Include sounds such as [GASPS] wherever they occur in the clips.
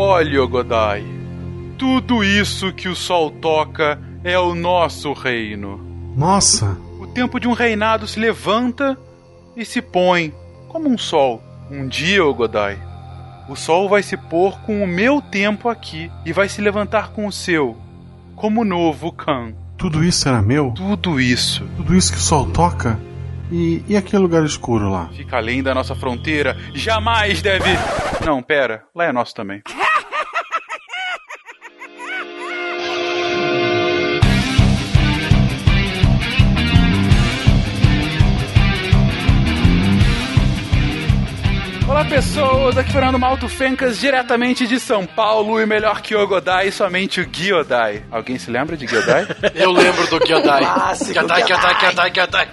Olha, Godai, tudo isso que o sol toca é o nosso reino. Nossa! O tempo de um reinado se levanta e se põe, como um sol. Um dia, O Godai, o sol vai se pôr com o meu tempo aqui e vai se levantar com o seu, como novo Khan. Tudo isso era meu? Tudo isso. Tudo isso que o sol toca? E, e aquele lugar escuro lá? Fica além da nossa fronteira. Jamais deve. Não, pera. Lá é nosso também. Pessoas, aqui Fernando Malto Fencas, diretamente de São Paulo, e melhor que o Godai, somente o Gyodai. Alguém se lembra de Gyodai? [LAUGHS] Eu lembro do Gyodai. [LAUGHS] Clássico Gyodai, Gyodai, Gyodai, Gyodai.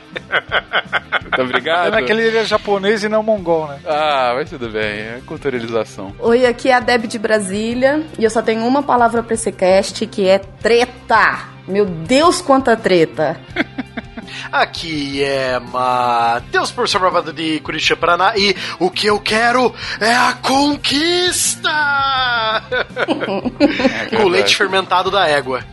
Muito obrigado. Pena que ele é japonês e não mongol, né? Ah, mas tudo bem, é culturalização. Oi, aqui é a Deb de Brasília e eu só tenho uma palavra pra esse cast que é treta. Meu Deus, quanta treta! [LAUGHS] Aqui é Matheus, professor bravado de Curitiba, Paraná, e o que eu quero é a conquista! Com o leite fermentado da égua.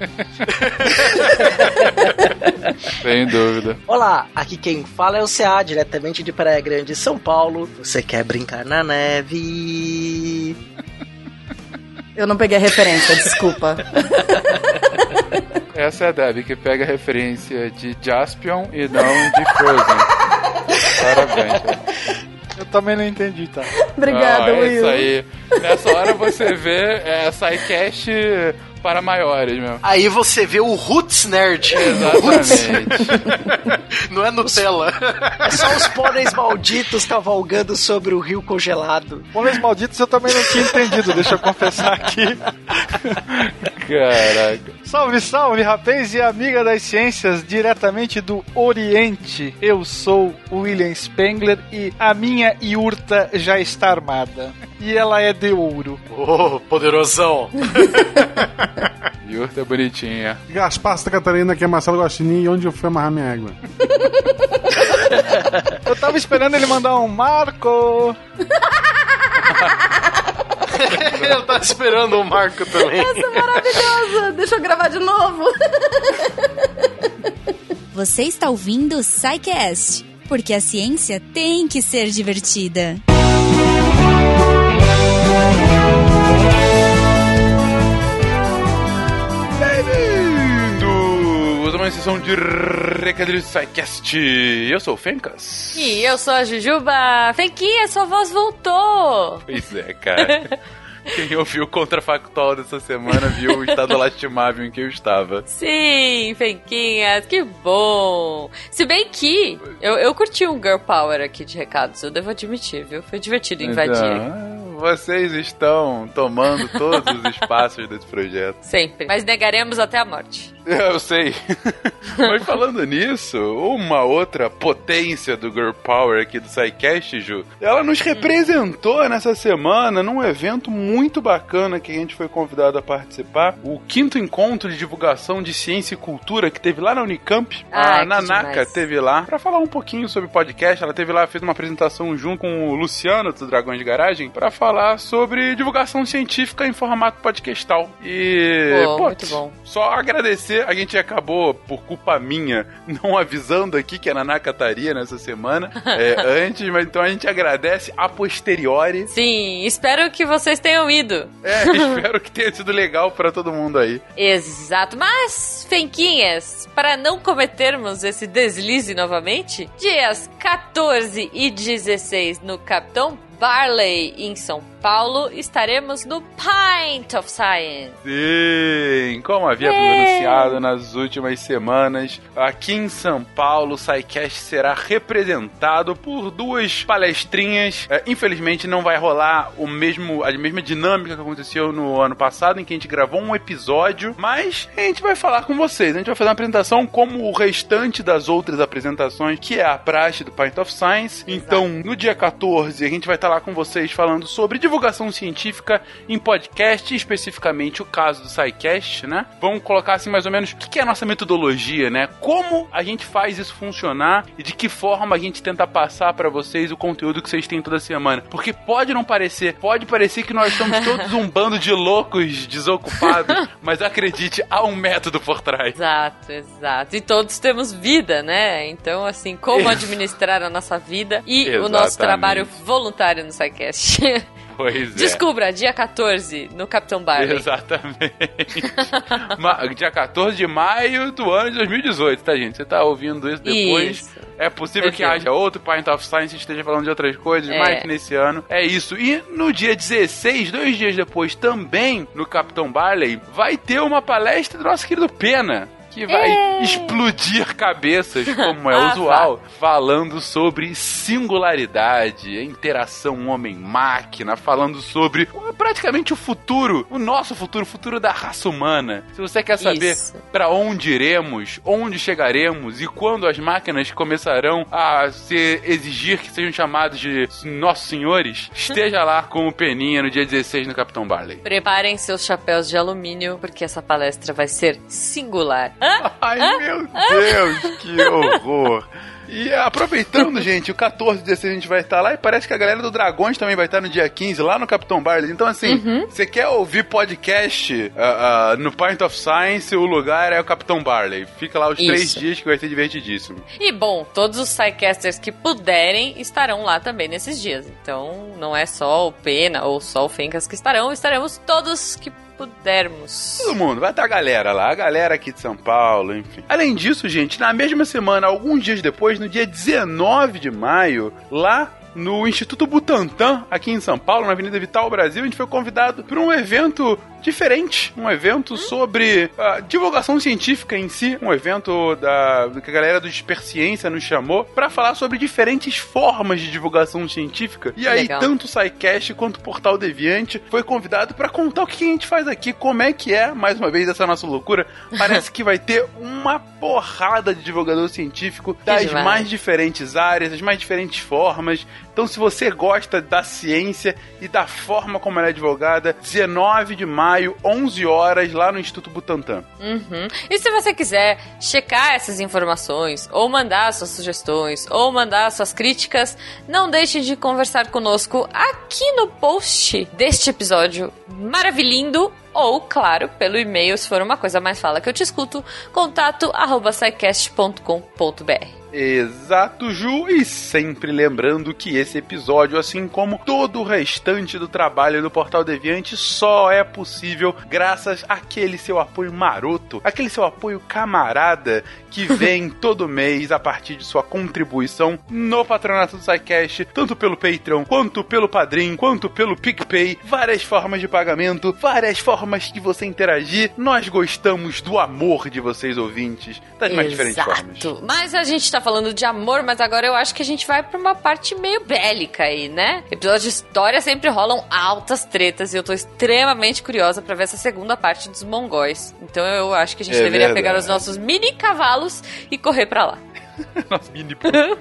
Sem dúvida. Olá, aqui quem fala é o CA, diretamente de Praia Grande, São Paulo. Você quer brincar na neve? Eu não peguei a referência, desculpa. [LAUGHS] Essa é a Deb que pega a referência de Jaspion e não de Frozen. Parabéns. Eu também não entendi, tá? Obrigada, ah, é Will. isso aí. Nessa hora você vê é, SciCast para maiores, meu. Aí você vê o Roots Nerd. Exatamente. [LAUGHS] Não é Nutella. É só os pôneis malditos cavalgando sobre o rio congelado. Pôneis malditos eu também não tinha entendido, deixa eu confessar aqui. Caraca. Salve, salve, rapaz e amiga das ciências, diretamente do Oriente. Eu sou o William Spengler e a minha iurta já está armada. E ela é de ouro. Ô, poderosão. [LAUGHS] Yurta é bonitinha. Gaspar Santa Catarina, aqui é Marcelo Guaxinim, e onde eu fui amarrar minha égua? [LAUGHS] Eu tava esperando ele mandar um Marco. [LAUGHS] eu tava esperando o Marco também. Essa é maravilhosa! Deixa eu gravar de novo. Você está ouvindo o Psycast, porque a ciência tem que ser divertida. Uma sessão de recadilhos do SciCast. Eu sou o Fencas. E eu sou a Jujuba. Fenquinha, sua voz voltou. Pois é, cara. [LAUGHS] Quem ouviu o contrafactual dessa semana viu o estado lastimável em que eu estava. Sim, Fenquinhas, que bom. Se bem que eu, eu curti um Girl Power aqui de recados, eu devo admitir, viu? Foi divertido invadir. Então, vocês estão tomando todos os espaços desse projeto. Sempre. Mas negaremos até a morte. Eu sei. [LAUGHS] Mas falando nisso, uma outra potência do Girl Power aqui do SciCast, Ju, ela nos representou nessa semana num evento muito bacana que a gente foi convidado a participar. O quinto encontro de divulgação de ciência e cultura que teve lá na Unicamp. Ah, a Nanaka demais. teve lá pra falar um pouquinho sobre podcast. Ela teve lá, fez uma apresentação junto com o Luciano do Dragões de Garagem pra falar sobre divulgação científica em formato podcastal. E, Pô, pô, muito bom. só agradecer, a gente acabou, por culpa minha, [LAUGHS] não avisando aqui que a Nanaka estaria nessa semana [LAUGHS] é, antes, mas então a gente agradece a posteriori. Sim, espero que vocês tenham ido. É, [LAUGHS] espero que tenha sido legal pra todo mundo aí. Exato, mas, Fenquinhas, para não cometermos esse deslize novamente, dias 14 e 16 no Capitão Barley, em São Paulo, estaremos no Pint of Science. Sim, como havíamos Yay! anunciado nas últimas semanas, aqui em São Paulo, o SciCast será representado por duas palestrinhas. É, infelizmente não vai rolar o mesmo, a mesma dinâmica que aconteceu no ano passado, em que a gente gravou um episódio, mas a gente vai falar com vocês. A gente vai fazer uma apresentação como o restante das outras apresentações, que é a praxe do Pint of Science. Então, no dia 14, a gente vai estar lá com vocês falando sobre divulgação científica em podcast, especificamente o caso do SciCast, né? Vamos colocar assim mais ou menos o que é a nossa metodologia, né? Como a gente faz isso funcionar e de que forma a gente tenta passar para vocês o conteúdo que vocês têm toda semana. Porque pode não parecer, pode parecer que nós somos [LAUGHS] todos um bando de loucos desocupados, [LAUGHS] mas acredite, há um método por trás. Exato, exato. E todos temos vida, né? Então, assim, como [LAUGHS] administrar a nossa vida e o nosso Exatamente. trabalho voluntário no SciCast. Pois é. Descubra, dia 14, no Capitão Barley. Exatamente. [LAUGHS] Dia 14 de maio do ano de 2018, tá, gente? Você tá ouvindo isso depois. Isso. É possível que haja outro Pint of Science esteja falando de outras coisas, É. mas nesse ano é isso. E no dia 16, dois dias depois, também no Capitão Barley, vai ter uma palestra do nosso querido Pena. Que vai explodir cabeças, como é [LAUGHS] Ah, usual, falando sobre singularidade, interação homem-máquina, falando sobre praticamente o futuro, o nosso futuro, o futuro da raça humana. Se você quer saber para onde iremos, onde chegaremos e quando as máquinas começarão a se exigir que sejam chamados de nossos senhores, esteja lá com o Peninha no dia 16 no Capitão Barley. Preparem seus chapéus de alumínio, porque essa palestra vai ser singular. Ai, meu Deus, que [LAUGHS] horror. E aproveitando, gente, o 14 e 16 a gente vai estar lá e parece que a galera do Dragões também vai estar no dia 15 lá no Capitão Barley. Então, assim, você quer ouvir podcast ah, ah, no Pint of Science, o lugar é o Capitão Barley. Fica lá os três Isso. dias que vai ser divertidíssimo. E bom, todos os Psycasters que puderem estarão lá também nesses dias. Então não é só o Pena ou só o Fencas que estarão, estaremos todos que pudermos. Todo mundo, vai estar a galera lá, a galera aqui de São Paulo, enfim. Além disso, gente, na mesma semana, alguns dias depois, no dia 19 de maio, lá no Instituto Butantan, aqui em São Paulo, na Avenida Vital Brasil, a gente foi convidado para um evento diferente, um evento sobre ah, divulgação científica em si, um evento da que a galera do Disperciência nos chamou para falar sobre diferentes formas de divulgação científica. E aí, Legal. tanto o SciCast quanto o Portal Deviante foi convidado para contar o que a gente faz aqui, como é que é, mais uma vez, essa nossa loucura. Parece que vai ter uma porrada de divulgador científico das mais diferentes áreas, das mais diferentes formas. Então, se você gosta da ciência e da forma como ela é divulgada, 19 de maio, 11 horas, lá no Instituto Butantan. Uhum. E se você quiser checar essas informações, ou mandar suas sugestões, ou mandar suas críticas, não deixe de conversar conosco aqui no post deste episódio maravilhindo. Ou, claro, pelo e-mail, se for uma coisa mais fala que eu te escuto, contato arroba. Exato, Ju, e sempre lembrando que esse episódio, assim como todo o restante do trabalho do Portal Deviante, só é possível graças àquele seu apoio maroto, aquele seu apoio camarada que [LAUGHS] vem todo mês a partir de sua contribuição no patronato do SciCast, tanto pelo Patreon, quanto pelo Padrim, quanto pelo PicPay, várias formas de pagamento, várias formas de você interagir. Nós gostamos do amor de vocês ouvintes, das mais diferentes formas. Mas a gente tá falando de amor, mas agora eu acho que a gente vai pra uma parte meio bélica aí, né? Episódios de história sempre rolam altas tretas e eu tô extremamente curiosa pra ver essa segunda parte dos mongóis. Então eu acho que a gente É deveria verdade. pegar os nossos mini cavalos e correr pra lá. [LAUGHS] [LAUGHS] Nossos mini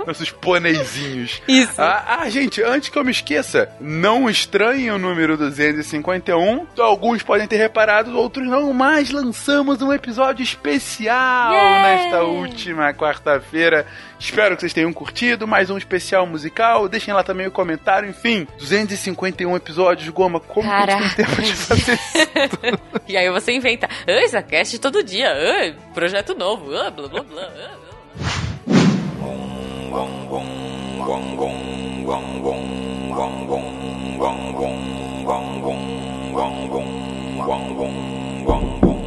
nossos pôneizinhos. Isso. Ah, ah, gente, antes que eu me esqueça, não estranhem o número 251. Alguns podem ter reparado, outros não, mas lançamos um episódio especial Yay! nesta última quarta-feira. Espero que vocês tenham curtido, mais um especial musical. Deixem lá também o comentário. Enfim, 251 episódios, Goma. Como que Caraca. gente tem tempo de fazer isso? [LAUGHS] E aí você inventa, ah, isso cast todo dia, ah, projeto novo, ah, blá blá blá. ah, wong wong wong wong wong wong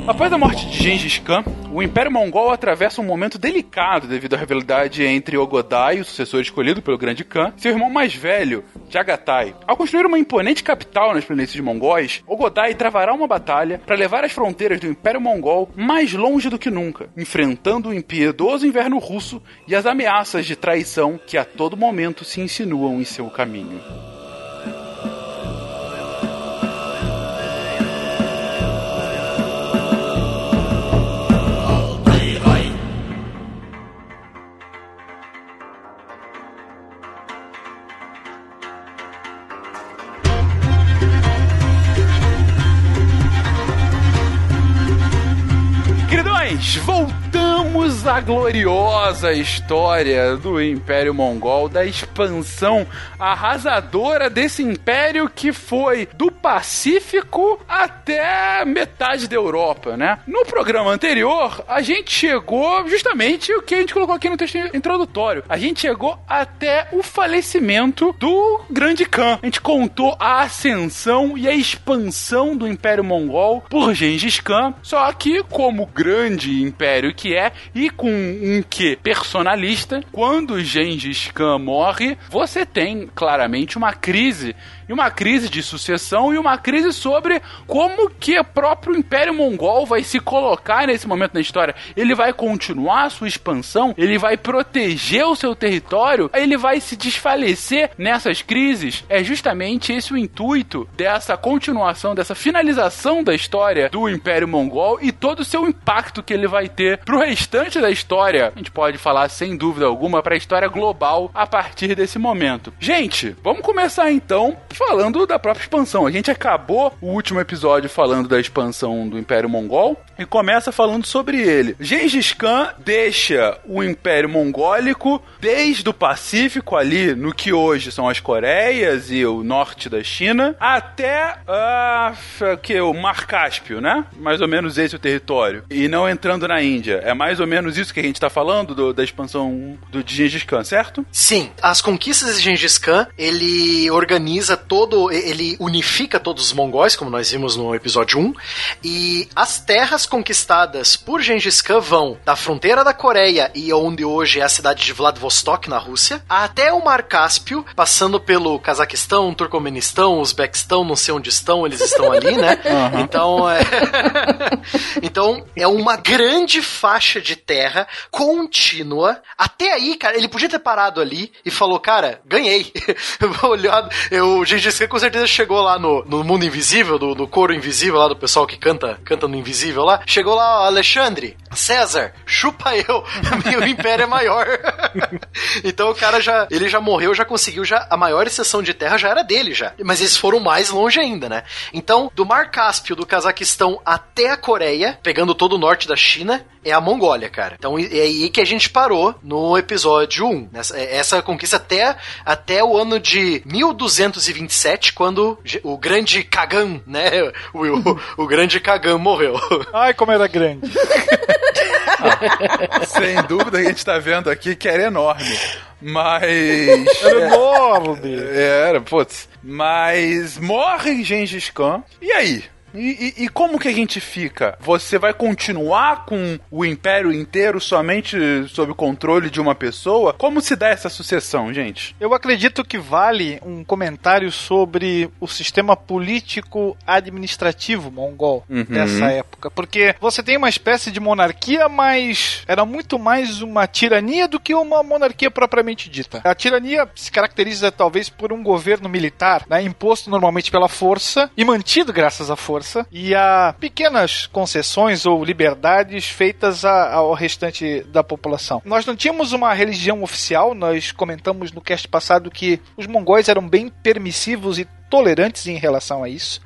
Após a morte de Gengis Khan, o Império Mongol atravessa um momento delicado devido à rivalidade entre Ogodai, o sucessor escolhido pelo Grande Khan, e seu irmão mais velho, Jagatai. Ao construir uma imponente capital nas planícies mongóis, Ogodai travará uma batalha para levar as fronteiras do Império Mongol mais longe do que nunca, enfrentando o impiedoso inverno russo e as ameaças de traição que a todo momento se insinuam em seu caminho. Mas voltamos à gloriosa história do Império Mongol, da expansão arrasadora desse império que foi do Pacífico até metade da Europa, né? No programa anterior, a gente chegou justamente o que a gente colocou aqui no texto introdutório. A gente chegou até o falecimento do Grande Khan. A gente contou a ascensão e a expansão do Império Mongol por Gengis Khan, só que como grande império que é e com um que personalista, quando Gengis Khan morre, você tem claramente uma crise e uma crise de sucessão e uma crise sobre como que o próprio Império Mongol vai se colocar nesse momento na história. Ele vai continuar a sua expansão, ele vai proteger o seu território, ele vai se desfalecer nessas crises. É justamente esse o intuito dessa continuação, dessa finalização da história do Império Mongol e todo o seu impacto que ele vai ter pro restante da história. A gente pode falar sem dúvida alguma para a história global a partir desse momento. Gente, vamos começar então falando da própria expansão. A gente acabou o último episódio falando da expansão do Império Mongol e começa falando sobre ele. Gengis Khan deixa o Império Mongólico desde o Pacífico ali no que hoje são as Coreias e o norte da China até uh, que o Mar Cáspio, né? Mais ou menos esse é o território. E não entrando na Índia. É mais ou menos isso que a gente está falando do, da expansão do de Gengis Khan, certo? Sim, as conquistas de Gengis Khan, ele organiza todo, ele unifica todos os mongóis, como nós vimos no episódio 1, e as terras conquistadas por Gengis Khan vão da fronteira da Coreia e onde hoje é a cidade de Vladivostok, na Rússia, até o Mar Cáspio, passando pelo Cazaquistão, Turcomenistão, Uzbequistão, não sei onde estão, eles estão ali, né? [LAUGHS] Uhum. Então, é... [LAUGHS] então, é uma grande faixa de terra contínua. Até aí, cara, ele podia ter parado ali e falou, cara, ganhei. Olhado, [LAUGHS] eu, Gengis Khan com certeza chegou lá no, no mundo invisível, do, do coro invisível lá do pessoal que canta, canta no invisível lá. Chegou lá, Alexandre, César, chupa eu, [LAUGHS] meu império é maior. [LAUGHS] então o cara já, ele já morreu, já conseguiu, já a maior exceção de terra já era dele já. Mas eles foram mais longe ainda, né? Então, do Mar Cáspio, do Cazaquistão até a Coreia, pegando todo o norte da China, é a Mongólia, cara. Então é aí que a gente parou no episódio 1. Nessa, é, essa conquista até, até o ano de 1227, quando o grande Kagan, né? [LAUGHS] O, o, o grande Kagan morreu. [LAUGHS] Ai, como era grande. ah, [LAUGHS] sem dúvida, a gente tá vendo aqui que era enorme. Mas. Era enorme! É, era, putz. Mas morre Gengis Khan. E aí? E, e, e, como que a gente fica? Você vai continuar com o império inteiro somente sob o controle de uma pessoa? Como se dá essa sucessão, gente? Eu acredito que vale um comentário sobre o sistema político administrativo mongol uhum. dessa época. Porque você tem uma espécie de monarquia, mas era muito mais uma tirania do que uma monarquia propriamente dita. A tirania se caracteriza talvez por um governo militar, né, imposto normalmente pela força e mantido graças à força força e a pequenas concessões ou liberdades feitas a, ao restante da população. Nós não tínhamos uma religião oficial, nós comentamos no cast passado que os mongóis eram bem permissivos e tolerantes em relação a isso,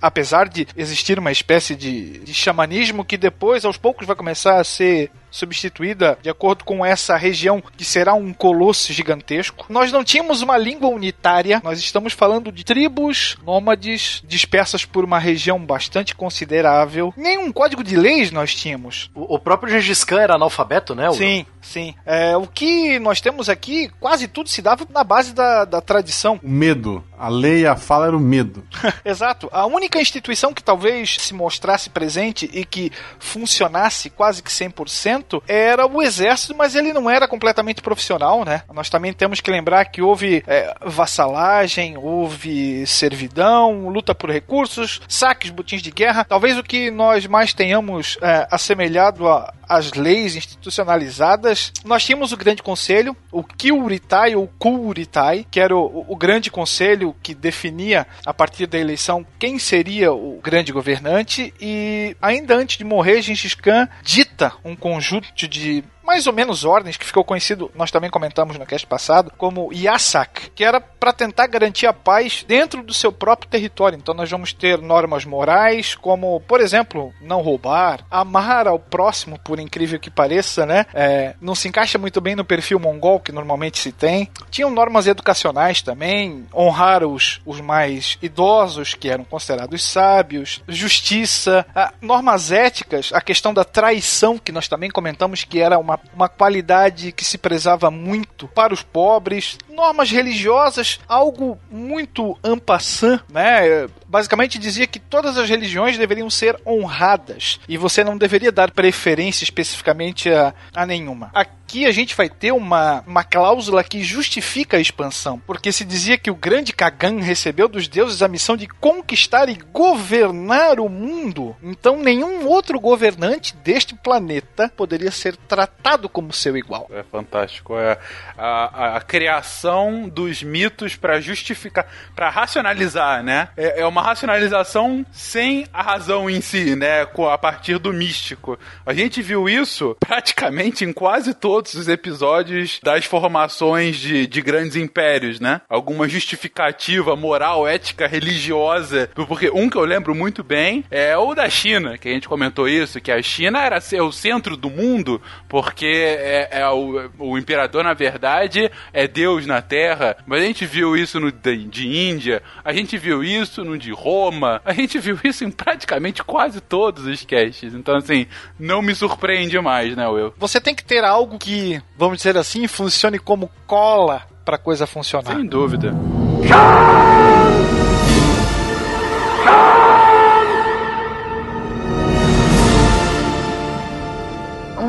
apesar de existir uma espécie de, de xamanismo que depois, aos poucos, vai começar a ser substituída de acordo com essa região que será um colosso gigantesco. Nós não tínhamos uma língua unitária, nós estamos falando de tribos nômades dispersas por uma região bastante considerável. Nenhum código de leis nós tínhamos. O, o próprio Gengis Khan era analfabeto, né? Sim, sim. É, o que nós temos aqui, quase tudo se dava na base da, da tradição. O medo. A lei, a fala era o medo. [LAUGHS] Exato. A única instituição que talvez se mostrasse presente e que funcionasse quase que 100% era o exército, mas ele não era completamente profissional, né? Nós também temos que lembrar que houve é, vassalagem, houve servidão, luta por recursos, saques, botins de guerra. Talvez o que nós mais tenhamos é, assemelhado a, as leis institucionalizadas, nós tínhamos o Grande Conselho, o Kyuritai ou Kuritai, que era o, o Grande Conselho que definia a partir da eleição quem seria o grande governante. E ainda antes de morrer, Gengis Khan dita um conjunto de mais ou menos ordens, que ficou conhecido, nós também comentamos no cast passado, como Yasak, que era para tentar garantir a paz dentro do seu próprio território. Então nós vamos ter normas morais, como, por exemplo, não roubar, amar ao próximo, por incrível que pareça, né? É, não se encaixa muito bem no perfil mongol que normalmente se tem. Tinham normas educacionais também, honrar os, os mais idosos, que eram considerados sábios, justiça, ah, normas éticas, a questão da traição, que nós também comentamos que era uma, uma qualidade que se prezava muito para os pobres, normas religiosas, algo muito ampassant, né? Basicamente dizia que todas as religiões deveriam ser honradas e você não deveria dar preferência especificamente a, a nenhuma. Aqui a gente vai ter uma, uma cláusula que justifica a expansão, porque se dizia que o grande Kagan recebeu dos deuses a missão de conquistar e governar o mundo, então nenhum outro governante deste planeta poderia ser tratado como seu igual. É fantástico. É a, a, a criação dos mitos para justificar, para racionalizar, né? É, é uma racionalização sem a razão em si, né? A partir do místico. A gente viu isso praticamente em quase todos os episódios das formações de, de grandes impérios, né? Alguma justificativa moral, ética, religiosa. Porque um que eu lembro muito bem é o da China, que a gente comentou isso, que a China era o centro do mundo, porque é, é o, o imperador, na verdade, é Deus na Terra. Mas a gente viu isso no de, de Índia, a gente viu isso no de Roma, a gente viu isso em praticamente quase todos os casts. Então, assim, não me surpreende mais, né, Will? Você tem que ter algo que, vamos dizer assim, funcione como cola pra coisa funcionar. Sem dúvida.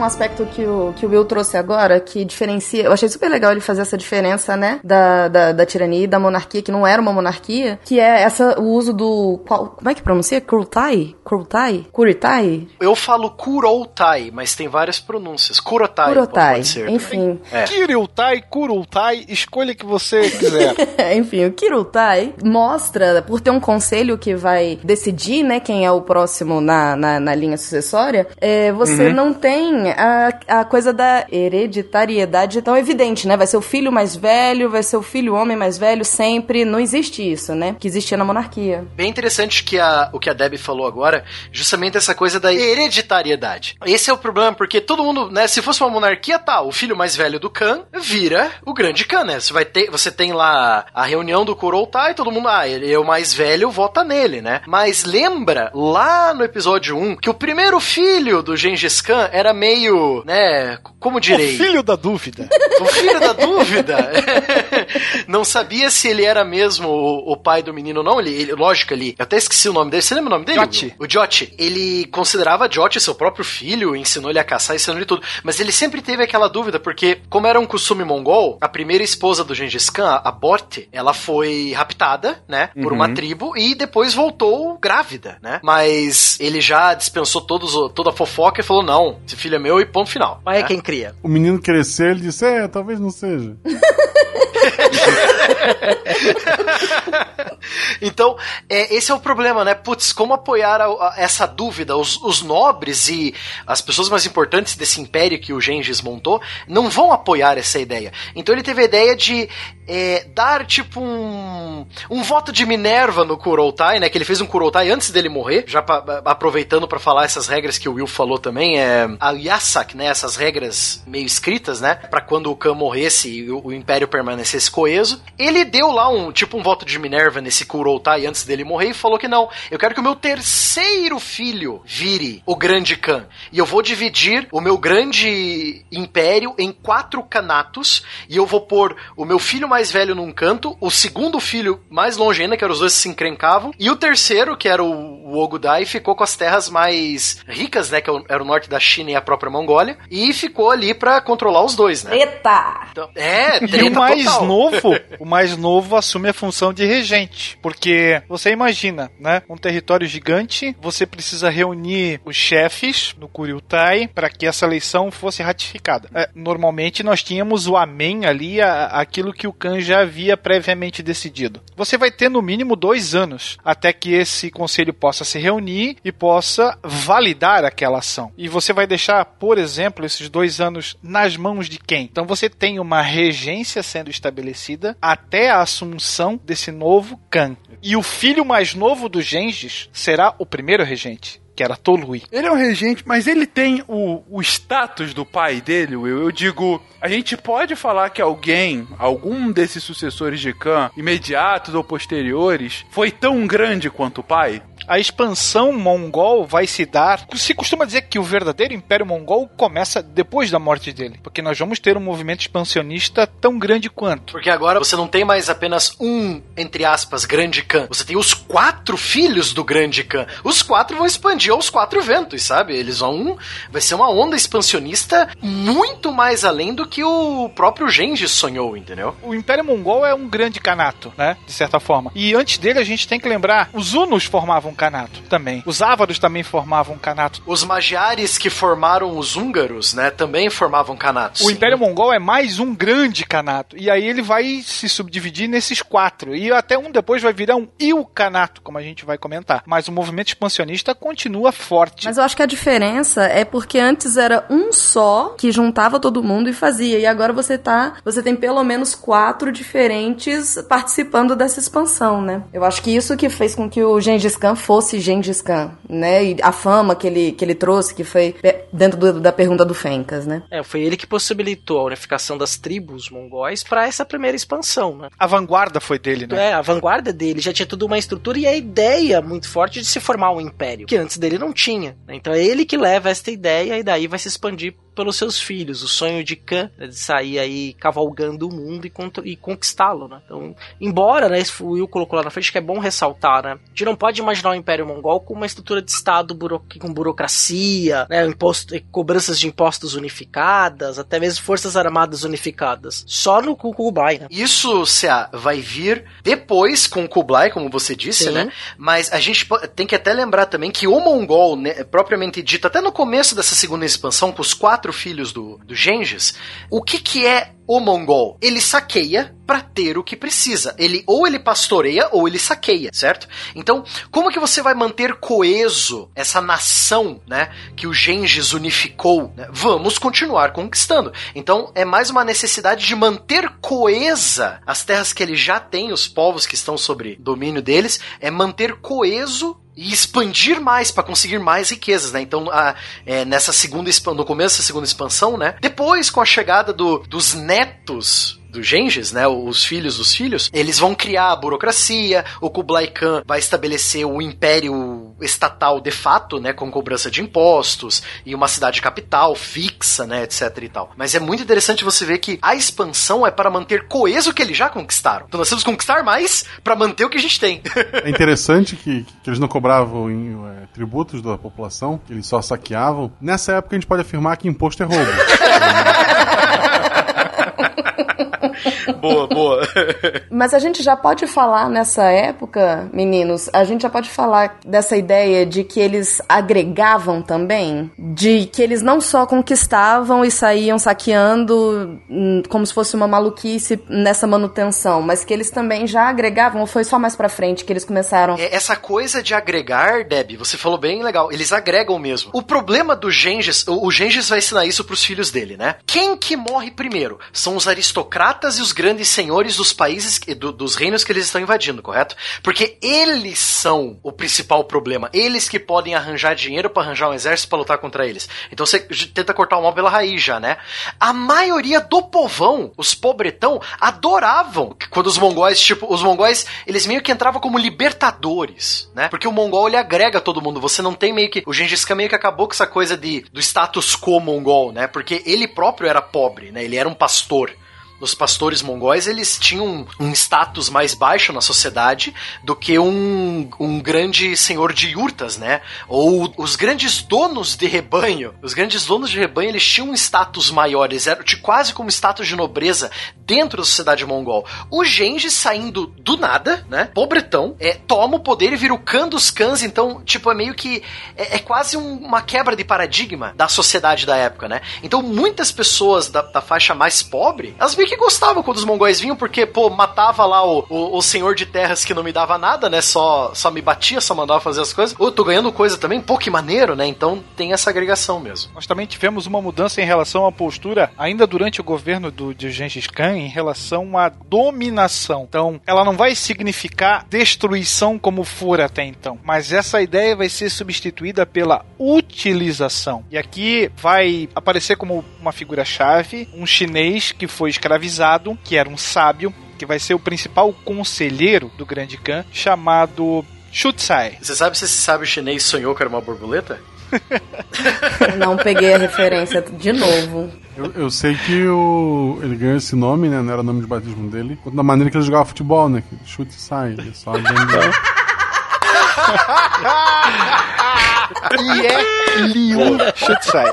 Um aspecto que o, que o Will trouxe agora, que diferencia. Eu achei super legal ele fazer essa diferença, né? Da, da, da tirania e da monarquia, que não era uma monarquia, que é essa, o uso do. Qual, como é que pronuncia? Kurultai? Kurultai? Kuritai? Eu falo Kuroutai, mas tem várias pronúncias. Kurotai. Kurotai. Pode ser Enfim. É. Kiriltai, Kurultai, escolha que você quiser. [LAUGHS] Enfim, o Kirutai mostra, por ter um conselho que vai decidir, né, quem é o próximo na, na, na linha sucessória, é, você não tem a, a coisa da hereditariedade tão evidente, né? Vai ser o filho mais velho, vai ser o filho homem mais velho sempre. Não existe isso, né? Que existia na monarquia. Bem interessante que a, o que a Debbie falou agora, justamente essa coisa da hereditariedade. Esse é o problema, porque todo mundo, né, se fosse uma monarquia, tá, o filho mais velho do Khan vira o grande Khan, né? Você vai ter, você tem lá a reunião do Kuroutai, todo mundo, ah, ele é o mais velho, vota nele, né? Mas lembra lá no episódio 1 que o primeiro filho do Gengis Khan era meio, né, como direi? o filho da dúvida. O filho da dúvida. [LAUGHS] não sabia se ele era mesmo o, o pai do menino ou não. Ele, ele- lógico, ele. Eu até esqueci o nome dele. Você lembra o nome dele? Will? O Joti. Ele considerava Joti seu próprio filho, ensinou ele a caçar, ensinou ele tudo. Mas ele sempre teve aquela dúvida, porque, como era um costume mongol, a primeira esposa do Gengis Khan, a Borte, ela foi raptada, né, por uma tribo e depois voltou grávida, né? Mas ele já dispensou todos, o- toda a fofoca e falou: não, esse filho é meu e ponto final. Pai é né? quem cria. O menino cresceu, ele disse: É, talvez não seja. [LAUGHS] [LAUGHS] Então, é, esse é o problema, né? Putz, como apoiar a- a- essa dúvida? Os, os nobres e as pessoas mais importantes desse império que o Gengis montou não vão apoiar essa ideia. Então ele teve a ideia de é, dar, tipo, um, um voto de Minerva no Kuroutai, né? Que ele fez um Kuroutai antes dele morrer, já pa- aproveitando para falar essas regras que o Will falou também, é a Yasak, né? Essas regras meio escritas, né? Pra quando o Khan morresse e o, o império permanecesse coeso. Ele deu lá um, tipo, um voto de Minerva nesse Kuroutai antes dele morrer e falou que não, eu quero que o meu terceiro filho vire o grande Khan. E eu vou dividir o meu grande império em quatro canatos e eu vou pôr o meu filho mais velho num canto, o segundo filho mais longe ainda, que eram os dois que se encrencavam, e o terceiro, que era o, o Ogudai, ficou com as terras mais ricas, né, que era o norte da China e a própria Mongólia, e ficou ali pra controlar os dois, né? Eita! Então, é, E treta o mais total. novo, [LAUGHS] o mais novo assume a função de regente. porque você imagina, né, um território gigante, você precisa reunir os chefes no Kuriutai para que essa eleição fosse ratificada. É, normalmente nós tínhamos o amém ali, a, aquilo que o Khan já havia previamente decidido. Você vai ter no mínimo dois anos até que esse conselho possa se reunir e possa validar aquela ação. E você vai deixar, por exemplo, esses dois anos nas mãos de quem? Então você tem uma regência sendo estabelecida até a assunção desse novo Khan. E o filho mais novo do Gengis será o primeiro regente que era Tolui. Ele é um regente, mas ele tem o, o status do pai dele, Will. Eu digo, a gente pode falar que alguém, algum desses sucessores de Khan, imediatos ou posteriores, foi tão grande quanto o pai? A expansão mongol vai se dar. Se costuma dizer que o verdadeiro Império Mongol começa depois da morte dele, porque nós vamos ter um movimento expansionista tão grande quanto. Porque agora você não tem mais apenas um, entre aspas, grande Khan. Você tem os quatro filhos do grande Khan. Os quatro vão expandir aos quatro ventos, sabe? Eles vão. Vai ser uma onda expansionista muito mais além do que o próprio Gengis sonhou, entendeu? O Império Mongol é um grande canato, né? De certa forma. E antes dele a gente tem que lembrar: os Hunos formavam um canato também. Os ávaros também formavam um canato. Os magiares que formaram os húngaros, né, também formavam canatos. O Império Mongol é mais um grande canato. E aí ele vai se subdividir nesses quatro. E até um depois vai virar um il-canato, como a gente vai comentar. Mas o movimento expansionista continua forte. Mas eu acho que a diferença é porque antes era um só que juntava todo mundo e fazia. E agora você tá. Você tem pelo menos quatro diferentes participando dessa expansão, né? Eu acho que isso que fez com que o Gengis Khan fosse Gengis Khan, né? E a fama que ele, que ele trouxe, que foi dentro do, da pergunta do Fencas, né? É, foi ele que possibilitou a unificação das tribos mongóis para essa primeira expansão, né? A vanguarda foi dele, né? É, a vanguarda dele já tinha tudo uma estrutura e a ideia muito forte de se formar um império, que antes dele não tinha. Né? Então é ele que leva esta ideia e daí vai se expandir pelos seus filhos. O sonho de Khan né, de sair aí cavalgando o mundo e, e conquistá-lo, né? Então, embora, né, o Will colocou lá na frente que é bom ressaltar, né? A gente não pode imaginar o Império Mongol com uma estrutura de Estado buro com burocracia, né, imposto, cobranças de impostos unificadas, até mesmo forças armadas unificadas. Só no Kublai, né? Isso, Cia, vai vir depois com o Kublai, como você disse, Sim. né? Mas a gente tem que até lembrar também que o Mongol, né, propriamente dito, até no começo dessa segunda expansão, com os quatro quatro filhos do, do Gengis, o que que é o mongol? Ele saqueia para ter o que precisa. Ele ou ele pastoreia ou ele saqueia, certo? Então, como que você vai manter coeso essa nação, né, que o Gengis unificou? Né? Vamos continuar conquistando. Então, é mais uma necessidade de manter coesa as terras que ele já tem, os povos que estão sobre domínio deles, é manter coeso e expandir mais para conseguir mais riquezas, né? Então, a, é, nessa segunda no começo da segunda expansão, né? Depois, com a chegada do, dos netos do Gengis, né, os filhos dos filhos, eles vão criar a burocracia, o Kublai Khan vai estabelecer o império estatal de fato, né, com cobrança de impostos e uma cidade capital fixa, né, etc e tal. Mas é muito interessante você ver que a expansão é para manter coeso o que eles já conquistaram. Então nós temos que conquistar mais para manter o que a gente tem. é interessante que, que eles não cobravam em, é, tributos da população, que eles só saqueavam. Nessa época a gente pode afirmar que imposto é roubo. [LAUGHS] [LAUGHS] boa, boa. Mas a gente já pode falar nessa época, meninos, a gente já pode falar dessa ideia de que eles agregavam também, de que eles não só conquistavam e saíam saqueando hum, como se fosse uma maluquice nessa manutenção, mas que eles também já agregavam, ou foi só mais pra frente que eles começaram? É, essa coisa de agregar, Deb, você falou bem legal, eles agregam mesmo. O problema do Gengis, o, Gengis vai ensinar isso pros filhos dele, né? Quem que morre primeiro? São os aristocratas e os grandes senhores dos países, do, dos reinos que eles estão invadindo, correto? Porque eles são o principal problema. Eles que podem arranjar dinheiro para arranjar um exército para lutar contra eles. Então você tenta cortar o mal pela raiz já, né? A maioria do povão, os pobretão, adoravam quando os mongóis, tipo, os mongóis, eles meio que entravam como libertadores, né? Porque o mongol ele agrega todo mundo. Você não tem meio que o Gengis Khan meio que acabou com essa coisa de do status quo mongol, né? Porque ele próprio era pobre, né? Ele era um pastor os pastores mongóis, eles tinham um status mais baixo na sociedade do que um, um grande senhor de yurtas, né? Ou os grandes donos de rebanho. Os grandes donos de rebanho, eles tinham um status maior, eles eram de quase como status de nobreza dentro da sociedade mongol. O Gengis saindo do nada, né? Pobretão, é, toma o poder e vira o Khan dos Khans, então, tipo, é meio que. É, é quase um- uma quebra de paradigma da sociedade da época, né? Então, muitas pessoas da, da faixa mais pobre, elas meio que gostavam quando os mongóis vinham, porque, pô, matava lá o, o, o senhor de terras que não me dava nada, né? Só, só me batia, só mandava fazer as coisas. Ô, tô ganhando coisa também, pô, que maneiro, né? Então tem essa agregação mesmo. Nós também tivemos uma mudança em relação à postura, ainda durante o governo do, de Gengis Khan, em relação à dominação. Então, ela não vai significar destruição como for até então, mas essa ideia vai ser substituída pela utilização. E aqui vai aparecer como uma figura-chave um chinês que foi escravizado, que era um sábio, que vai ser o principal conselheiro do grande Khan, chamado Shutsai. Você sabe se esse sábio chinês sonhou que era uma borboleta? Não peguei a referência de novo. Eu, eu sei que o, ele ganhou esse nome, né? Não era o nome de batismo dele. Da maneira que ele jogava futebol, né? Que chute e sai. Ele só [LAUGHS] E é Liu Shutsai.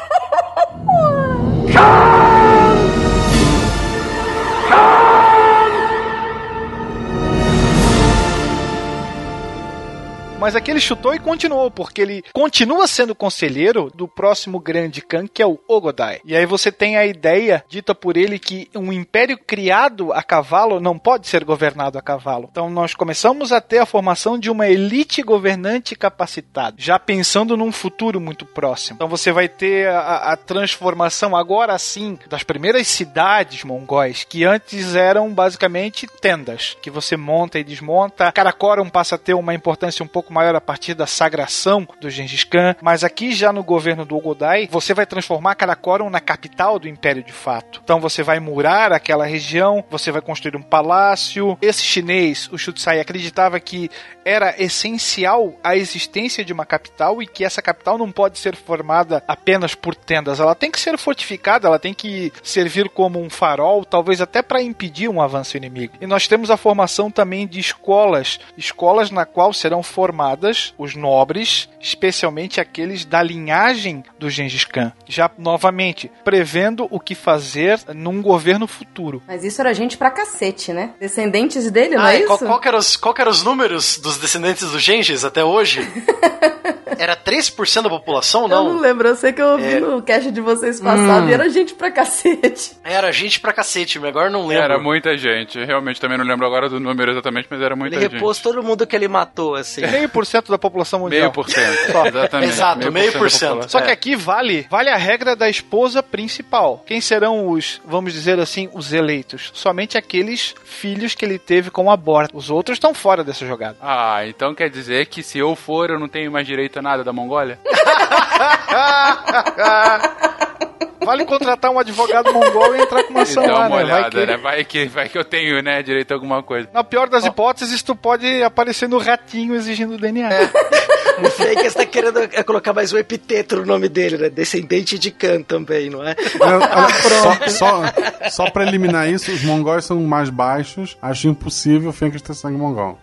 Mas aqui ele chutou e continuou, porque ele continua sendo conselheiro do próximo grande Khan, que é o Ogodai. E aí você tem a ideia dita por ele que um império criado a cavalo não pode ser governado a cavalo. Então nós começamos a ter a formação de uma elite governante capacitada, já pensando num futuro muito próximo. Então você vai ter a, a transformação agora sim das primeiras cidades mongóis, que antes eram basicamente tendas, que você monta e desmonta. Karakoram passa a ter uma importância um pouco maior a partir da sagração do Gengis Khan, mas aqui já no governo do Ogodai, você vai transformar Karakoram na capital do império de fato. Então você vai murar aquela região, você vai construir um palácio. Esse chinês, o Shutsai, acreditava que era essencial a existência de uma capital e que essa capital não pode ser formada apenas por tendas. Ela tem que ser fortificada, ela tem que servir como um farol, talvez até para impedir um avanço inimigo. E nós temos a formação também de escolas, escolas na qual serão formadas os nobres, especialmente aqueles da linhagem do Gengis Khan. Já novamente prevendo o que fazer num governo futuro. Mas isso era gente pra cacete, né? Descendentes dele, não Ah, é isso? qual, qual, que eram os, qual que eram os números dos descendentes do Gengis até hoje? [LAUGHS] Era 3% da população ou Eu não não? lembro, eu sei que eu ouvi É. no cast de vocês passado e era gente pra cacete. Era gente pra cacete, mas agora não lembro. Era muita gente. Realmente também não lembro agora do número exatamente, mas era muita Ele gente. repôs todo mundo que ele matou, assim. Meio por cento da população mundial. Meio por cento. [LAUGHS] Exatamente. Exato, meio por cento. Só que É. aqui vale, vale a regra da esposa principal. Quem serão os, vamos dizer assim, os eleitos? Somente aqueles filhos que ele teve com aborto. Os outros estão fora dessa jogada. Ah, então quer dizer que se eu for, eu não tenho mais direito a nada da Mongólia? [LAUGHS] Vale contratar um advogado mongol e entrar com uma ação Dá lá, uma né? Vai olhada, que- né? Vai que, vai que eu tenho, né, direito a alguma coisa. Na pior das hipóteses, tu pode aparecer no ratinho exigindo DNA. O fake está querendo é, colocar mais um epiteto no nome dele, né? Descendente de Khan também, não é? Olha, [LAUGHS] olha, só, só, só pra eliminar isso, os mongóis são mais baixos. Acho impossível o Fencas ter sangue mongol.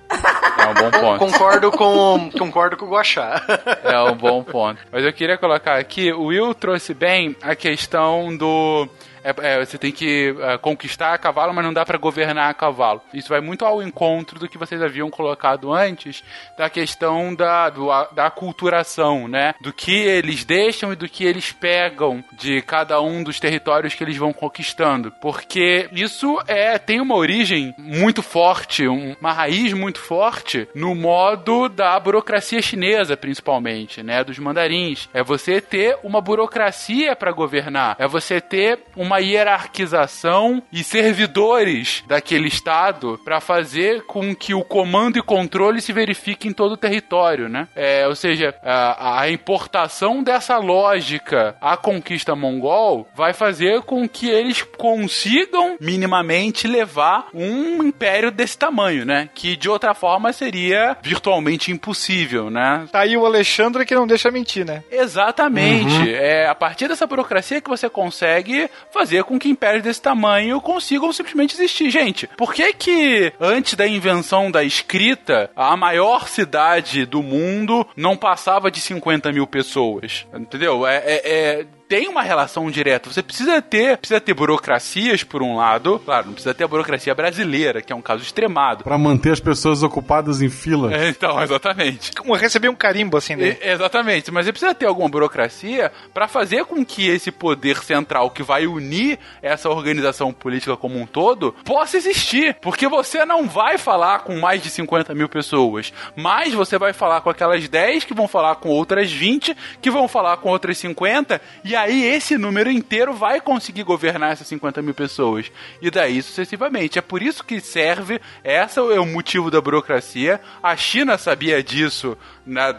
É um bom ponto. Concordo com, concordo com o Guaxá. É um bom ponto. Mas eu queria colocar aqui, o Will trouxe bem a questão do. É, é, você tem que é, conquistar a cavalo, mas não dá pra governar a cavalo. Isso vai muito ao encontro do que vocês haviam colocado antes, da questão da, do, a- da aculturação, né? Do que eles deixam e do que eles pegam de cada um dos territórios que eles vão conquistando. Porque isso é tem uma origem muito forte, um- uma raiz muito forte no modo da burocracia chinesa, principalmente, né? Dos mandarins. É você ter uma burocracia para governar. É você ter uma hierarquização e servidores daquele estado para fazer com que o comando e controle se verifique em todo o território, né? É, ou seja, a, a importação dessa lógica à conquista mongol vai fazer com que eles consigam minimamente levar um império desse tamanho, né? Que de outra forma seria virtualmente impossível, né? Tá aí o Alexandre que não deixa mentir, né? Exatamente. É a partir dessa burocracia que você consegue fazer fazer com que impérios desse tamanho consigam simplesmente existir. Gente, por que que antes da invenção da escrita, a maior cidade do mundo não passava de 50 mil pessoas? Entendeu? É, é, é tem uma relação direta. Você precisa ter, precisa ter burocracias por um lado, claro, não precisa ter a burocracia brasileira, que é um caso extremado. Pra manter as pessoas ocupadas em fila. É, então, [LAUGHS] exatamente. Como receber um carimbo assim, né? E- exatamente, mas você precisa ter alguma burocracia para fazer com que esse poder central que vai unir essa organização política como um todo possa existir. Porque você não vai falar com mais de 50 mil pessoas, mas você vai falar com aquelas 10 que vão falar com outras 20, que vão falar com outras 50, e aí esse número inteiro vai conseguir governar essas 50 mil pessoas. E daí sucessivamente. É por isso que serve, essa é o motivo da burocracia. A China sabia disso na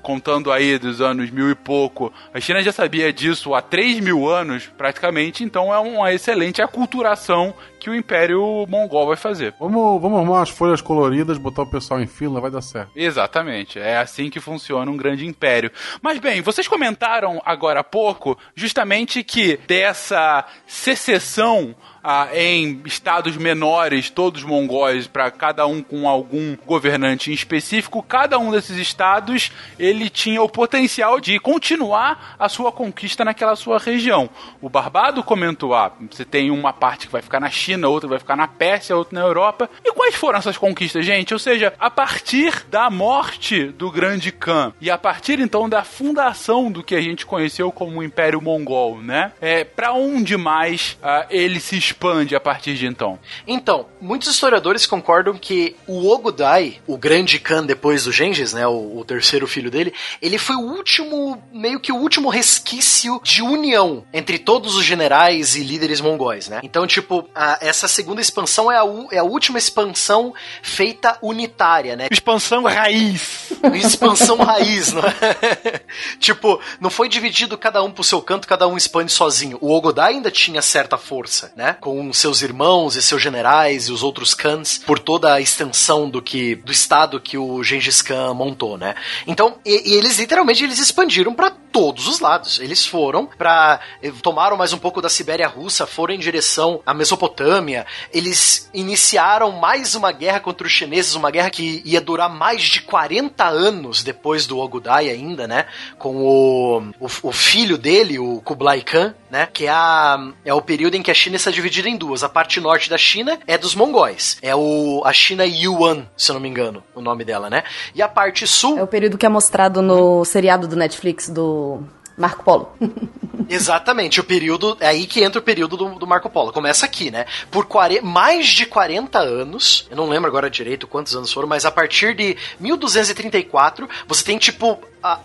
contando aí dos anos mil e pouco, a China já sabia disso há 3 mil anos, praticamente, então é uma excelente aculturação que o Império Mongol vai fazer. Vamos, vamos arrumar umas folhas coloridas, botar o pessoal em fila, vai dar certo. Exatamente, é assim que funciona um grande império. Mas bem, vocês comentaram agora há pouco justamente que dessa secessão ah, em estados menores, todos mongóis, para cada um com algum governante em específico, cada um desses estados ele tinha o potencial de continuar a sua conquista naquela sua região. O Barbado comentou: ah, você tem uma parte que vai ficar na China, outra vai ficar na Pérsia, outra na Europa. E quais foram essas conquistas, gente? Ou seja, a partir da morte do grande Khan e a partir então da fundação do que a gente conheceu como o Império Mongol, né? É, para onde mais ah, ele se expande a partir de então? Então, muitos historiadores concordam que o Ogudai, o grande Khan depois do Gengis, né, o, o terceiro filho dele, ele foi o último, meio que o último resquício de união entre todos os generais e líderes mongóis, né? Então, tipo, a- essa segunda expansão é a, é a última expansão feita unitária, né? Expansão raiz. Expansão raiz, não é? [LAUGHS] tipo, não foi dividido cada um pro seu canto, cada um expande sozinho. O Ogodai ainda tinha certa força, né? Com seus irmãos e seus generais e os outros Khans por toda a extensão do que do estado que o Gengis Khan montou, né? Então, e, e eles literalmente eles expandiram pra todos os lados. Eles foram pra eh, tomaram mais um pouco da Sibéria russa, foram em direção à Mesopotâmia. Eles iniciaram mais uma guerra contra os chineses, uma guerra que ia durar mais de 40 anos depois do Ogudai ainda, né? Com o, o, o filho dele, o Kublai Khan, né? Que é, a, é o período em que a China está dividida em duas. A parte norte da China é dos mongóis. É o, a China Yuan, se eu não me engano, o nome dela, né? E a parte sul É o período que é mostrado no seriado do Netflix do Marco Polo. [LAUGHS] Exatamente, o período. É aí que entra o período do, do Marco Polo. Começa aqui, né? Por quare- mais de 40 anos, eu não lembro agora direito quantos anos foram, mas a partir de 1234, você tem tipo.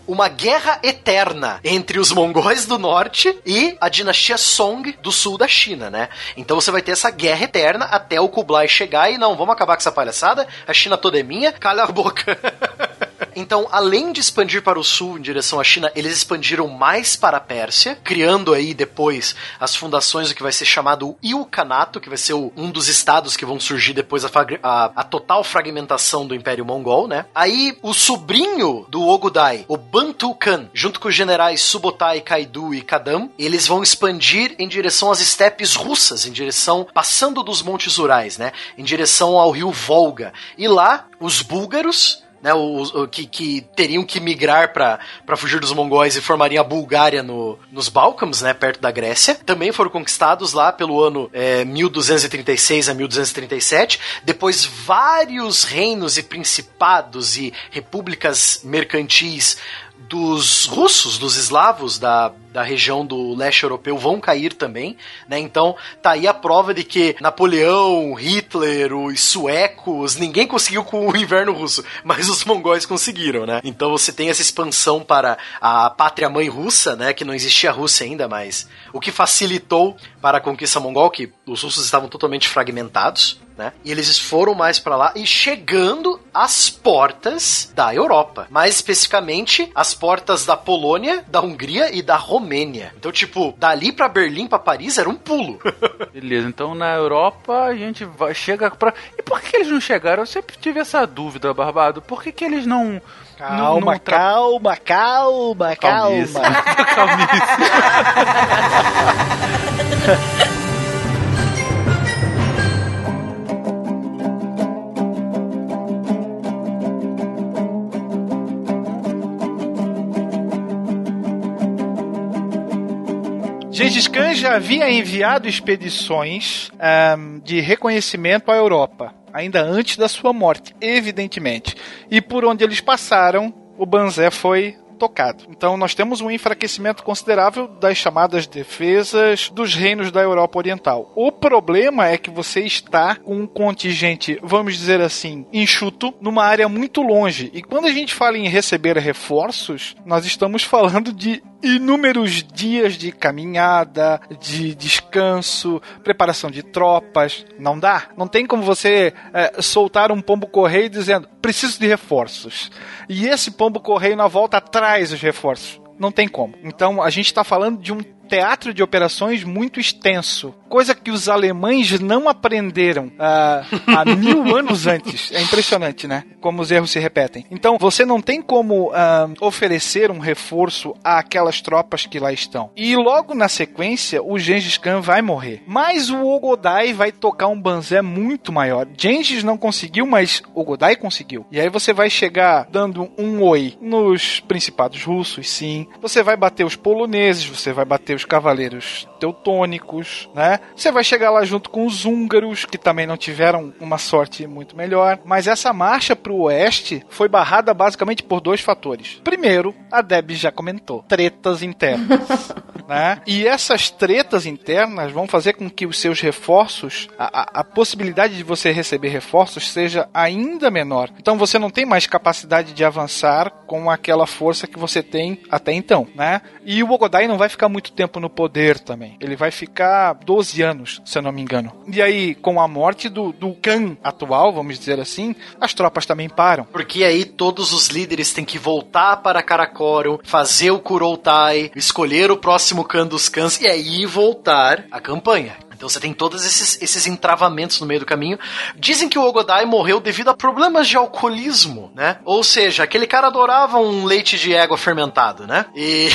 Uma guerra eterna entre os mongóis do norte e a dinastia Song do sul da China, né? Então você vai ter essa guerra eterna até o Kublai chegar e não, vamos acabar com essa palhaçada, a China toda é minha, cala a boca. [LAUGHS] Então, além de expandir para o sul em direção à China, eles expandiram mais para a Pérsia, criando aí depois as fundações do que vai ser chamado Ilkhanato, que vai ser o- um dos estados que vão surgir depois frag- a, a total fragmentação do Império Mongol, né? Aí, o sobrinho do Ogudai, o Bantu Khan, junto com os generais Subotai, Kaidu e Kadam, eles vão expandir em direção às estepes russas, em direção, passando dos Montes Urais, né? Em direção ao rio Volga. E lá, os búlgaros né, os, o- que, que teriam que migrar para fugir dos mongóis e formariam a Bulgária no, nos Balcãs, né, perto da Grécia. Também foram conquistados lá pelo ano é, 1236 a 1237. Depois, vários reinos e principados e repúblicas mercantis dos russos, dos eslavos da, da região do leste europeu vão cair também, né? Então tá aí a prova de que Napoleão, Hitler, os suecos, ninguém conseguiu com o [LAUGHS] inverno russo, mas os mongóis conseguiram, né? Então você tem essa expansão para a pátria mãe russa, né? Que não existia a Rússia ainda, mas o que facilitou para a conquista mongol, que os russos estavam totalmente fragmentados, né? E eles foram mais para lá e chegando às portas da Europa, mais especificamente as portas da Polônia, da Hungria e da Romênia. Então, tipo, dali para Berlim, para Paris era um pulo. [LAUGHS] Beleza, então na Europa a gente vai, chega pra. E por que eles não chegaram? Eu sempre tive essa dúvida, Barbado. Por que, que eles não. Calma, não, não tra- calma, calma, calma. Gengis [LAUGHS] Khan já havia enviado expedições ahm, de reconhecimento à Europa, ainda antes da sua morte, evidentemente. E por onde eles passaram, o Banzé foi tocado. Então nós temos um enfraquecimento considerável das chamadas defesas dos reinos da Europa Oriental. O problema é que você está com um contingente, vamos dizer assim, enxuto, numa área muito longe. E quando a gente fala em receber reforços, nós estamos falando de inúmeros dias de caminhada, de descanso, preparação de tropas. Não dá. Não tem como você é, soltar um pombo correio dizendo preciso de reforços. E esse pombo correio na volta traz os reforços. Não tem como. Então a gente está falando de um teatro de operações muito extenso, coisa que os alemães não aprenderam ah, há [LAUGHS] mil anos antes. É impressionante, né? Como os erros se repetem. Então você não tem como ah, oferecer um reforço àquelas tropas que lá estão. E logo na sequência, o Gengis Khan vai morrer. Mas o Ogodai vai tocar um banzé muito maior. Gengis não conseguiu, mas Ogodai conseguiu. E aí você vai chegar dando um oi nos principados russos, sim. Você vai bater os poloneses, você vai bater os cavaleiros teutônicos, né? Você vai chegar lá junto com os húngaros, que também não tiveram uma sorte muito melhor. Mas essa marcha para o oeste foi barrada basicamente por dois fatores. Primeiro, a Deb já comentou, tretas internas. [LAUGHS] né? E essas tretas internas vão fazer com que os seus reforços, a, a, a possibilidade de você receber reforços seja ainda menor. Então você não tem mais capacidade de avançar com aquela força que você tem até então, né? E o Ogodai não vai ficar muito tempo no poder também. Ele vai ficar 12 anos, se eu não me engano. E aí, com a morte do, do Khan atual, vamos dizer assim, as tropas também param. Porque aí todos os líderes têm que voltar para Karakoro, fazer o Kuroutai, escolher o próximo Khan dos Khans e aí voltar à campanha. Então você tem todos esses, esses entravamentos no meio do caminho. Dizem que o Ogodai morreu devido a problemas de alcoolismo, né? Ou seja, aquele cara adorava um leite de égua fermentado, né? E.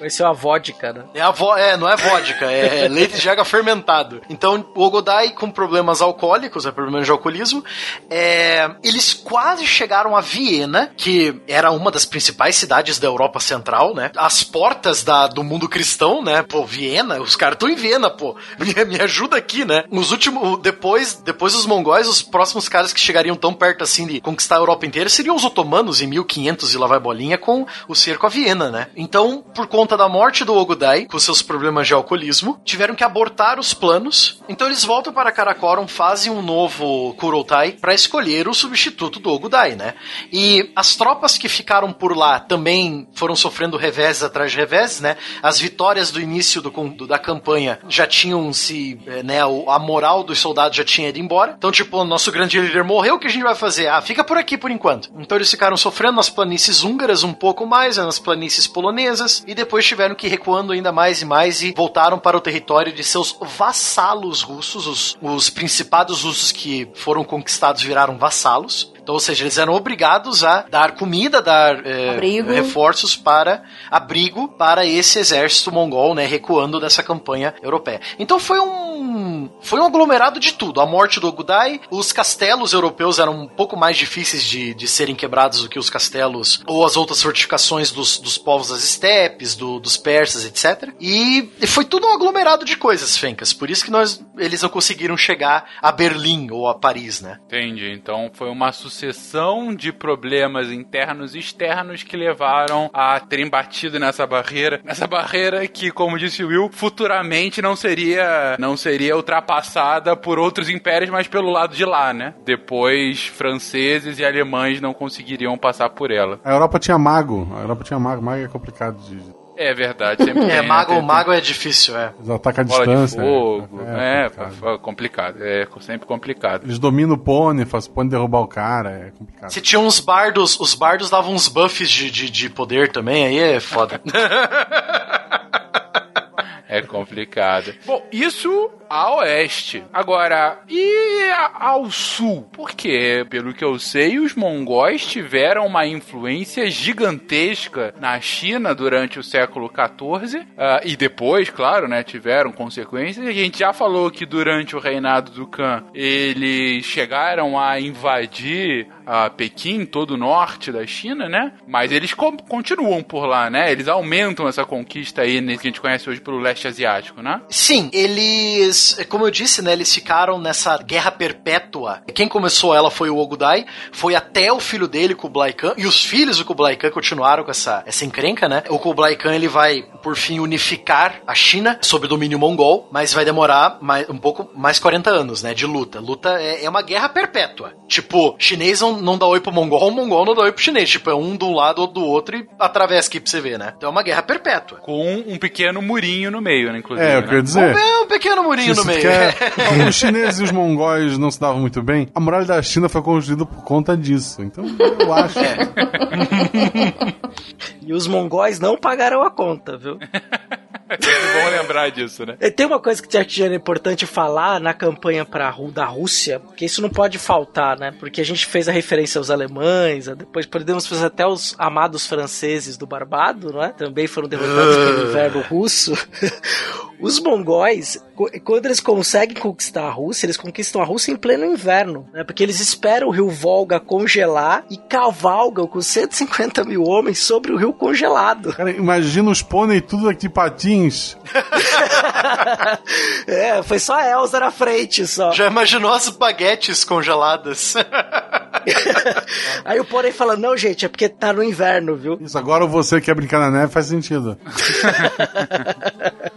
Vai ser uma vodka, né? É, a vo é, não é vodka, é leite de água fermentado. Então, o Ogodai com problemas alcoólicos, é problemas de alcoolismo, é, eles quase chegaram a Viena, que era uma das principais cidades da Europa Central, né? As portas da, do mundo cristão, né? Pô, Viena, os caras estão em Viena, pô. Me, me ajuda aqui, né? Os últimos, depois, depois dos mongóis, os próximos caras que chegariam tão perto assim de conquistar a Europa inteira seriam os otomanos em 1500 e lá vai bolinha com o cerco a Viena, né? Então, por conta da morte do Ogodai, com seus problemas de alcoolismo, tiveram que abortar os planos. Então eles voltam para Karakorum, fazem um novo Kuroutai para escolher o substituto do Ogodai, né? E as tropas que ficaram por lá também foram sofrendo reveses atrás de reveses, né? As vitórias do início do, do, da campanha já tinham se, né, a moral dos soldados já tinha ido embora. Então, tipo, nosso grande líder morreu, o que a gente vai fazer? Ah, fica por aqui por enquanto. Então eles ficaram sofrendo nas planícies húngaras um pouco mais, né, nas planícies polonesas, e depois tiveram que ir recuando ainda mais e mais e voltaram para o território de seus vassalos russos, os, os principados russos que foram conquistados viraram vassalos. Então, ou seja, eles eram obrigados a dar comida, dar é, reforços para abrigo para esse exército mongol, né, recuando dessa campanha europeia. Então foi um foi um aglomerado de tudo. A morte do Ogudai, os castelos europeus eram um pouco mais difíceis de, de serem quebrados do que os castelos ou as outras fortificações dos, dos povos das estepes, do, dos persas, etc. E, e foi tudo um aglomerado de coisas, Fencas. Por isso que nós eles não conseguiram chegar a Berlim ou a Paris, né? Entendi. Então foi uma sucessão de problemas internos e externos que levaram a terem batido nessa barreira. Nessa barreira que, como disse Will, futuramente não seria, não seria ultrapassada por outros impérios, mas pelo lado de lá, né? Depois, franceses e alemães não conseguiriam passar por ela. A Europa tinha mago. A Europa tinha mago. Mago é complicado de. É verdade, sempre [LAUGHS] É, tem, né? mago, Tem- mago é difícil, é. Eles atacam a bola distância. de fogo. é, É, complicado. é complicado. É sempre complicado. Eles dominam o pônei, fazem o pônei derrubar o cara, é complicado. Se tinha uns bardos, os bardos davam uns buffs de, de, de poder também, aí é foda. [LAUGHS] [LAUGHS] É complicado. Bom, isso a oeste. Agora, e ao sul? Porque, pelo que eu sei, os mongóis tiveram uma influência gigantesca na China durante o século XIV. ah, e depois, claro, né, tiveram consequências. A gente já falou que durante o reinado do Khan, eles chegaram a invadir a Pequim, todo o norte da China, né? Mas eles co- continuam por lá, né? Eles aumentam essa conquista aí, nesse que a gente conhece hoje pelo leste asiático, né? Sim, eles, como eu disse, né, eles ficaram nessa guerra perpétua. Quem começou ela foi o Ogudai, foi até o filho dele, Kublai Khan, e os filhos do Kublai Khan continuaram com essa, essa encrenca, né? O Kublai Khan, ele vai, por fim, unificar a China sob domínio mongol, mas vai demorar mais, um pouco mais 40 anos, né, de luta. Luta é, é uma guerra perpétua. Tipo, chinês não, não dá oi pro mongol, o mongol não dá oi pro chinês. Tipo, é um de um lado, outro do outro e atravessa aqui pra você ver, né? Então é uma guerra perpétua. Com um pequeno murinho no meio, né, inclusive. É, eu né? queria dizer. É um pequeno murinho no meio. quer- [LAUGHS] os chineses e os mongóis não se davam muito bem. A muralha da China foi construída por conta disso. Então, eu acho. É. [LAUGHS] E os mongóis não pagaram a conta, viu? [LAUGHS] É bom lembrar disso, né? E Tem uma coisa que já era importante falar na campanha pra, da Rússia, porque isso não pode faltar, né? Porque a gente fez a referência aos alemães, depois podemos fazer até os amados franceses do Barbado, não é? Também foram derrotados pelo inverno russo. [LAUGHS] Os mongóis, quando eles conseguem conquistar a Rússia, eles conquistam a Rússia em pleno inverno, né? Porque eles esperam o rio Volga congelar e cavalgam com 150 mil homens sobre o rio congelado. Cara, imagina os pônei tudo aqui de [LAUGHS] É, foi só a Elsa na frente só. Já imaginou as baguetes congeladas? [LAUGHS] Aí o Porém fala: Não, gente, é porque tá no inverno, viu? Isso, agora você quer brincar na neve faz sentido.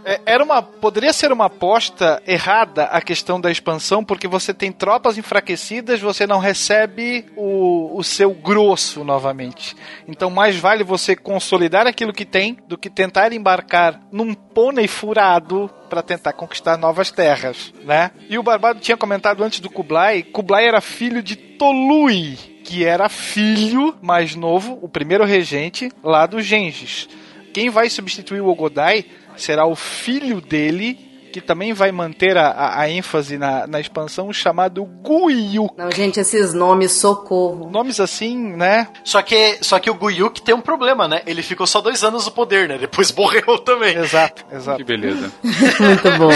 É, Era uma, poderia ser uma aposta errada a questão da expansão, porque você tem tropas enfraquecidas, você não recebe o, o seu grosso novamente. Então, mais vale você consolidar aquilo que tem do que tentar embarcar num pônei furado para tentar conquistar novas terras, né? E o Barbado tinha comentado antes do Kublai, Kublai era filho de Tolui, que era filho mais novo, o primeiro regente lá do Gengis. Quem vai substituir o Ogodai será o filho dele, que também vai manter a, a- a ênfase na, na expansão, chamado Guiyu. Não, gente, esses nomes, socorro. Nomes assim, né? só que, só que o Guyuk tem um problema, né? Ele ficou só dois anos no poder, né? Depois [LAUGHS] morreu também. Exato, exato. Que beleza. [LAUGHS] [LAUGHS] Muito bom.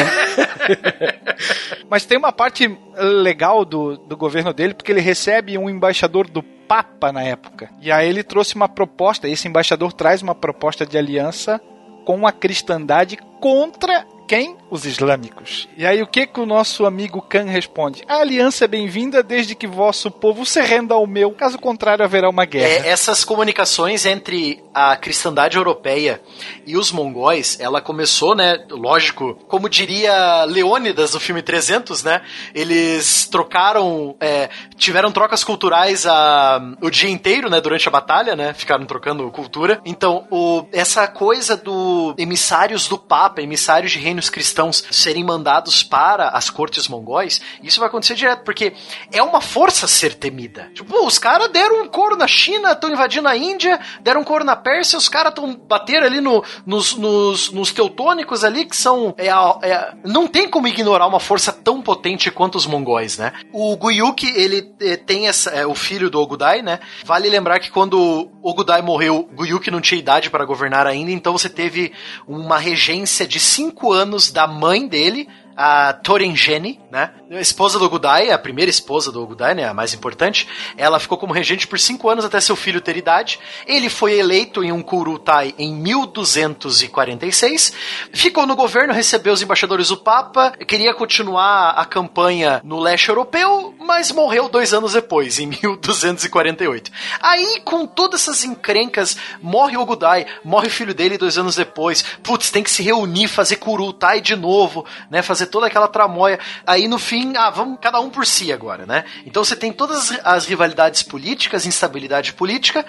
Mas tem uma parte legal do, do governo dele, porque ele recebe um embaixador do Papa na época. E aí ele trouxe uma proposta, esse embaixador traz uma proposta de aliança com a cristandade contra quem? Os islâmicos. E aí o que que o nosso amigo Khan responde? A aliança é bem-vinda desde que vosso povo se renda ao meu, caso contrário haverá uma guerra. É, essas comunicações entre a cristandade europeia e os mongóis, ela começou, né, lógico, como diria Leônidas no filme 300, né, eles trocaram, é, tiveram trocas culturais a, o dia inteiro, né, durante a batalha, né, ficaram trocando cultura. Então, o, essa coisa do emissários do Papa, emissários de reinos cristãos serem mandados para as cortes mongóis, isso vai acontecer direto, porque é uma força ser temida. Tipo, os caras deram um couro na China, estão invadindo a Índia, deram um couro na Pérsia, os caras estão bateram ali no, nos, nos, nos teutônicos ali, que são. É, é- não tem como ignorar uma força tão potente quanto os mongóis, né? O Guyuk, ele eh, tem essa, é, o filho do Ogudai, né? Vale lembrar que quando Ogudai morreu, Guyuk não tinha idade para governar ainda, então você teve uma regência de cinco anos da mãe dele, a Torengene, né? Esposa do Ogudai, a primeira esposa do Ogudai, né? A mais importante. Ela ficou como regente por cinco anos até seu filho ter idade. Ele foi eleito em um Kurutai em 1246. Ficou no governo, recebeu os embaixadores do Papa, queria continuar a campanha no leste europeu, mas morreu dois anos depois, em 1248. Aí, com todas essas encrencas, morre Ogudai, morre o filho dele dois anos depois. Putz, tem que se reunir, fazer Kurutai de novo, né? Fazer toda aquela tramóia. Aí no fim, ah, vamos cada um por si agora, né? Então você tem todas as rivalidades políticas, instabilidade política.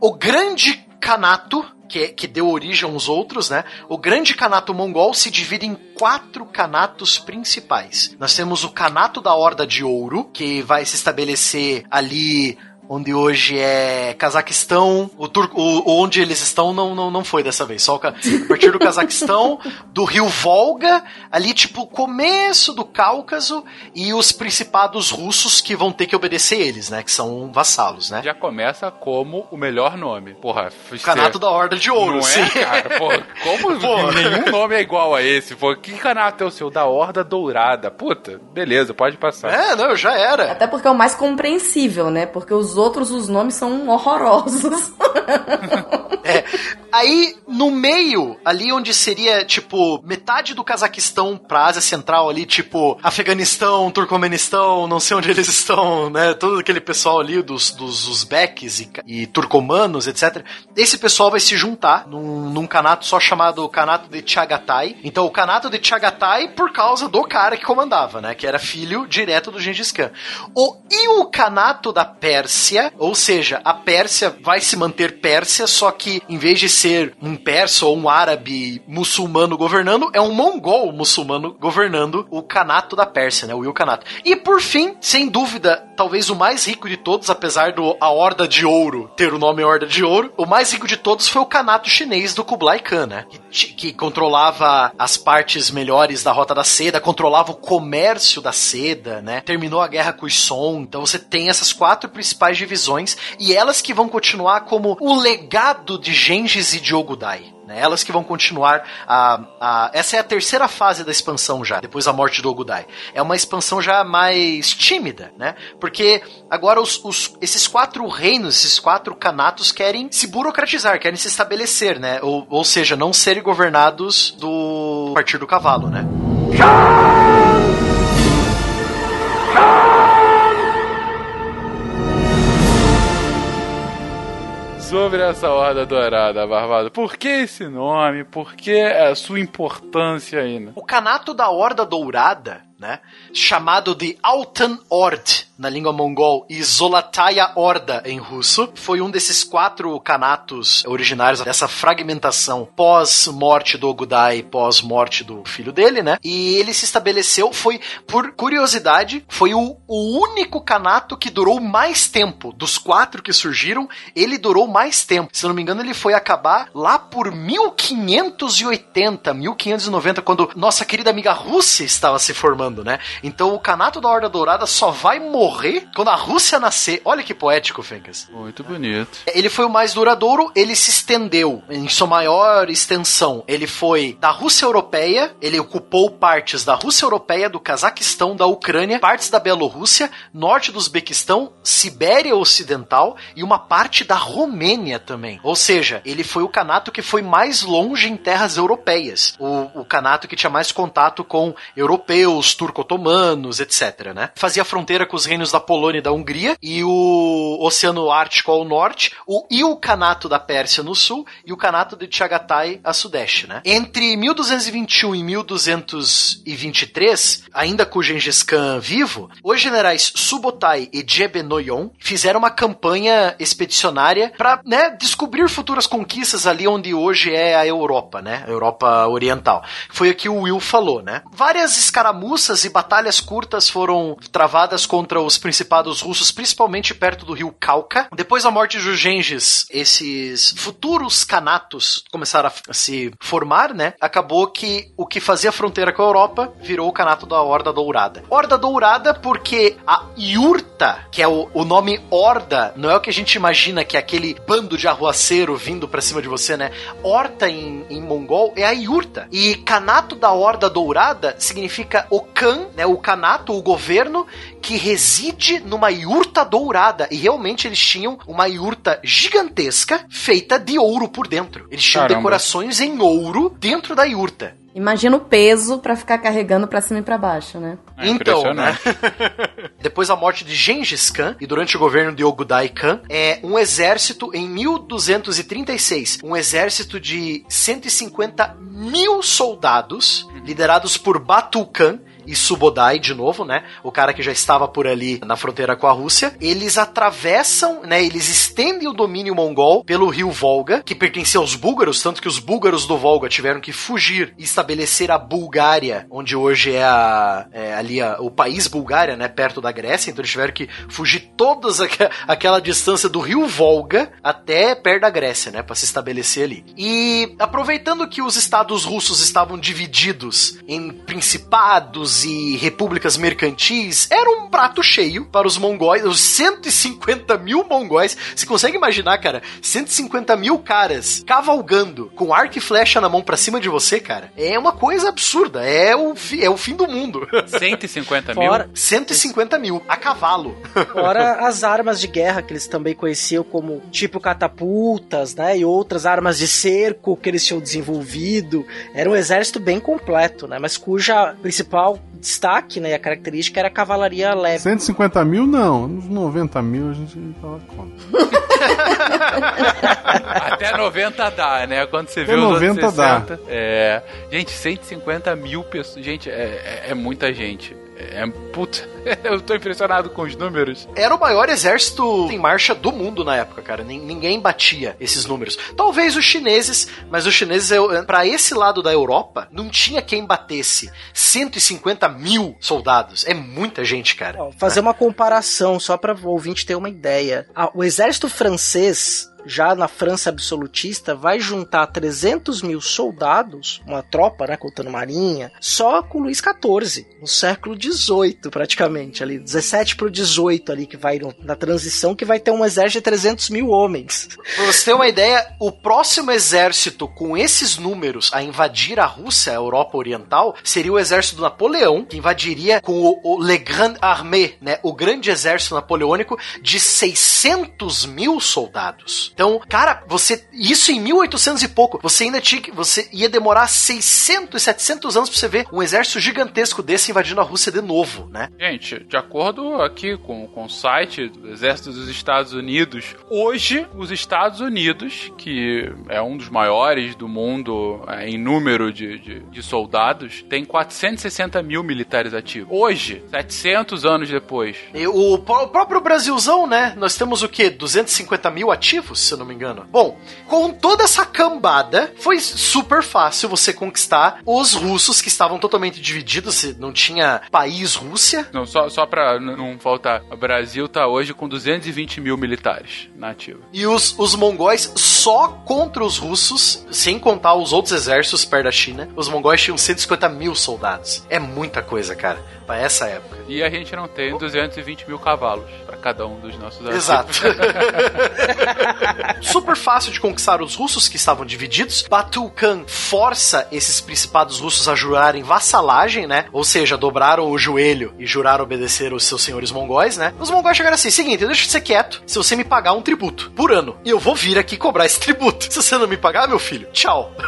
O grande canato que, que deu origem aos outros, né? O grande Kanato mongol se divide em quatro Kanatos principais. Nós temos o Kanato da Horda de Ouro, que vai se estabelecer ali onde hoje é Cazaquistão, o, Tur o onde eles estão não, não, não foi dessa vez, só a partir do Cazaquistão, [LAUGHS] do rio Volga, ali tipo começo do Cáucaso e os principados russos que vão ter que obedecer eles, né, que são vassalos, né? Já começa como o melhor nome. Porra, Canato da Horda de Ouro, não sim. é, cara? Pô, como [LAUGHS] Pô. nenhum nome é igual a esse? Pô, que canato é o seu? Da Horda Dourada. Puta, beleza, pode passar. É, não, já era. Até porque é o mais compreensível, né? Porque os outros, os nomes são horrorosos. É. Aí, no meio, ali onde seria, tipo, metade do Cazaquistão pra Ásia Central ali, tipo, Afeganistão, Turcomenistão, não sei onde [LAUGHS] eles estão, né? Todo aquele pessoal ali dos, dos uzbeques e, e turcomanos, etc. Esse pessoal vai se juntar num, num canato só chamado Canato de Chagatai. Então, o Canato de Chagatai por causa do cara que comandava, né? Que era filho direto do Gengis Khan. O, e o Canato da Pérsia, ou seja, a Pérsia vai se manter Pérsia, só que em vez de ser um persa ou um árabe muçulmano governando, é um mongol muçulmano governando o Canato da Pérsia, né? O Ilkhanato. E por fim, sem dúvida, talvez o mais rico de todos, apesar do a Horda de Ouro ter o nome Horda de Ouro, o mais rico de todos foi o Canato chinês do Kublai Khan, né? Que, que controlava as partes melhores da Rota da Seda, controlava o comércio da seda, né? Terminou a guerra com os Song. Então você tem essas quatro principais divisões e elas que vão continuar como o legado de Gengis e de Ogudai. Né? Elas que vão continuar a, a. Essa é a terceira fase da expansão já, depois da morte do Ogudai. É uma expansão já mais tímida, né? Porque agora os, os, esses quatro reinos, esses quatro canatos querem se burocratizar, querem se estabelecer, né? Ou, ou seja, não serem governados do partir do cavalo, né? Sobre essa Horda Dourada, Barbado, por que esse nome? Por que a sua importância aí? né? O canato da Horda Dourada, né? Chamado de Altan Ord na língua mongol e Zolataya em russo, foi um desses quatro canatos originários dessa fragmentação pós-morte do Ogudai, pós-morte do filho dele, né? E ele se estabeleceu, foi, por curiosidade, foi o, o único canato que durou mais tempo. Dos quatro que surgiram, ele durou mais tempo. Se não me engano, ele foi acabar lá por 1580, 1590, quando nossa querida amiga Rússia estava se formando, né? Então o canato da Horda Dourada só vai morrer quando a Rússia nascer. Olha que poético, Fencas. Muito bonito. Ele foi o mais duradouro, ele se estendeu em sua maior extensão. Ele foi da Rússia Europeia, ele ocupou partes da Rússia Europeia, do Cazaquistão, da Ucrânia, partes da Bielorrússia, norte do Uzbequistão, Sibéria Ocidental e uma parte da Romênia também. Ou seja, ele foi o canato que foi mais longe em terras europeias. O, o canato que tinha mais contato com europeus, turco-otomanos, etc, né? Fazia fronteira com os reinos da Polônia e da Hungria e o Oceano Ártico ao norte, o, o Canato da Pérsia no sul e o Canato de Chagatai a sudeste, né? Entre 1221 e 1223, ainda com Gengis Khan vivo, os generais Subotai e Jebenoyon fizeram uma campanha expedicionária para, né, descobrir futuras conquistas ali onde hoje é a Europa, né? A Europa Oriental. Foi o que o Will falou, né? Várias escaramuças e batalhas curtas foram travadas contra os principados russos, principalmente perto do rio Cauca. Depois da morte de Gengis, esses futuros canatos começaram a se formar, né? Acabou que o que fazia fronteira com a Europa virou o canato da Horda Dourada. Horda Dourada porque a Yurta, que é o, o nome Horda, não é o que a gente imagina que é aquele bando de arruaceiro vindo pra cima de você, né? Horta em, em mongol é a Yurta. E canato da Horda Dourada significa o Khan, né? O canato, o governo que reside numa yurta dourada. E realmente eles tinham uma yurta gigantesca feita de ouro por dentro. Eles tinham Caramba. decorações em ouro dentro da yurta. Imagina o peso pra ficar carregando pra cima e pra baixo, né? É então, né? [LAUGHS] Depois da morte de Gengis Khan e durante o governo de Ogudai Khan, é um exército em 1236, um exército de 150 mil soldados liderados por Batu Khan Subodai de novo, né? O cara que já estava por ali na fronteira com a Rússia. Eles atravessam, né? Eles estendem o domínio mongol pelo rio Volga, que pertencia aos búlgaros, tanto que os búlgaros do Volga tiveram que fugir e estabelecer a Bulgária, onde hoje é, a, é ali a, o país Bulgária, né? Perto da Grécia. Então eles tiveram que fugir todas aqu aquela distância do rio Volga até perto da Grécia, né? Para se estabelecer ali. E aproveitando que os estados russos estavam divididos em principados e repúblicas mercantis, era um prato cheio para os mongóis, os 150 mil mongóis. Você consegue imaginar, cara? 150 mil caras cavalgando com arco e flecha na mão para cima de você, cara? É uma coisa absurda. É o, fi, é o fim do mundo. [LAUGHS] 150 mil? Fora, 150 mil, a cavalo. [LAUGHS] fora as armas de guerra que eles também conheciam como tipo catapultas, né? E outras armas de cerco que eles tinham desenvolvido. Era um exército bem completo, né? Mas cuja principal destaque, né? E a característica era a cavalaria leve. 150 mil, não. Uns 90 mil a gente tava conta. [LAUGHS] Até 90 dá, né? Quando você Até vê os 90 anos dá. 60. É, gente, 150 mil pessoas. Gente, é, é- é muita gente. É, puta, [LAUGHS] eu tô impressionado com os números. Era o maior exército em marcha do mundo na época, cara. Nin- Ninguém batia esses números. Talvez os chineses, mas os chineses, eu- pra esse lado da Europa, não tinha quem batesse 150 mil soldados. É muita gente, cara. Ó, fazer uma comparação, só para o ouvinte ter uma ideia. Ah, o exército francês, já na França absolutista, vai juntar 300 mil soldados, uma tropa, né, contando marinha, só com Luís XIV, no século XVIII, praticamente, ali, 17 pro 18 ali, que vai na transição, que vai ter um exército de 300 mil homens. Pra você ter uma ideia, o próximo exército com esses números a invadir a Rússia, a Europa Oriental, seria o exército do Napoleão, que invadiria com o, o Le Grand Armée, né, o grande exército napoleônico de 600 mil soldados. Então, cara, você isso em 1800 e pouco, você ainda tinha que, você ia demorar 600, 700 anos pra você ver um exército gigantesco desse invadindo a Rússia de novo, né? Gente, de acordo aqui com, com o site do Exército dos Estados Unidos, hoje os Estados Unidos, que é um dos maiores do mundo é, em número de, de, de soldados, tem 460 mil militares ativos. Hoje, 700 anos depois. E o, o próprio Brasilzão, né? Nós temos o quê? 250 mil ativos, se eu não me engano. Bom, com toda essa cambada, foi super fácil você conquistar os russos que estavam totalmente divididos, não tinha país Rússia. Não, só, só pra não faltar, o Brasil tá hoje com 220 mil militares na ativa. E os, os mongóis só contra os russos, sem contar os outros exércitos perto da China, os mongóis tinham 150 mil soldados. É muita coisa, cara, pra essa época. E a gente não tem 220 mil cavalos pra cada um dos nossos ativos. Exato. [LAUGHS] Super fácil de conquistar os russos que estavam divididos. Batu Khan força esses principados russos a jurarem vassalagem, né? Ou seja, dobraram o joelho e juraram obedecer os seus senhores mongóis, né? Os mongóis chegaram assim: seguinte, deixa eu ser quieto se você me pagar um tributo por ano. E eu vou vir aqui cobrar esse tributo. Se você não me pagar, meu filho, tchau. [LAUGHS]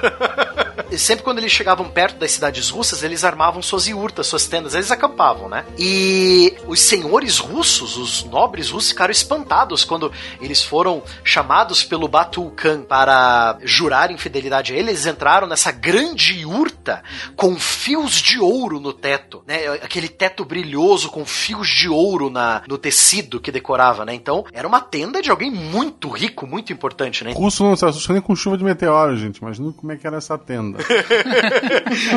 E sempre quando eles chegavam perto das cidades russas, eles armavam suas iurtas, suas tendas, eles acampavam, né? E os senhores russos, os nobres russos, ficaram espantados quando eles foram chamados pelo Batu Khan para jurar fidelidade a ele. Eles entraram nessa grande iurta com fios de ouro no teto, né? Aquele teto brilhoso com fios de ouro na, no tecido que decorava, né? Então, era uma tenda de alguém muito rico, muito importante, né? O russo não se assusta nem com chuva de meteoro, gente. Imagina como é que era essa tenda. [LAUGHS]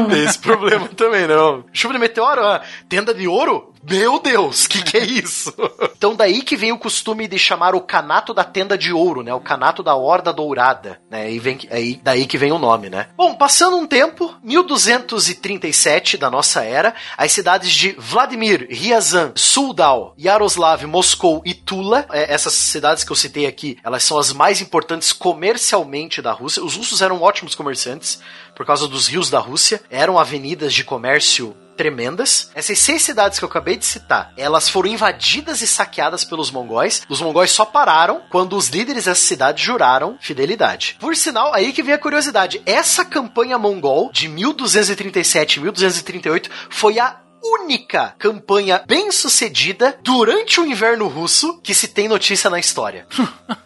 Tem esse problema também, não. Chuva de meteoro, ah, tenda de ouro? Meu Deus, que que é isso? [LAUGHS] então daí que vem o costume de chamar o canato da tenda de ouro, né? O canato da horda dourada, né? E vem aí daí que vem o nome, né? Bom, passando um tempo, 1237 da nossa era, as cidades de Vladimir, Ryazan, Suldal, Yaroslav, Moscou e Tula, é, essas cidades que eu citei aqui, elas são as mais importantes comercialmente da Rússia. Os russos eram ótimos comerciantes por causa dos rios da Rússia, eram avenidas de comércio tremendas. Essas seis cidades que eu acabei de citar, elas foram invadidas e saqueadas pelos mongóis. Os mongóis só pararam quando os líderes dessa cidade juraram fidelidade. Por sinal, aí que vem a curiosidade. Essa campanha mongol de 1237 e 1238 foi a única campanha bem sucedida durante o inverno russo que se tem notícia na história. [LAUGHS]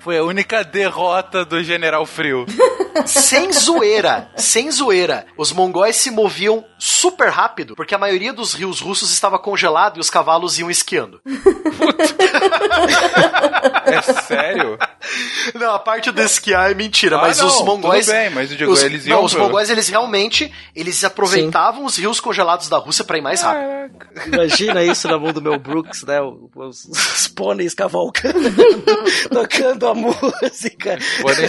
Foi a única derrota do General Frio. [LAUGHS] sem zoeira, sem zoeira. Os mongóis se moviam super rápido, porque a maioria dos rios russos estava congelado e os cavalos iam esquiando. É sério? Não, a parte do esquiar é mentira, Ah, mas não, os mongóis. tudo bem, mas eu digo, os, eles não, iam os pro- mongóis, eles realmente eles aproveitavam os rios congelados da Rússia para ir mais rápido. Imagina isso na mão do Mel Brooks, né? Os, os pôneis cavalcando, [LAUGHS] tocando a música. Podem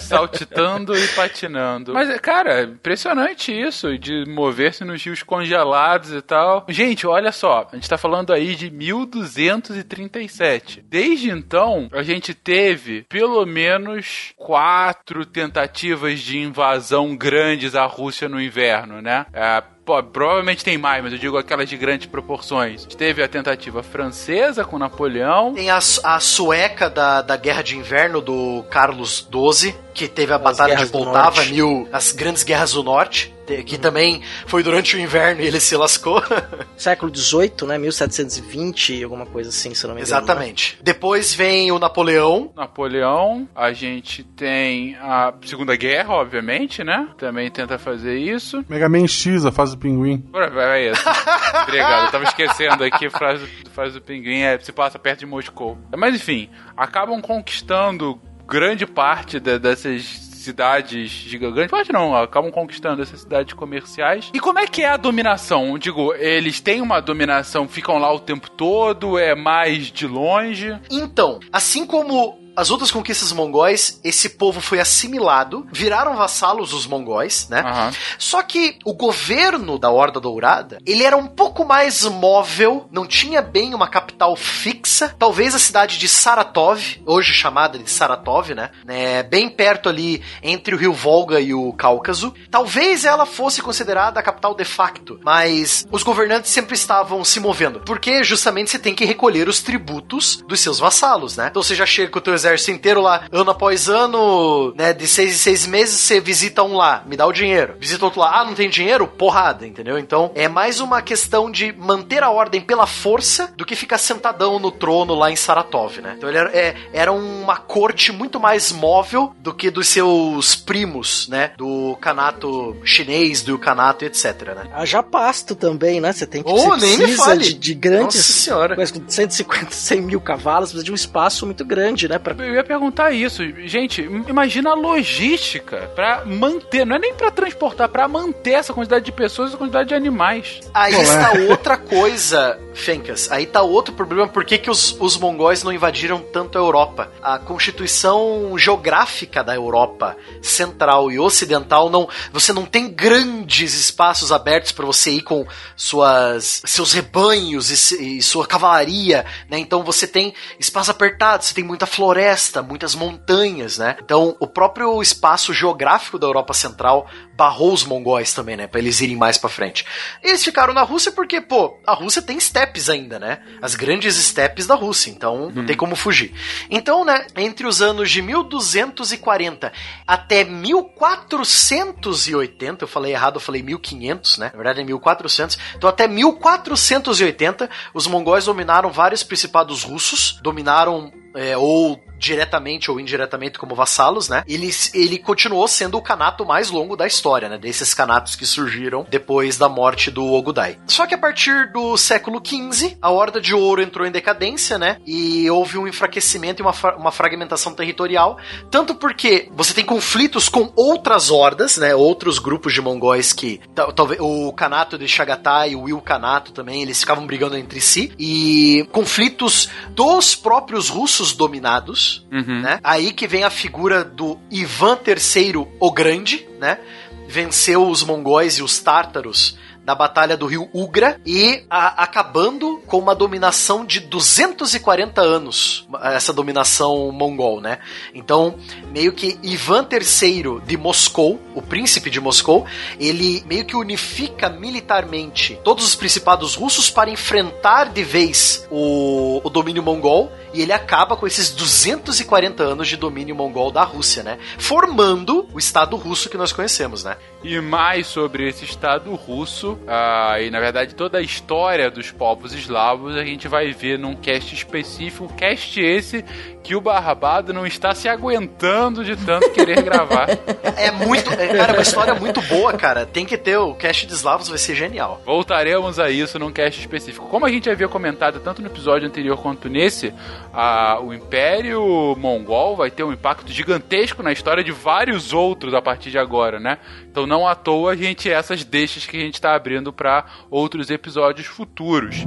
saltitando e patinando. Mas, cara, é impressionante isso, de mover-se nos rios congelados e tal. Gente, olha só, a gente tá falando aí de 1237. Desde então, a gente teve pelo menos quatro tentativas de invasão grandes à Rússia no inverno, né? É, Pô, provavelmente tem mais, mas eu digo aquelas de grandes proporções. Teve a tentativa francesa com Napoleão. Tem a, a sueca da, da Guerra de Inverno do Carlos XII, que teve a Batalha de Poltava, mil, as grandes guerras do norte, te- que também foi durante o inverno e ele se lascou. [LAUGHS] Século XVIII, né? 1720, alguma coisa assim, se eu não me engano. né? Exatamente. Depois vem o Napoleão. Napoleão, a gente tem a Segunda Guerra, obviamente, né? Também tenta fazer isso. Mega Man X, a fase do pinguim. Vai, vai, é isso. [LAUGHS] Obrigado, eu tava esquecendo aqui a frase, do- frase do pinguim, é, se passa perto de Moscou. Mas enfim, acabam conquistando grande parte da- dessas cidades gigantes. Parte não, acabam conquistando essas cidades comerciais. E como é que é a dominação? Digo, eles têm uma dominação, ficam lá o tempo todo, é mais de longe. Então, assim como as outras conquistas mongóis, esse povo foi assimilado, viraram vassalos dos mongóis, né? Aham. Só que o governo da Horda Dourada, ele era um pouco mais móvel, não tinha bem uma capital fixa. Talvez a cidade de Saratov, hoje chamada de Saratov, né? É, bem perto ali entre o rio Volga e o Cáucaso. Talvez ela fosse considerada a capital de facto, mas os governantes sempre estavam se movendo, porque justamente você tem que recolher os tributos dos seus vassalos, né? Então você já chega com o teu exército inteiro lá, ano após ano, né? De seis em seis meses você visita um lá, me dá o dinheiro. Visita outro lá, ah, não tem dinheiro? Porrada, entendeu? Então é mais uma questão de manter a ordem pela força do que ficar sentadão no trono lá em Saratov, né? Então ele era, é, era uma corte muito mais móvel do que dos seus primos, né? Do canato chinês, do canato, etc, né? Haja pasto também, né? Você tem que Oh, nem me fale. de, de grandes. Nossa senhora. Mas com 150, 100 mil cavalos, precisa de um espaço muito grande, né? Pra... Eu ia perguntar isso. Gente, imagina a logística pra manter, não é nem pra transportar, pra manter essa quantidade de pessoas e essa quantidade de animais. Aí está outra coisa, Fencas. Aí tá outro problema. Por que, que os, os mongóis não invadiram tanto a Europa? A constituição geográfica da Europa central e ocidental não. Você não tem grandes espaços abertos para você ir com suas seus rebanhos e, e sua cavalaria, né? Então você tem espaço apertado, você tem muita floresta, muitas montanhas, né? Então o próprio espaço geográfico da Europa Central barrou os mongóis também, né? Pra eles irem mais pra frente. Eles ficaram na Rússia porque, pô, a Rússia tem estepes ainda, né? As grandes estepes da Rússia, então não tem como fugir. Então, né, entre os anos de 1240 até 1480, eu falei errado, eu falei 1500, né? Na verdade é 1400. Então, até 1480, os mongóis dominaram vários principados russos, dominaram é, ou diretamente ou indiretamente como vassalos, né? Ele, ele continuou sendo o canato mais longo da história, né? Desses canatos que surgiram depois da morte do Ogudai. Só que a partir do século XV, a Horda de Ouro entrou em decadência, né? E houve um enfraquecimento e uma, uma fragmentação territorial, tanto porque você tem conflitos com outras hordas, né? Outros grupos de mongóis que tal- talvez o Kanato de Chagatai e o Ilkhanato também, eles ficavam brigando entre si e conflitos dos próprios russos dominados, né? Aí que vem a figura do Ivan III o Grande, né? Venceu os mongóis e os tártaros na batalha do rio Ugra e a- acabando com uma dominação de 240 anos, essa dominação mongol, né? Então, meio que Ivan III de Moscou, o príncipe de Moscou, ele meio que unifica militarmente todos os principados russos para enfrentar de vez o, o domínio mongol e ele acaba com esses 240 anos de domínio mongol da Rússia, né? Formando o Estado russo que nós conhecemos, né? E mais sobre esse Estado russo ah, e na verdade toda a história dos povos eslavos a gente vai ver num cast específico, cast esse que o Barbado não está se aguentando de tanto querer gravar. [LAUGHS] É muito. é, Cara, é uma história muito boa, cara. Tem que ter o cast de Slavos, vai ser genial. Voltaremos a isso num cast específico. Como a gente havia comentado tanto no episódio anterior quanto nesse, a- o Império Mongol vai ter um impacto gigantesco na história de vários outros a partir de agora, né? Então não à toa a gente essas deixas que a gente está abrindo para outros episódios futuros.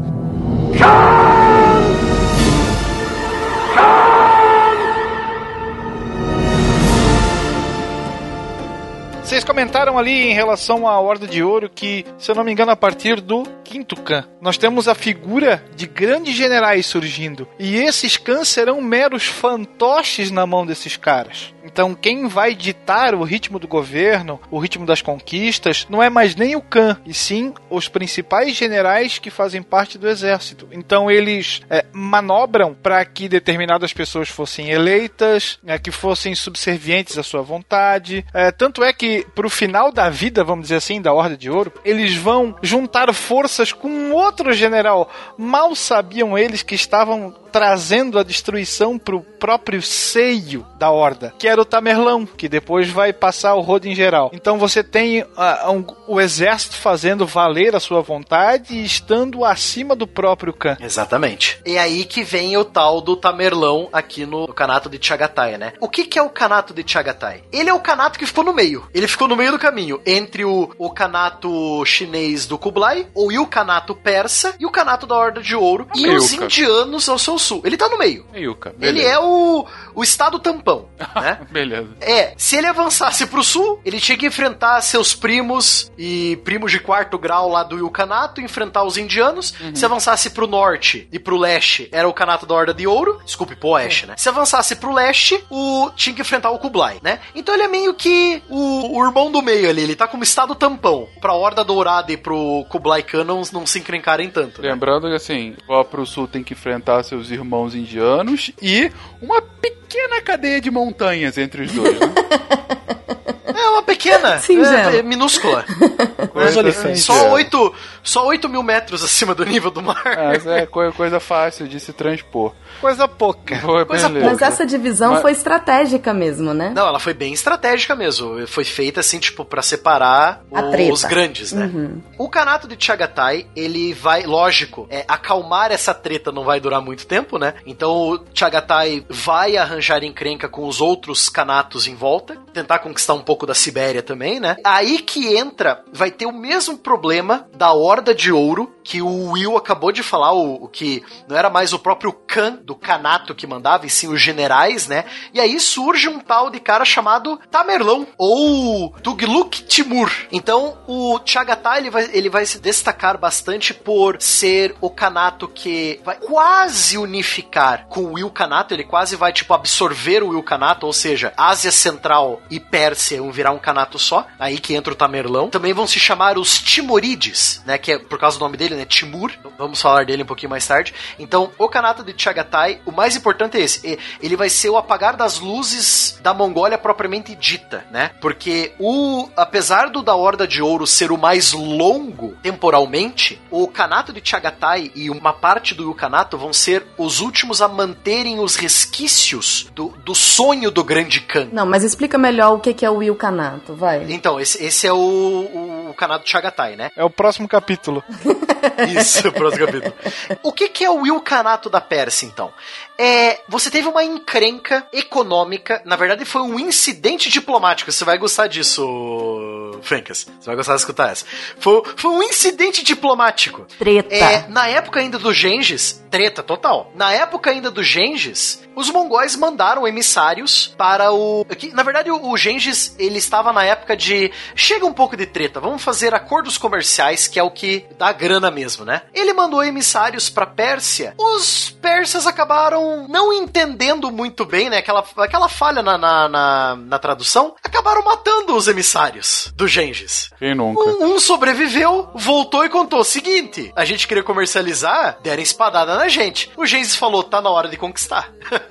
Vocês comentaram ali em relação à Horda de Ouro que, se eu não me engano, a partir do quinto Khan, nós temos a figura de grandes generais surgindo. E esses Khans serão meros fantoches na mão desses caras. Então, quem vai ditar o ritmo do governo, o ritmo das conquistas, não é mais nem o Khan, e sim os principais generais que fazem parte do exército. Então, eles é, manobram para que determinadas pessoas fossem eleitas, é, que fossem subservientes à sua vontade. É, tanto é que, pro final da vida, vamos dizer assim, da Horda de Ouro, eles vão juntar forças com um outro general. Mal sabiam eles que estavam trazendo a destruição pro próprio seio da Horda, que era o Tamerlão, que depois vai passar o rodo em geral. Então você tem ah, um- o exército fazendo valer a sua vontade e estando acima do próprio Khan. Exatamente. E aí que vem o tal do Tamerlão aqui no, no Kanato de Chagatai, né? O que, que é o Kanato de Chagatai? Ele é o Kanato que ficou no meio. Ele ficou no meio do caminho entre o, o Kanato chinês do Kublai, ou e o Kanato persa e o Kanato da Horda de Ouro e os indianos ao seu sul. Ele tá no meio. Yuka, Ele é o, o estado tampão, [LAUGHS] né? Beleza. É, se ele avançasse pro sul, ele tinha que enfrentar seus primos e primos de quarto grau lá do Ilkanato, enfrentar os indianos. Se avançasse pro norte e pro leste, era o Kanato da Horda de Ouro. Desculpe, pro oeste, né? Se avançasse pro leste, o tinha que enfrentar o Kublai, né? Então ele é meio que o, o irmão do meio ali, ele tá como estado tampão. Pra Horda Dourada e pro Kublai Khan não, se encrencarem tanto, né? Lembrando que assim, lá pro sul tem que enfrentar seus irmãos indianos e uma pequena cadeia de montanhas entre os dois. Né? [LAUGHS] É uma pequena, [LAUGHS] Singela. é, [LAUGHS] é minúscula. Os olifantes. Só 8, só 8 mil metros acima do nível do mar. Mas é coi- coisa fácil de se transpor. Coisa pouca. Foi, Coisa beleza. Mas essa divisão Mas- foi estratégica mesmo, né? Não, ela foi bem estratégica mesmo. Foi feita assim, tipo, pra separar o- os grandes, né? Uhum. O Kanato de Chagatai, ele vai, lógico, é, acalmar essa treta não vai durar muito tempo, né? Então o Chagatai vai arranjar encrenca com os outros Kanatos em volta, tentar conquistar um pouco da Sibéria também, né? Aí que entra, vai ter o mesmo problema da Horda de Ouro, que o Will acabou de falar, o, o que não era mais o próprio Khan do Kanato que mandava, e sim os generais, né? E aí surge um tal de cara chamado Tamerlão, ou Tugluk Timur. Então, o Chagatai, ele vai, ele vai se destacar bastante por ser o Kanato que vai quase unificar com o Ilkhanato, ele quase vai, tipo, absorver o Ilkhanato, ou seja, Ásia Central e Pérsia vão virar um Kanato só, aí que entra o Tamerlão. Também vão se chamar os Timurides, né, que é por causa do nome dele, né, Timur. Vamos falar dele um pouquinho mais tarde. Então, o Kanato de Chagatai, o mais importante é esse, ele vai ser o apagar das luzes da Mongólia propriamente dita, né? Porque o apesar do da Horda de Ouro ser o mais longo temporalmente, o Kanato de Chagatai e uma parte do Ilkhanato vão ser os últimos a manterem os resquícios do, do sonho do grande Khan. Não, mas explica melhor o que que é o Ilkanato, vai. Então, esse, esse é o, o, o Kanato de Chagatai, né? É o próximo capítulo. [LAUGHS] Isso, o [LAUGHS] próximo capítulo. O que, que é o Ilkhanato da Pérsia, então? É, você teve uma encrenca econômica, na verdade foi um incidente diplomático, você vai gostar disso, Fencas. Você vai gostar de escutar essa. Foi, foi um incidente diplomático. Treta. É, na época ainda do Gengis, treta total. Na época ainda do Gengis, os mongóis mandaram emissários para o. que, na verdade, o, o Gengis ele estava na época de. Chega um pouco de treta, vamos fazer acordos comerciais, que é o que dá grana mesmo, né? Ele mandou emissários para Pérsia. Os persas acabaram não entendendo muito bem, né? Aquela, aquela falha na, na, na, na tradução. Acabaram matando os emissários do Gengis. Quem nunca? Um, um sobreviveu, voltou e contou o seguinte: a gente queria comercializar, deram espadada na gente. O Gengis falou: tá na hora de conquistar. [LAUGHS]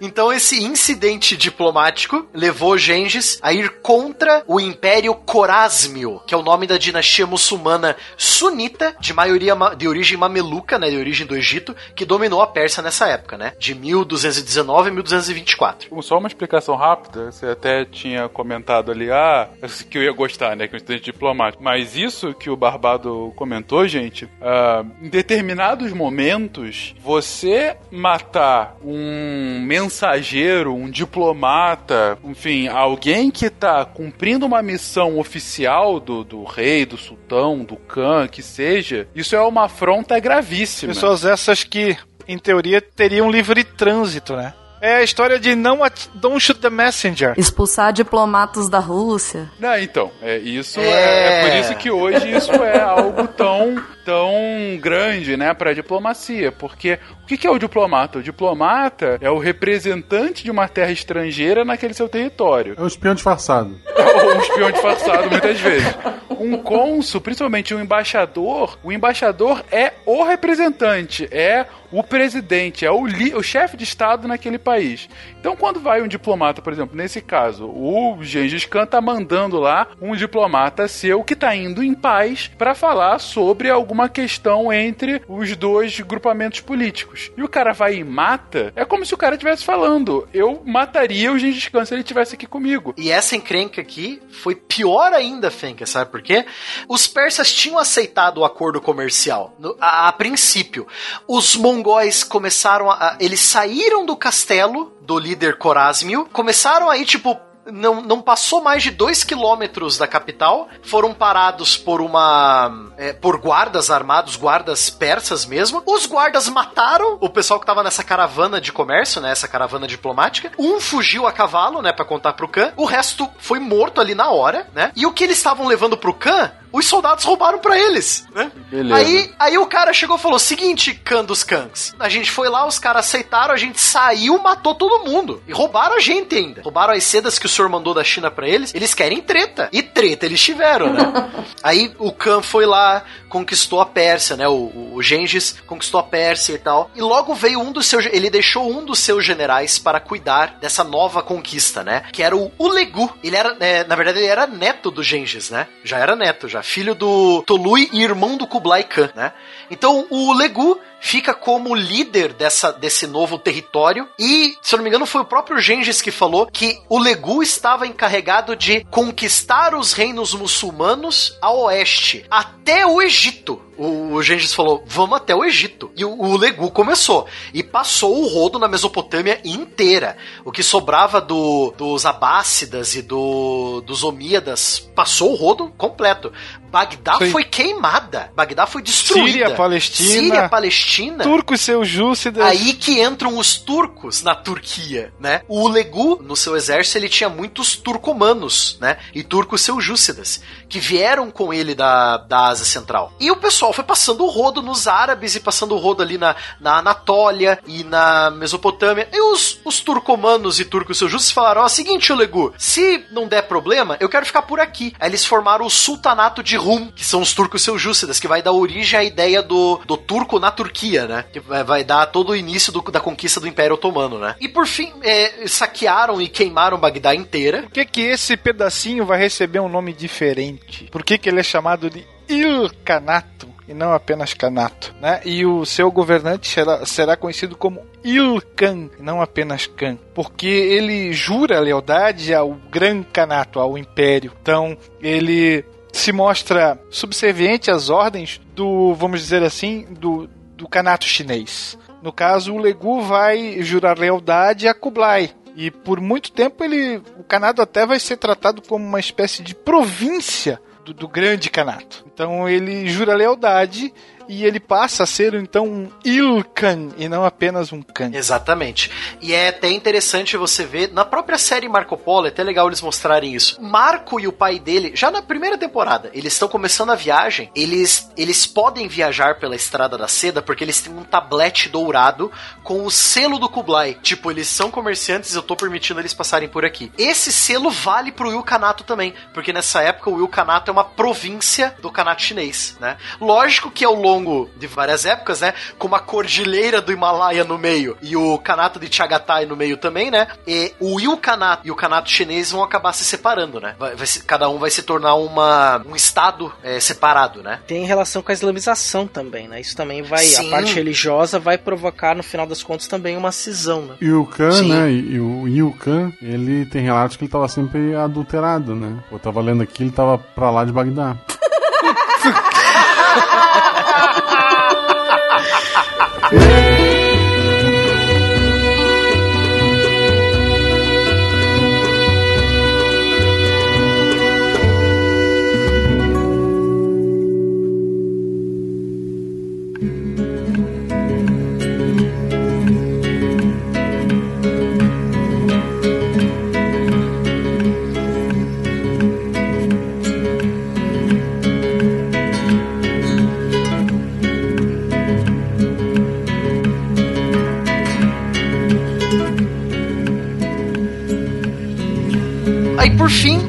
Então esse incidente diplomático levou Gengis a ir contra o Império Corásmio, que é o nome da dinastia muçulmana sunita de maioria ma- de origem mameluca, né, de origem do Egito, que dominou a Pérsia nessa época, né, de 1219 a 1224. Um, Só uma explicação rápida, você até tinha comentado ali, ah, que eu ia gostar, né, que é um estudante diplomático. Mas isso que o Barbado comentou, gente, ah, em determinados momentos, você matar um mensageiro, um diplomata, enfim, alguém que tá cumprindo uma missão oficial do, do rei, do sultão, do khan, que seja, isso é uma afronta gravíssima. Pessoas essas que, em teoria, teriam livre trânsito, né? É a história de não at- don't shoot the messenger. Expulsar diplomatas da Rússia. Não, então, é, isso é... É. é por isso que hoje isso é algo tão, tão grande, né, pra diplomacia. Porque o que, que é o diplomata? O diplomata é o representante de uma terra estrangeira naquele seu território. É um espião disfarçado. Ou um espião disfarçado, muitas vezes. Um cônsul, principalmente um embaixador, o embaixador é o representante, é o presidente, é o, o chefe de Estado naquele país. Então, quando vai um diplomata, por exemplo, nesse caso, o Gengis Khan tá mandando lá um diplomata seu que tá indo em paz para falar sobre alguma questão entre os dois grupamentos políticos. E o cara vai e mata, é como se o cara estivesse falando: eu mataria o Gengis Khan se ele estivesse aqui comigo. E essa encrenca aqui foi pior ainda, Fenka, sabe por quê? Os persas tinham aceitado o acordo comercial a, a princípio. Os mongóis começaram a, Eles saíram do castelo do líder Corásmio, começaram aí, tipo. Não, não passou mais de dois quilômetros da capital, foram parados por uma. é, por guardas armados, guardas persas mesmo. Os guardas mataram o pessoal que tava nessa caravana de comércio, né? Essa caravana diplomática. Um fugiu a cavalo, né? Pra contar pro Khan. O resto foi morto ali na hora, né? E o que eles estavam levando pro Khan, os soldados roubaram pra eles, né? Beleza. Aí, aí o cara chegou e falou: seguinte, Khan dos Khans. A gente foi lá, os caras aceitaram, a gente saiu, matou todo mundo. E roubaram a gente ainda. Roubaram as sedas que o senhor mandou da China pra eles. Eles querem treta. E treta eles tiveram, né? [LAUGHS] aí o Khan foi lá, conquistou a Pérsia, né? O, o, o Gengis conquistou a Pérsia e tal. E logo veio um dos seus. Ele deixou um dos seus generais para cuidar dessa nova conquista, né? Que era o Ulegu. Ele era, é, na verdade, ele era neto do Gengis, né? Já era neto, já. Filho do Tolui e irmão do Kublai Khan, né? Então o Ulegu fica como líder dessa, desse novo território. E, se eu não me engano, foi o próprio Gengis que falou que o Legu estava encarregado de conquistar os reinos muçulmanos a oeste, até o Egito. O, o Gengis falou: vamos até o Egito. E o, o Legu começou. E passou o rodo na Mesopotâmia inteira. O que sobrava do, dos Abássidas e do, dos Omíadas passou o rodo completo. Bagdá Sim. foi queimada. Bagdá foi destruída. Síria, Palestina. Síria, Palestina. Turcos seus Júcidas. Aí que entram os turcos na Turquia, né? O Ulegu, no seu exército, ele tinha muitos turcomanos, né? E turcos seljúcidas, que vieram com ele da, da Ásia Central. E o pessoal foi passando o rodo nos árabes e passando o rodo ali na, na Anatólia e na Mesopotâmia. E os, os turcomanos e turcos seljúcidas falaram, ó, seguinte, Ulegu, se não der problema, eu quero ficar por aqui. Aí eles formaram o Sultanato de Rum, que são os turcos seljúcidas, que vai dar origem à ideia do, do turco na Turquia, né? Que vai, dar todo o início do- da conquista do Império Otomano, né? E por fim, é, saquearam e queimaram Bagdá inteira. Por que, que esse pedacinho vai receber um nome diferente? Por que, que ele é chamado de Ilkanato e não apenas Kanato? Né? E o seu governante será, será conhecido como Ilkan, não apenas Khan, porque ele jura lealdade ao Gran Kanato, ao Império. Então, ele se mostra subserviente às ordens do, vamos dizer assim, do, do Kanato chinês. No caso, o Legu vai jurar lealdade a Kublai. E por muito tempo ele, o Kanato até vai ser tratado como uma espécie de província do, grande Kanato. Então ele jura lealdade e ele passa a ser então um Ilkan e não apenas um Khan. Exatamente. E é até interessante você ver, na própria série Marco Polo, é até legal eles mostrarem isso. Marco e o pai dele, já na primeira temporada, eles estão começando a viagem, eles, eles podem viajar pela Estrada da Seda porque eles têm um tablete dourado com o selo do Kublai. Tipo, eles são comerciantes, eu tô permitindo eles passarem por aqui. Esse selo vale pro Ilkanato também, porque nessa época o Ilkanato é uma província do Kanato chinês, né? Lógico que ao longo de várias épocas, né, com uma cordilheira do Himalaia no meio e o Kanato de Chagatai no meio também, né? E o Yu Kanato e o Kanato chinês vão acabar se separando, né? Vai, vai se- cada um vai se tornar uma, um estado é, separado, né? Tem relação com a islamização também, né? Isso também vai. Sim. A parte religiosa vai provocar, no final das contas, também uma cisão, né? E o Khan, né? E, e o Yu Khan, ele tem relatos que ele tava sempre adulterado, né? Eu tava lendo aqui, ele tava pra lá de Bagdá. [LAUGHS]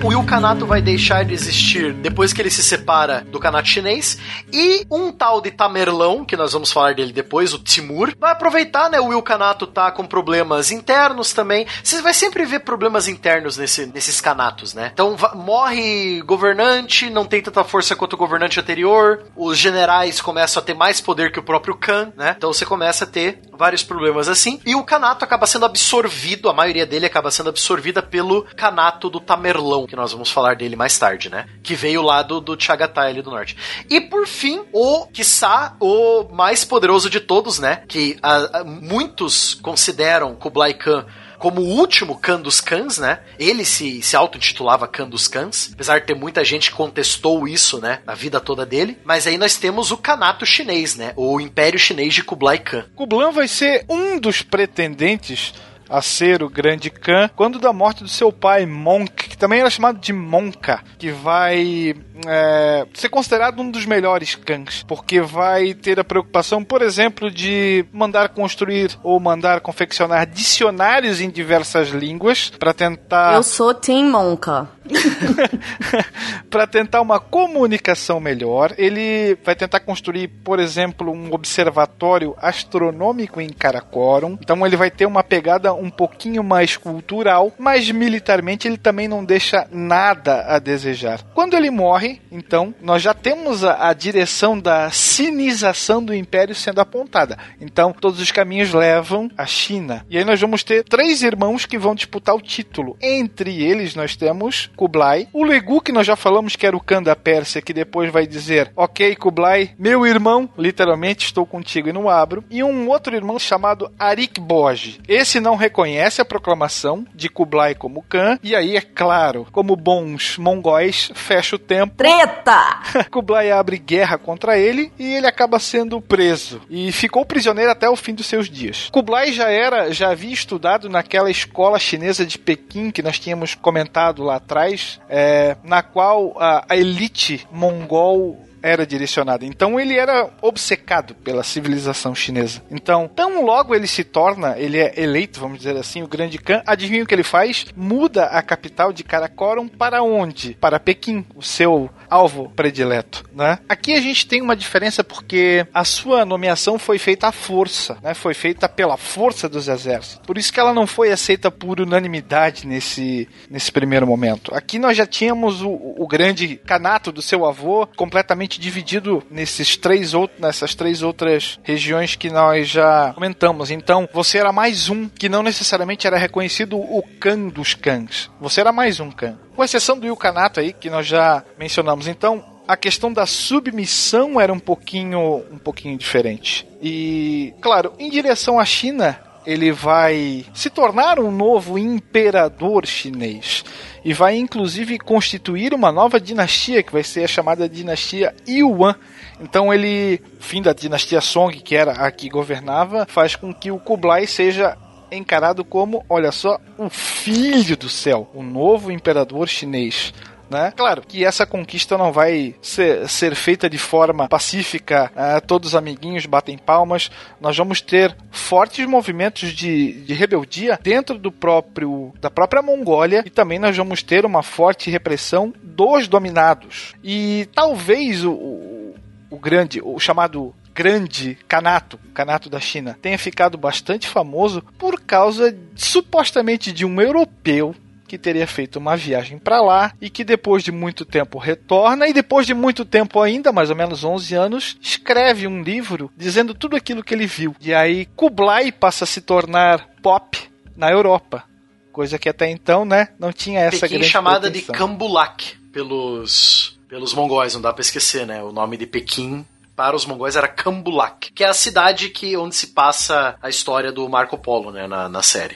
o Ilkanato vai deixar de existir depois que ele se separa do Kanato chinês. E um tal de Tamerlão, que nós vamos falar dele depois, o Timur, vai aproveitar, né? O Ilkanato tá com problemas internos também. Você vai sempre ver problemas internos nesse, nesses canatos, né? Então, morre governante, não tem tanta força quanto o governante anterior. Os generais começam a ter mais poder que o próprio Khan, né? Então, você começa a ter vários problemas assim. E o Kanato acaba sendo absorvido, a maioria dele acaba sendo absorvida pelo Kanato do Tamerlão, que nós vamos falar dele mais tarde, né? Que veio lá do, do Chagatai ali do norte. E por fim, o, quiçá, o mais poderoso de todos, né? Que ah, ah, muitos consideram Kublai Khan como o último Khan dos Khans, né? Ele se, se auto-intitulava Khan dos Khans, apesar de ter muita gente que contestou isso, né? Na vida toda dele. Mas aí nós temos o Kanato chinês, né? O Império Chinês de Kublai Khan. Kublan vai ser um dos pretendentes a ser o grande Khan quando da morte do seu pai, Monk, que também era chamado de Monka, que vai é, ser considerado um dos melhores Khans, porque vai ter a preocupação, por exemplo, de mandar construir ou mandar confeccionar dicionários em diversas línguas para tentar Eu sou Tim Monka. [LAUGHS] para tentar uma comunicação melhor. Ele vai tentar construir, por exemplo, um observatório astronômico em Karakorum. Então ele vai ter uma pegada um pouquinho mais cultural, mas militarmente ele também não deixa nada a desejar. Quando ele morre, então, nós já temos a, a direção da sinização do império sendo apontada. Então, todos os caminhos levam à China. E aí nós vamos ter três irmãos que vão disputar o título. Entre eles nós temos Kublai, o Legu que nós já falamos que era o Khan da Pérsia, que depois vai dizer: "OK, Kublai, meu irmão, literalmente estou contigo e não abro", e um outro irmão chamado Arik Boj. Esse não reconhece a proclamação de Kublai como Khan, e aí é claro, como bons mongóis, fecha o tempo Treta! [LAUGHS] Kublai abre guerra contra ele e ele acaba sendo preso e ficou prisioneiro até o fim dos seus dias. Kublai já era, já havia estudado naquela escola chinesa de Pequim que nós tínhamos comentado lá atrás, é, na qual a, a elite mongol era direcionada. Então ele era obcecado pela civilização chinesa. Então, tão logo ele se torna, ele é eleito, vamos dizer assim, o grande Khan, adivinha o que ele faz? Muda a capital de Karakorum para onde? Para Pequim, o seu alvo predileto, né? Aqui a gente tem uma diferença porque a sua nomeação foi feita à força, né? Foi feita pela força dos exércitos. Por isso que ela não foi aceita por unanimidade nesse, nesse primeiro momento. Aqui nós já tínhamos o, o grande canato do seu avô completamente dividido nesses três outros, nessas três outras regiões que nós já comentamos. Então, você era mais um que não necessariamente era reconhecido o Khan dos Khans. Você era mais um Khan. Com exceção do Ilkanato aí, que nós já mencionamos. Então, a questão da submissão era um pouquinho, um pouquinho diferente. E, claro, em direção à China, ele vai se tornar um novo imperador chinês e vai inclusive constituir uma nova dinastia que vai ser a chamada dinastia Yuan. Então ele, fim da dinastia Song, que era a que governava, faz com que o Kublai seja encarado como, olha só, o filho do céu, o novo imperador chinês. né? Claro que essa conquista não vai ser, ser feita de forma pacífica, ah, todos os amiguinhos batem palmas. Nós vamos ter fortes movimentos de, de rebeldia dentro do próprio da própria Mongólia e também nós vamos ter uma forte repressão dos dominados. E talvez o, o, o grande, o chamado grande canato, canato da China, tenha ficado bastante famoso por causa supostamente de um europeu que teria feito uma viagem para lá e que depois de muito tempo retorna e depois de muito tempo ainda, mais ou menos 11 anos, escreve um livro dizendo tudo aquilo que ele viu. E aí Kublai passa a se tornar pop na Europa, coisa que até então, né, não tinha essa Pequim grande chamada de pretensão. Kambulak pelos pelos mongóis, não dá pra esquecer, né? O nome de Pequim para os mongóis era Kambulak, que é a cidade que onde se passa a história do Marco Polo, né, na, na série.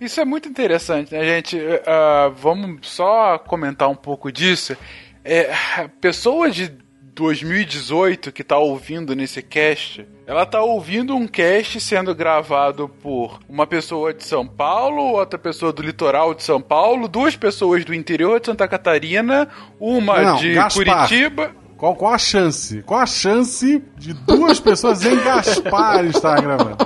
Isso é muito interessante, né, gente? Ah, vamos só comentar um pouco disso. É, pessoas de 2018 que tá ouvindo nesse cast, ela tá ouvindo um cast sendo gravado por uma pessoa de São Paulo, outra pessoa do litoral de São Paulo, duas pessoas do interior de Santa Catarina, uma Não, de Gaspar. Curitiba. Qual, qual a chance? Qual a chance de duas pessoas em Gaspar estar gravando?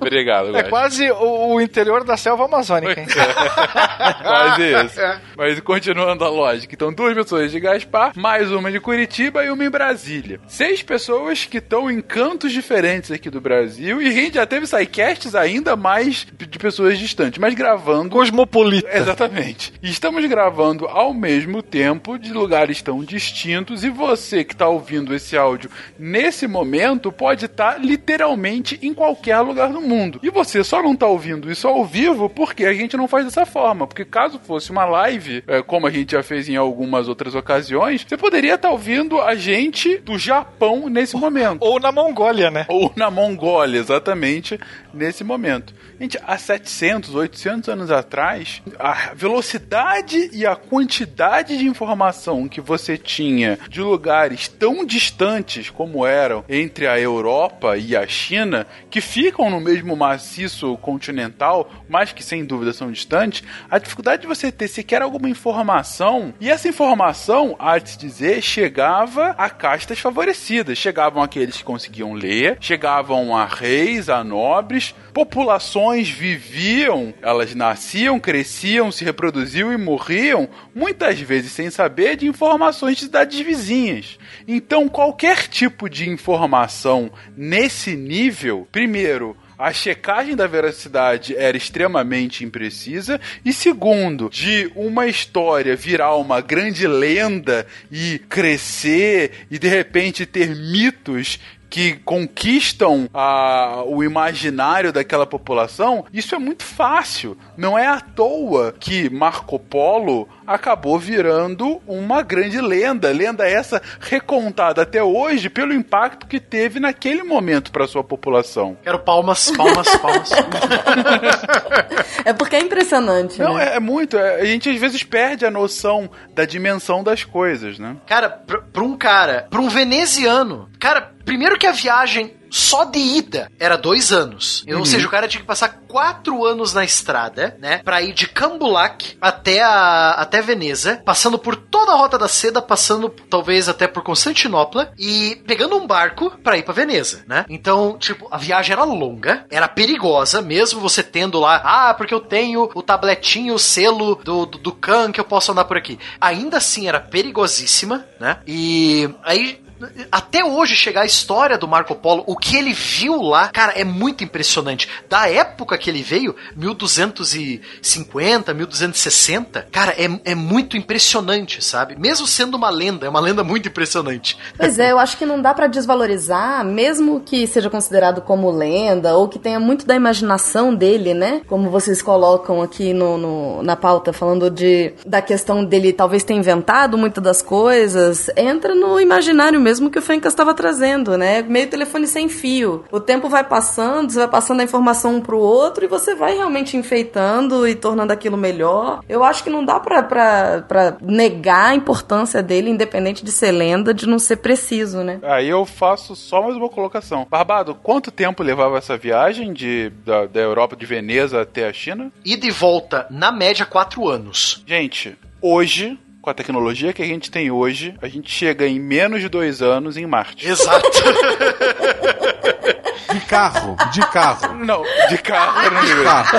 Obrigado, É quase o, o interior da selva amazônica, hein? [LAUGHS] Quase isso. [LAUGHS] Mas continuando a lógica. Então, duas pessoas de Gaspar, mais uma de Curitiba e uma em Brasília. Seis pessoas que estão em cantos diferentes aqui do Brasil. E a gente já teve sidecasts ainda mais de pessoas distantes, mas gravando. Cosmopolita. Exatamente. E estamos gravando ao mesmo tempo de lugares tão distintos e você que está ouvindo esse áudio nesse momento pode estar literalmente em qualquer lugar do mundo. E você só não está ouvindo isso ao vivo porque a gente não faz dessa forma. Porque caso fosse uma live, é, como a gente já fez em algumas outras ocasiões, você poderia estar ouvindo a gente do Japão nesse momento. Ou na Mongólia, né? Ou na Mongólia, exatamente nesse momento. Gente, há 700, 800 anos atrás, a velocidade e a quantidade de informação que você tinha de lugares tão distantes como eram entre a Europa e a China, que ficam no mesmo maciço continental, mas que sem dúvida são distantes, a dificuldade de você ter sequer alguma informação, e essa informação, há de se dizer, chegava a castas favorecidas. Chegavam aqueles que conseguiam ler, chegavam a reis, a nobres, populações viviam, elas nasciam, cresciam, se reproduziam e morriam, muitas vezes sem saber de informações de cidades vizinhas. Então, qualquer tipo de informação nesse nível, primeiro, a checagem da veracidade era extremamente imprecisa. E segundo, de uma história virar uma grande lenda e crescer e de repente ter mitos que conquistam a, o imaginário daquela população, isso é muito fácil. Não é à toa que Marco Polo acabou virando uma grande lenda. Lenda essa recontada até hoje pelo impacto que teve naquele momento para sua população. Quero palmas, palmas, palmas. [LAUGHS] É porque é impressionante, Não, né? é, é muito. é- a gente às vezes perde a noção da dimensão das coisas, né? Cara, pra, pra um cara, pra um veneziano, cara, primeiro que a viagem só de ida era dois anos. Ou seja, o cara tinha que passar quatro anos na estrada, né? Pra ir de Cambulac até, a, até Veneza, passando por toda a Rota da Seda, passando talvez até por Constantinopla e pegando um barco pra ir pra Veneza, né? Então, tipo, a viagem era longa, era perigosa, mesmo você tendo lá, ah, porque eu tenho o tabletinho, o selo do, do, do Khan que eu posso andar por aqui. Ainda assim, era perigosíssima, né? E aí até hoje chegar a história do Marco Polo, o que ele viu lá, cara, é muito impressionante. Da época que ele veio, 1250, 1260, cara, é, é muito impressionante, sabe? Mesmo sendo uma lenda, é uma lenda muito impressionante. Pois é, eu acho que não dá pra desvalorizar, mesmo que seja considerado como lenda, ou que tenha muito da imaginação dele, né? Como vocês colocam aqui no, no- na pauta, falando de da questão dele talvez ter inventado muitas das coisas, entra no imaginário mesmo que o Fencas estava trazendo, né? Meio telefone sem fio. O tempo vai passando, você vai passando a informação um pro outro e você vai realmente enfeitando e tornando aquilo melhor. Eu acho que não dá pra, pra, pra negar a importância dele, independente de ser lenda, de não ser preciso, né? Aí eu faço só mais uma colocação. Barbado, quanto tempo levava essa viagem de, da, da Europa, de Veneza até a China? Ida e volta, na média, quatro anos. Gente, hoje, com a tecnologia que a gente tem hoje, a gente chega em menos de dois anos em Marte. Exato. De carro, de carro. Não, de carro não De carro.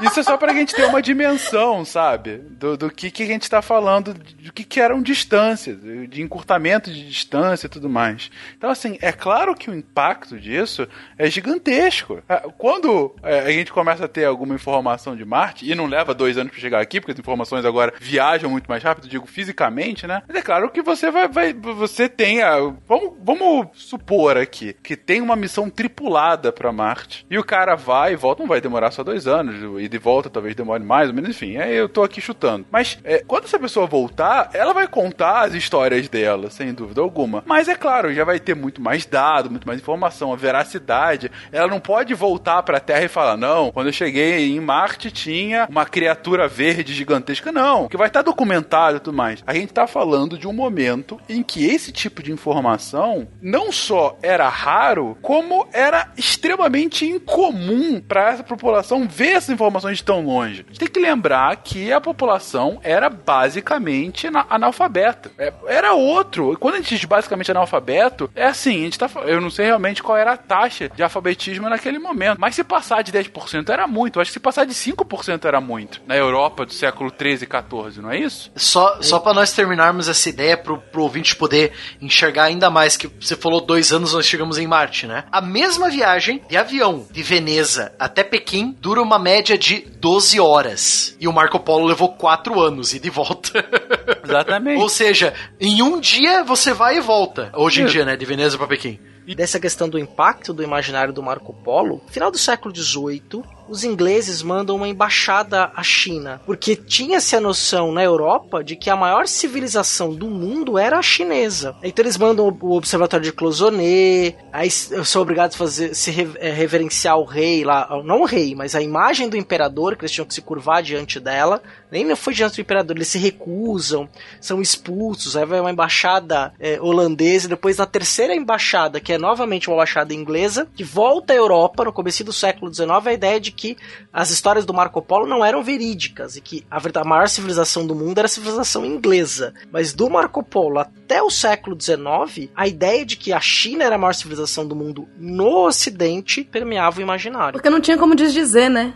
Isso é só pra gente ter uma dimensão, sabe? Do, do que, que a gente tá falando, do que, que eram distâncias, de encurtamento de distância e tudo mais. Então, assim, é claro que o impacto disso é gigantesco. Ah, Quando é, a gente começa a ter alguma informação de Marte, e não leva dois anos pra chegar aqui, porque as informações agora viajam muito mais rápido, digo fisicamente, né? Mas é claro que você vai. vai você tem a. Vamos, vamos supor aqui que tem uma missão tripulada pra Marte. E o cara vai e volta, não vai demorar só dois anos, e de volta talvez demore mais ou menos, enfim, aí eu tô aqui chutando. Mas é, quando essa pessoa voltar, ela vai contar as histórias dela, sem dúvida alguma. Mas é claro, já vai ter muito mais dado, muito mais informação, a veracidade. Ela não pode voltar pra Terra e falar, não, quando eu cheguei em Marte tinha uma criatura verde gigantesca. Não, que vai estar documentado e tudo mais. A gente tá falando de um momento em que esse tipo de informação não só era raro, como era extremamente incomum para essa população ver essas informações de tão longe. A gente tem que lembrar que a população era basicamente ana- analfabeta. É, era outro. Quando a gente diz basicamente analfabeto, é assim, a gente tá, eu não sei realmente qual era a taxa de alfabetismo naquele momento, mas se passar de 10% era muito. Eu acho que se passar de 5% era muito. Na Europa do século 13 e 14, não é isso? Só, só para nós terminarmos essa ideia pro, pro ouvinte poder enxergar ainda mais que você falou dois anos nós chegamos em Marte, né? A mesma viagem de avião de Veneza até Pequim dura uma média de 12 horas. E o Marco Polo levou 4 anos e de volta. [LAUGHS] Exatamente. Ou seja, em um dia você vai e volta. Hoje em dia, né? De Veneza para Pequim. dessa questão do impacto do imaginário do Marco Polo, final do século XVIII, os ingleses mandam uma embaixada à China, porque tinha-se a noção na Europa de que a maior civilização do mundo era a chinesa. Então eles mandam o observatório de Clozoné, aí são obrigados a fazer, se eh, reverenciar o rei lá, não o rei, mas a imagem do imperador, que eles tinham que se curvar diante dela, nem foi diante do imperador, eles se recusam, são expulsos, aí vai uma embaixada eh, holandesa, e depois na terceira embaixada, que é novamente uma embaixada inglesa, que volta à Europa no começo do século XIX, a ideia de que as histórias do Marco Polo não eram verídicas, e que a, maior civilização do mundo era a civilização inglesa. Mas do Marco Polo até o século XIX, a ideia de que a China era a maior civilização do mundo no Ocidente permeava o imaginário. Porque não tinha como desdizer, né?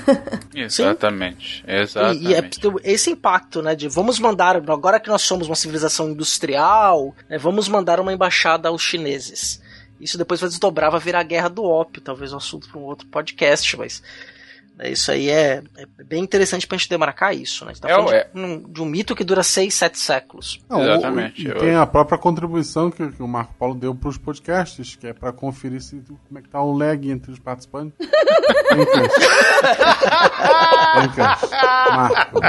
[LAUGHS] Exatamente. E, e é Exatamente. esse impacto, né, de vamos mandar, agora que nós somos uma civilização industrial, né, vamos mandar uma embaixada aos chineses. Isso depois vai desdobrar, vai virar a guerra do ópio, talvez um assunto para um outro podcast, mas né, isso aí é, é bem interessante pra gente demarcar isso, né? A gente tá É, falando é. de, um, de um mito que dura 6, 7 séculos. Não, o- Exatamente. E Eu- tem a própria contribuição que, que o Marco Paulo deu para os podcasts, que é para conferir se, como é que tá o lag entre os participantes. Vem, Cris. Vem, Cris. Marco.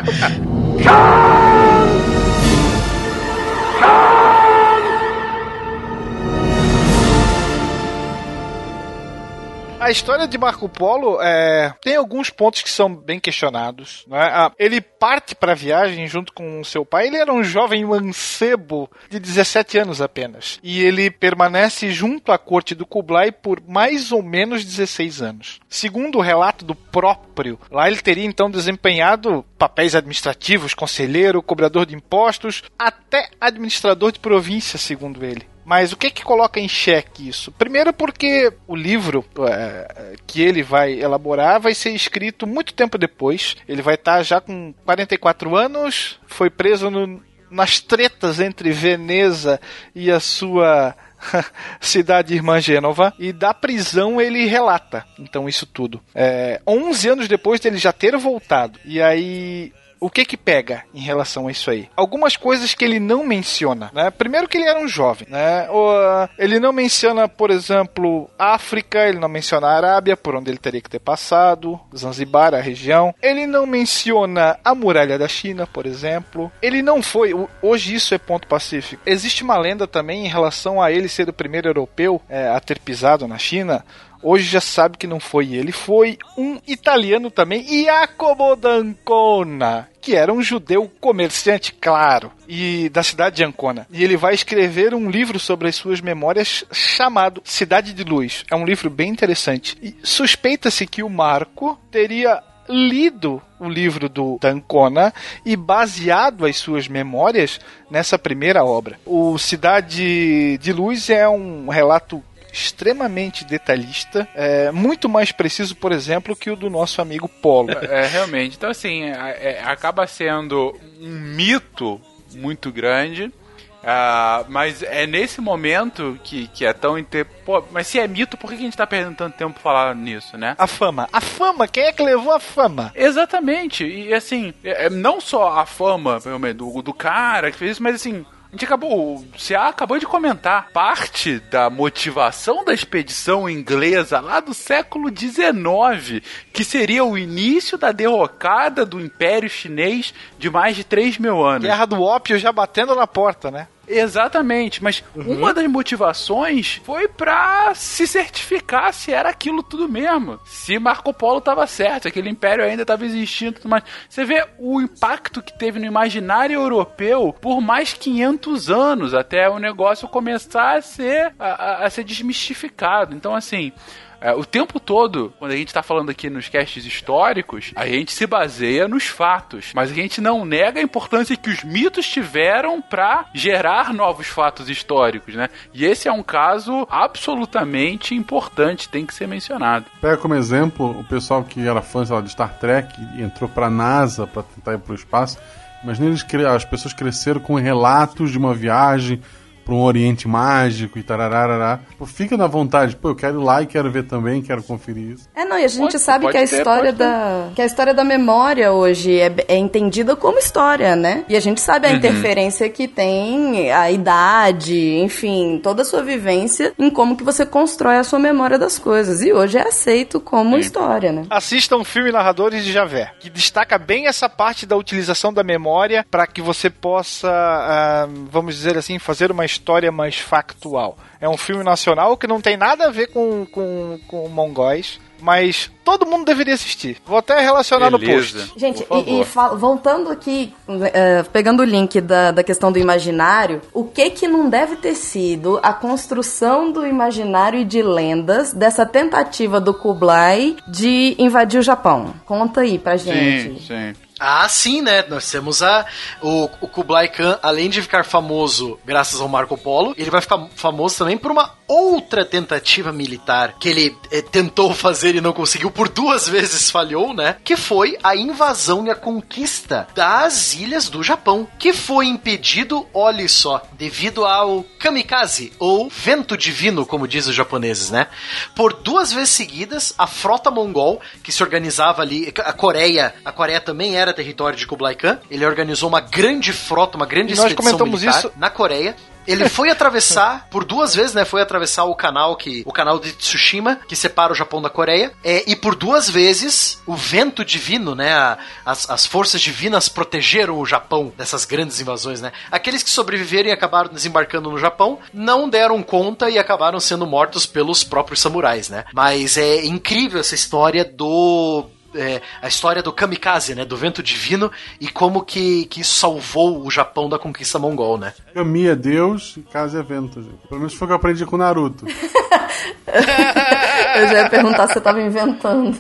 A história de Marco Polo é, tem alguns pontos que são bem questionados. Né? Ah, ele parte para a viagem junto com seu pai. Ele era um jovem mancebo de 17 anos apenas. E ele permanece junto à corte do Kublai por mais ou menos 16 anos. Segundo o relato do próprio, lá ele teria então desempenhado papéis administrativos, conselheiro, cobrador de impostos, até administrador de província, segundo ele. Mas o que que coloca em xeque isso? Primeiro porque o livro é, que ele vai elaborar vai ser escrito muito tempo depois. Ele vai estar já com 44 anos, foi preso no- nas tretas entre Veneza e a sua [LAUGHS] cidade irmã Gênova e da prisão ele relata então isso tudo é, 11 anos depois dele já ter voltado e aí o que que pega em relação a isso aí? Algumas coisas que ele não menciona, né? Primeiro que ele era um jovem, né? O, ah, ele não menciona, por exemplo, África, ele não menciona a Arábia, por onde ele teria que ter passado, Zanzibar, a região. Ele não menciona a muralha da China, por exemplo. Ele não foi, hoje isso é ponto pacífico. Existe uma lenda também em relação a ele ser o primeiro europeu é, a ter pisado na China. Hoje já sabe que não foi ele, foi um italiano também, Jacopo d'Ancona, que era um judeu comerciante, claro, e da cidade de Ancona. E ele vai escrever um livro sobre as suas memórias chamado Cidade de Luz. É um livro bem interessante. E suspeita-se que o Marco teria lido o livro do Dancona e baseado as suas memórias nessa primeira obra. O Cidade de Luz é um relato extremamente detalhista, é, muito mais preciso, por exemplo, que o do nosso amigo Polo. [LAUGHS] É, realmente. Então, assim, é, é, acaba sendo um mito muito grande. Uh, mas é nesse momento que, que é tão. Inter... Pô, mas se é mito, por que a gente tá perdendo tanto tempo falar nisso, né? A fama. A fama, quem é que levou a fama? Exatamente. E assim, é, é não só a fama do, do cara que fez isso, mas assim, a gente acabou. Você acabou de comentar. Parte da motivação da expedição inglesa lá do século XIX, que seria o início da derrocada do Império Chinês de mais de 3 mil anos. Guerra do ópio já batendo na porta, né? Exatamente, mas uhum. uma das motivações foi pra se certificar se era aquilo tudo mesmo. Se Marco Polo estava certo, aquele império ainda estava existindo tudo mais. Você vê o impacto que teve no imaginário europeu por mais 500 anos, até o negócio começar a ser, a, a ser desmistificado. Então, assim, é, o tempo todo, quando a gente está falando aqui nos castes históricos, a gente se baseia nos fatos, mas a gente não nega a importância que os mitos tiveram para gerar novos fatos históricos, né? E esse é um caso absolutamente importante, tem que ser mencionado. Pega como exemplo o pessoal que era fã de Star Trek e entrou para a NASA para tentar ir para o espaço. Imagina eles, as pessoas cresceram com relatos de uma viagem para um Oriente Mágico e tarararará. Tipo, fica na vontade, pô, eu quero ir lá e quero ver também, quero conferir isso. É, não, e a gente pode, sabe pode que a ter, história da que a história da memória hoje é, é, entendida como história, né? E a gente sabe a uhum. interferência que tem a idade, enfim, toda a sua vivência em como que você constrói a sua memória das coisas. E hoje é aceito como Sim. história, né? Assista um filme Narradores de Javé, que destaca bem essa parte da utilização da memória para que você possa, uh, vamos dizer assim, fazer uma história história mais factual. É um filme nacional que não tem nada a ver com, com, com mongóis mas todo mundo deveria assistir. Vou até relacionar Beleza. no post. Gente, e, e voltando aqui, uh, pegando o link da, da questão do imaginário, o que que não deve ter sido a construção do imaginário e de lendas dessa tentativa do Kublai de invadir o Japão? Conta aí pra gente. Sim, sim. Ah, sim, né? Nós temos a, o, o Kublai Khan, além de ficar famoso graças ao Marco Polo, ele vai ficar famoso também por uma outra tentativa militar que ele eh, tentou fazer e não conseguiu, por duas vezes falhou, né? Que foi a invasão e a conquista das ilhas do Japão, que foi impedido, olhe só, devido ao kamikaze, ou vento divino, como dizem os japoneses, né? Por duas vezes seguidas, a frota mongol, que se organizava ali, a Coreia, a Coreia também era era território de Kublai Khan. Ele organizou uma grande frota, uma grande nós comentamos isso na Coreia. Ele [LAUGHS] foi atravessar por duas vezes, né? Foi atravessar o canal que o canal de Tsushima que separa o Japão da Coreia. É, e por duas vezes o vento divino, né? A, as, as forças divinas protegeram o Japão dessas grandes invasões, né? Aqueles que sobreviveram e acabaram desembarcando no Japão não deram conta e acabaram sendo mortos pelos próprios samurais, né? Mas é incrível essa história do é, a história do kamikaze, né? Do vento divino e como que, que salvou o Japão da conquista mongol, né? Kami é Deus e Kaze é vento, gente. Pelo menos foi o que eu aprendi com o Naruto. [LAUGHS] eu já ia perguntar se eu tava inventando.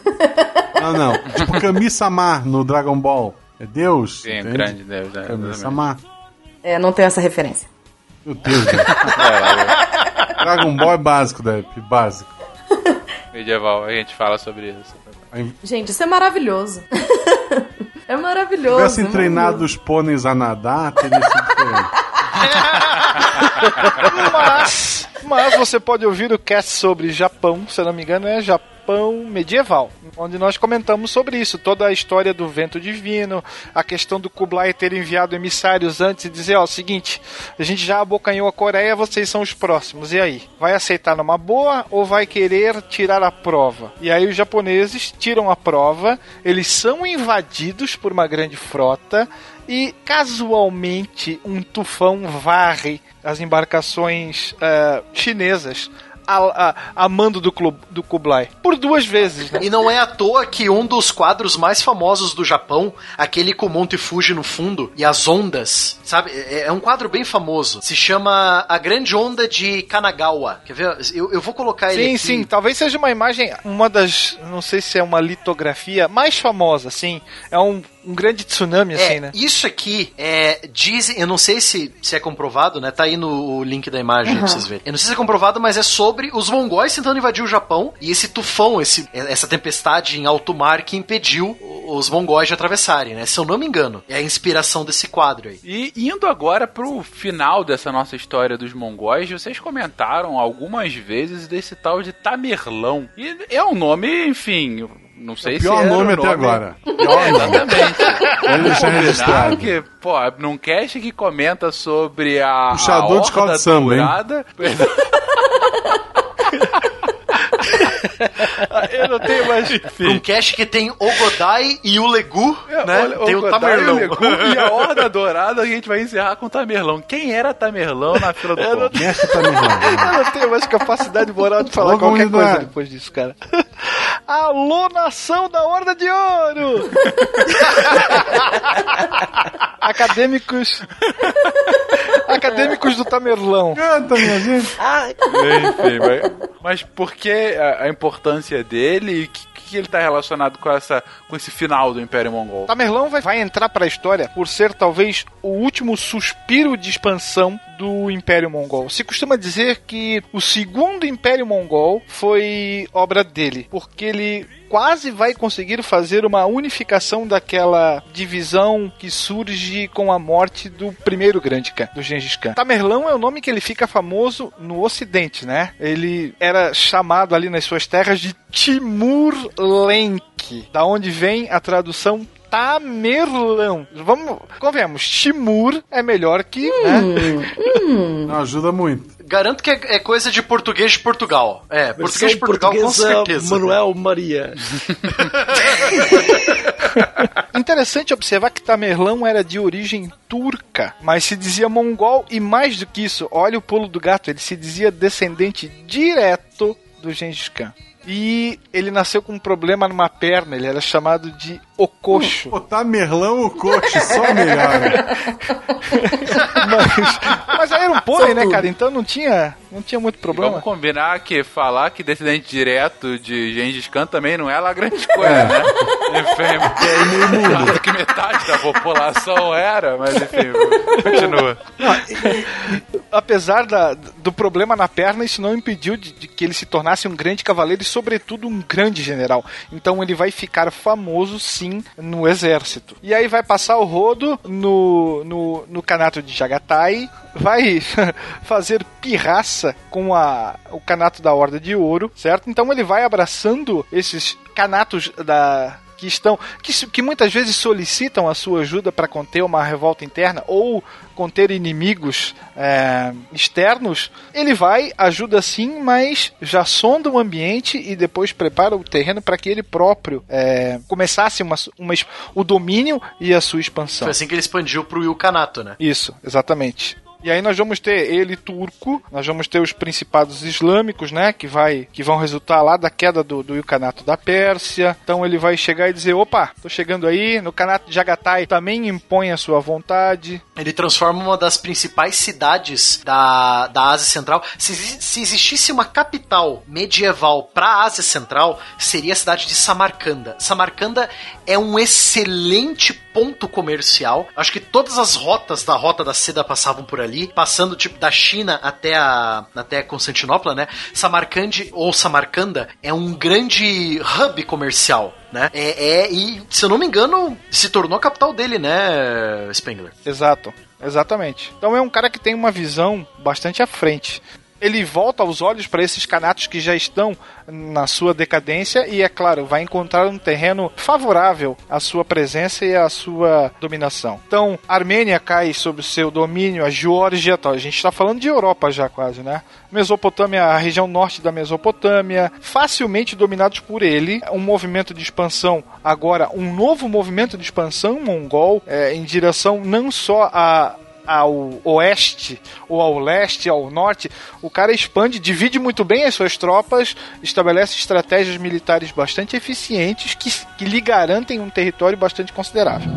não, não. Tipo Kami-sama no Dragon Ball. É Deus? Sim, entende? grande Deus. É, Kami-sama. É, não tenho essa referência. Meu Deus, velho. Dragon Ball é básico, Depp. Básico. Medieval, a gente fala sobre isso. Gente, isso é maravilhoso. [LAUGHS] é maravilhoso. Se tivessem treinado os pôneis a nadar, teria sido diferente. [LAUGHS] mas, você pode ouvir o cast sobre Japão, se não me engano, é Japão medieval, onde nós comentamos sobre isso, toda a história do vento divino, a questão do Kublai ter enviado emissários antes e dizer, ó, seguinte, a gente já abocanhou a Coreia, vocês são os próximos, e aí? Vai aceitar numa boa ou vai querer tirar a prova? E aí os japoneses tiram a prova, eles são invadidos por uma grande frota, e casualmente um tufão varre as embarcações uh, chinesas a, a, a mando do, Klu- do Kublai. Por duas vezes, né? E não é à toa que um dos quadros mais famosos do Japão, aquele com o Monte Fuji no fundo e as ondas, sabe? É, é um quadro bem famoso. Se chama A Grande Onda de Kanagawa. Quer ver? Eu, eu vou colocar ele Sim, sim, talvez seja uma imagem, uma das, não sei se é uma litografia mais famosa, assim. É um, um grande tsunami, É, assim, né? isso aqui é. Dizem. Eu não sei se, se é comprovado, né? Tá aí no link da imagem pra vocês verem. Eu não sei se é comprovado, mas é sobre os mongóis tentando invadir o Japão e esse tufão, esse, essa tempestade em alto mar que impediu os mongóis de atravessarem, né? Se eu não me engano. É a inspiração desse quadro aí. E indo agora pro final dessa nossa história dos mongóis, vocês comentaram algumas vezes desse tal de Tamerlão. E é um nome, enfim, não sei o se pior era nome o até agora. [LAUGHS] É, exatamente. Vamos deixar registrado. que, pô, num cast que comenta sobre a. Puxador a de escola Horda de samba, hein? [LAUGHS] Eu não tenho mais. Um cast que tem o Godai e o Legu, né? Olha, tem o, Godai, Tamerlão. Legu E a Horda Dourada, a gente vai encerrar com o Tamerlão. Quem era Tamerlão na fila do pão? Mestre tá me enrolando. Eu não tenho mais capacidade moral de falar Logo qualquer coisa lá. depois disso, cara. [LAUGHS] Alô, nação da Horda de Ouro! [LAUGHS] Acadêmicos. Acadêmicos do Tamerlão. Canta, minha gente. Enfim, mas, mas por que a, a importância dele e que, que ele tá relacionado com, essa, com esse final do Império Mongol? Tamerlão vai, vai entrar pra história por ser talvez o último suspiro de expansão do Império Mongol. Se costuma dizer que o segundo Império Mongol foi obra dele, porque ele quase vai conseguir fazer uma unificação daquela divisão que surge com a morte do primeiro grande Khan, do Gengis Khan. Tamerlão é o nome que ele fica famoso no ocidente, né? Ele era chamado ali nas suas terras de Timur Lenk, da onde vem a tradução Tamerlão. Vamos, convenhamos, Timur é melhor que, né? Não, ajuda muito. Garanto que é, é coisa de português de Portugal. É, português de Versão Portugal com certeza. Manuel Maria. [LAUGHS] Interessante observar que Tamerlão era de origem turca, mas se dizia mongol e mais do que isso, olha o pulo do gato, ele se dizia descendente direto do Gengis Khan. E ele nasceu com um problema numa perna, ele era chamado de Ococho. Pô, tá Merlão o coach, só melhor. [LAUGHS] mas, mas aí era um pônei, né, cara? Então não tinha, não tinha muito problema. Vamos combinar que falar que descendente direto de Gengis Khan também não é lá grande coisa, É. né? Enfim, [LAUGHS] É meio mundo. claro que metade da população era, mas enfim, continua. apesar da- do problema na perna, isso não impediu de, de que ele se tornasse um grande cavaleiro e, sobretudo, um grande general. Então ele vai ficar famoso, sim, no exército. E aí vai passar o rodo no, no, no canato de Jagatai, vai [LAUGHS] fazer pirraça com a, o canato da Horda de Ouro, certo? Então ele vai abraçando esses canatos da que estão que, que muitas vezes solicitam a sua ajuda para conter uma revolta interna ou conter inimigos é, externos, ele vai, ajuda sim, mas já sonda o ambiente e depois prepara o terreno para que ele próprio é, começasse uma, uma, o domínio e a sua expansão. Foi assim que ele expandiu pro Ilkhanato, né? Isso, exatamente. E aí nós vamos ter ele turco, nós vamos ter os principados islâmicos, né, que vai que vão resultar lá da queda do, do da Pérsia. Então ele vai chegar e dizer, opa, tô chegando aí, no Kanato de Jagatai também impõe a sua vontade. Ele transforma uma das principais cidades da, da Ásia Central. Se, se existisse uma capital medieval para a Ásia Central, seria a cidade de Samarcanda. Samarcanda é um excelente ponto comercial. Acho que todas as rotas da Rota da Seda passavam por ali, passando tipo da China até a até Constantinopla, né? Samarcande ou Samarcanda é um grande hub comercial. Né? É, é, e, se eu não me engano, se tornou a capital dele, né, Spengler? Exato, exatamente. Então é um cara que tem uma visão bastante à frente. Ele volta os olhos para esses canatos que já estão na sua decadência e, é claro, vai encontrar um terreno favorável à sua presença e à sua dominação. Então, a Armênia cai sob seu domínio, a Geórgia, tá, a gente está falando de Europa já quase, né? Mesopotâmia, a região norte da Mesopotâmia, facilmente dominados por ele. Um movimento de expansão, agora um novo movimento de expansão mongol é, em direção não só a ao oeste, ou ao leste, ao norte, o cara expande, divide muito bem as suas tropas, estabelece estratégias militares bastante eficientes que, que lhe garantem um território bastante considerável.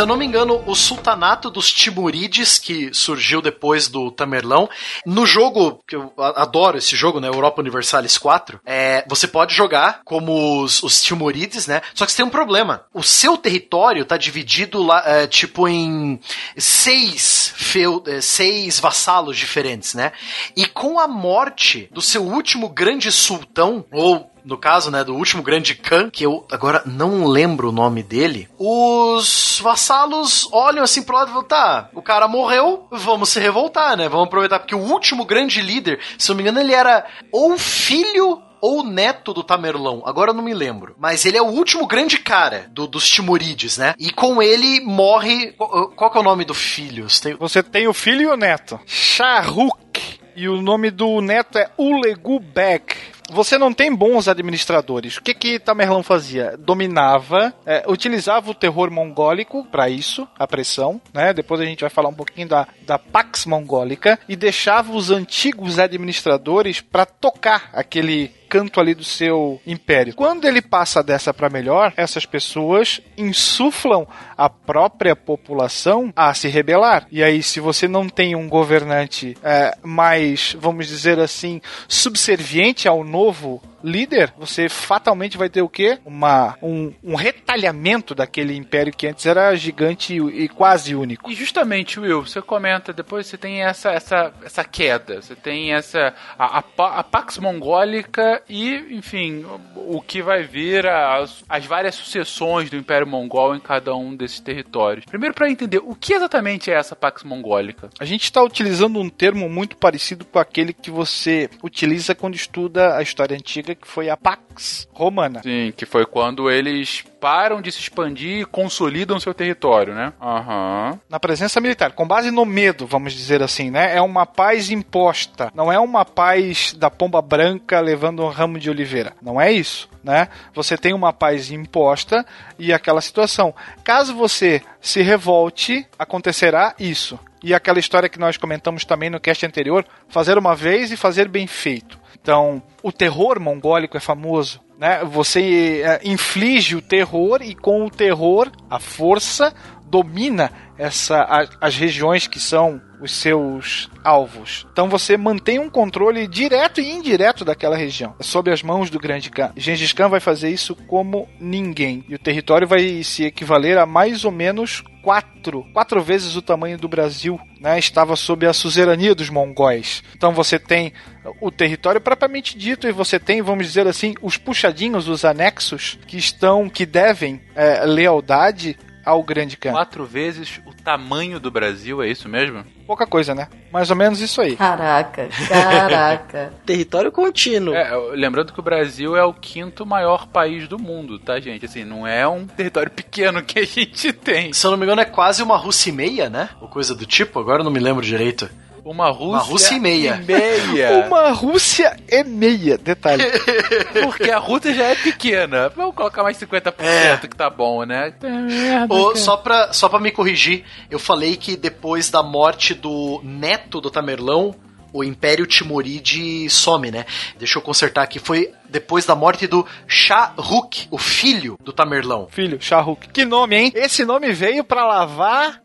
Se eu não me engano, o sultanato dos Timurides, que surgiu depois do Tamerlão, no jogo, que eu adoro esse jogo, né, Europa Universalis 4, é, você pode jogar como os, os Timurides, né, só que você tem um problema. O seu território tá dividido lá, é, tipo, em seis, feu, é, seis vassalos diferentes, né, e com a morte do seu último grande sultão, ou no caso, né, do último grande Khan, que eu agora não lembro o nome dele, os vassalos olham assim pro lado e falam, tá, o cara morreu, vamos se revoltar, né, vamos aproveitar, porque o último grande líder, se eu não me engano, ele era ou filho ou neto do Tamerlão, agora eu não me lembro. Mas ele é o último grande cara do- dos Timurides, né? E com ele morre. Qual, qual que é o nome do filho? Você tem- Você tem o filho e o neto. Shahrukh. E o nome do neto é Ulegu Beg. Você não tem bons administradores. O que que Tamerlão fazia? Dominava, é, utilizava o terror mongólico para isso, a pressão, né? Depois a gente vai falar um pouquinho da, da Pax Mongólica e deixava os antigos administradores para tocar aquele canto ali do seu império. Quando ele passa dessa para melhor, essas pessoas insuflam a própria população a se rebelar. E aí, se você não tem um governante é, mais, vamos dizer assim, subserviente ao novo líder, você fatalmente vai ter o quê? Uma, um, um retalhamento daquele império que antes era gigante e, e quase único. E justamente, Will, você comenta, depois você tem essa, essa, essa queda, você tem essa. A, a, a Pax Mongólica e, enfim, o, o que vai vir, as, as várias sucessões do Império Mongol em cada um desses territórios. Primeiro, para entender, o que exatamente é essa Pax Mongólica? A gente está utilizando um termo muito parecido com aquele que você utiliza quando estuda a história antiga, que foi a Pax Romana. Sim, que foi quando eles param de se expandir e consolidam seu território, né? Aham. Na presença militar, com base no medo, vamos dizer assim, né? É uma paz imposta, não é uma paz da pomba branca levando um ramo de oliveira. Não é isso, né? Você tem uma paz imposta e aquela situação. Caso você se revolte, acontecerá isso. E aquela história que nós comentamos também no cast anterior, fazer uma vez e fazer bem feito. Então, o terror mongólico é famoso, né? Você é, inflige o terror e com o terror, a força domina essa, a- as regiões que são os seus alvos. Então você mantém um controle direto e indireto daquela região, sob as mãos do grande Khan. Gengis Khan vai fazer isso como ninguém. E o território vai se equivaler a mais ou menos quatro, quatro vezes o tamanho do Brasil, né? Estava sob a suzerania dos mongóis. Então você tem o território propriamente dito e você tem, vamos dizer assim, os puxadinhos, os anexos que estão, que devem é, lealdade ao grande Khan. Quatro vezes o tamanho do Brasil, é isso mesmo? Pouca coisa, né? Mais ou menos isso aí. Caraca, caraca. [LAUGHS] Território contínuo. É, lembrando que o Brasil é o quinto maior país do mundo, tá, gente? Assim, não é um território pequeno que a gente tem. Se eu não me engano, é quase uma Rússia e meia, né? Ou coisa do tipo, agora eu não me lembro direito. Uma Rússia, Rússia e meia. e meia. [LAUGHS] Uma Rússia e meia, detalhe. [LAUGHS] Porque a Rússia já é pequena. Vamos colocar mais 50% É. que tá bom, né? É merda, Ô, cara. só, pra, só pra me corrigir, eu falei que depois da morte do neto do Tamerlão, o Império Timuride some, né? Deixa eu consertar aqui. Foi depois da morte do Shah Rukh, o filho do Tamerlão. Filho, Shahrukh. Que nome, hein? Esse nome veio pra lavar.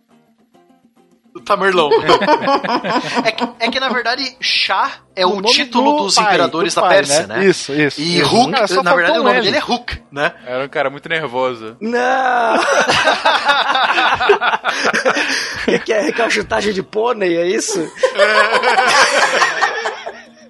Do Tamerlão. [LAUGHS] é, que, é que, na verdade, Shah é o, nome título do dos pai, imperadores do da pai, Pérsia, né? Isso, isso. E isso. Cara, só na verdade, o nome dele é Ruk, né? Era um cara muito nervoso. Não! O [LAUGHS] que, que é recalchutagem de pônei, é isso? [LAUGHS]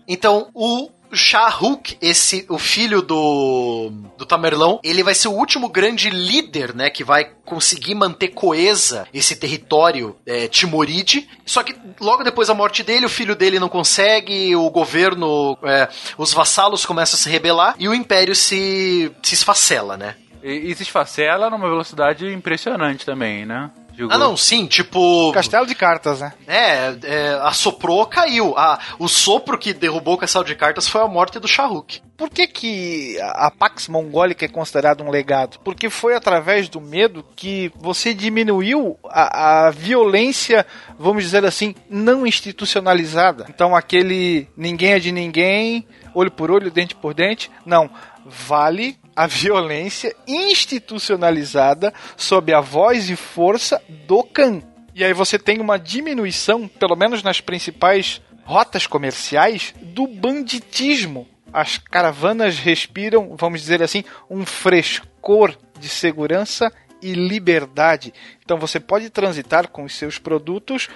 Então, o Shah Rukh, esse, o filho do, do Tamerlão, ele vai ser o último grande líder, né, que vai conseguir manter coesa esse território é, timoride. Só que logo depois da morte dele, o filho dele não consegue, o governo, é, os vassalos começam a se rebelar e o império se, se esfacela, né? E, e se esfacela numa velocidade impressionante também, né? Digo, Ah, não, sim, tipo. Castelo de cartas, né? É, é, assoprou, caiu. Ah, o sopro que derrubou o castelo de cartas foi a morte do Shahuk. Por que, que a Pax Mongólica é considerada um legado? Porque foi através do medo que você diminuiu a, a violência, vamos dizer assim, não institucionalizada. Então, aquele ninguém é de ninguém, olho por olho, dente por dente. Não. Vale a violência institucionalizada sob a voz e força do Khan. E aí você tem uma diminuição, pelo menos nas principais rotas comerciais, do banditismo. As caravanas respiram, vamos dizer assim, um frescor de segurança e liberdade. Então você pode transitar com os seus produtos,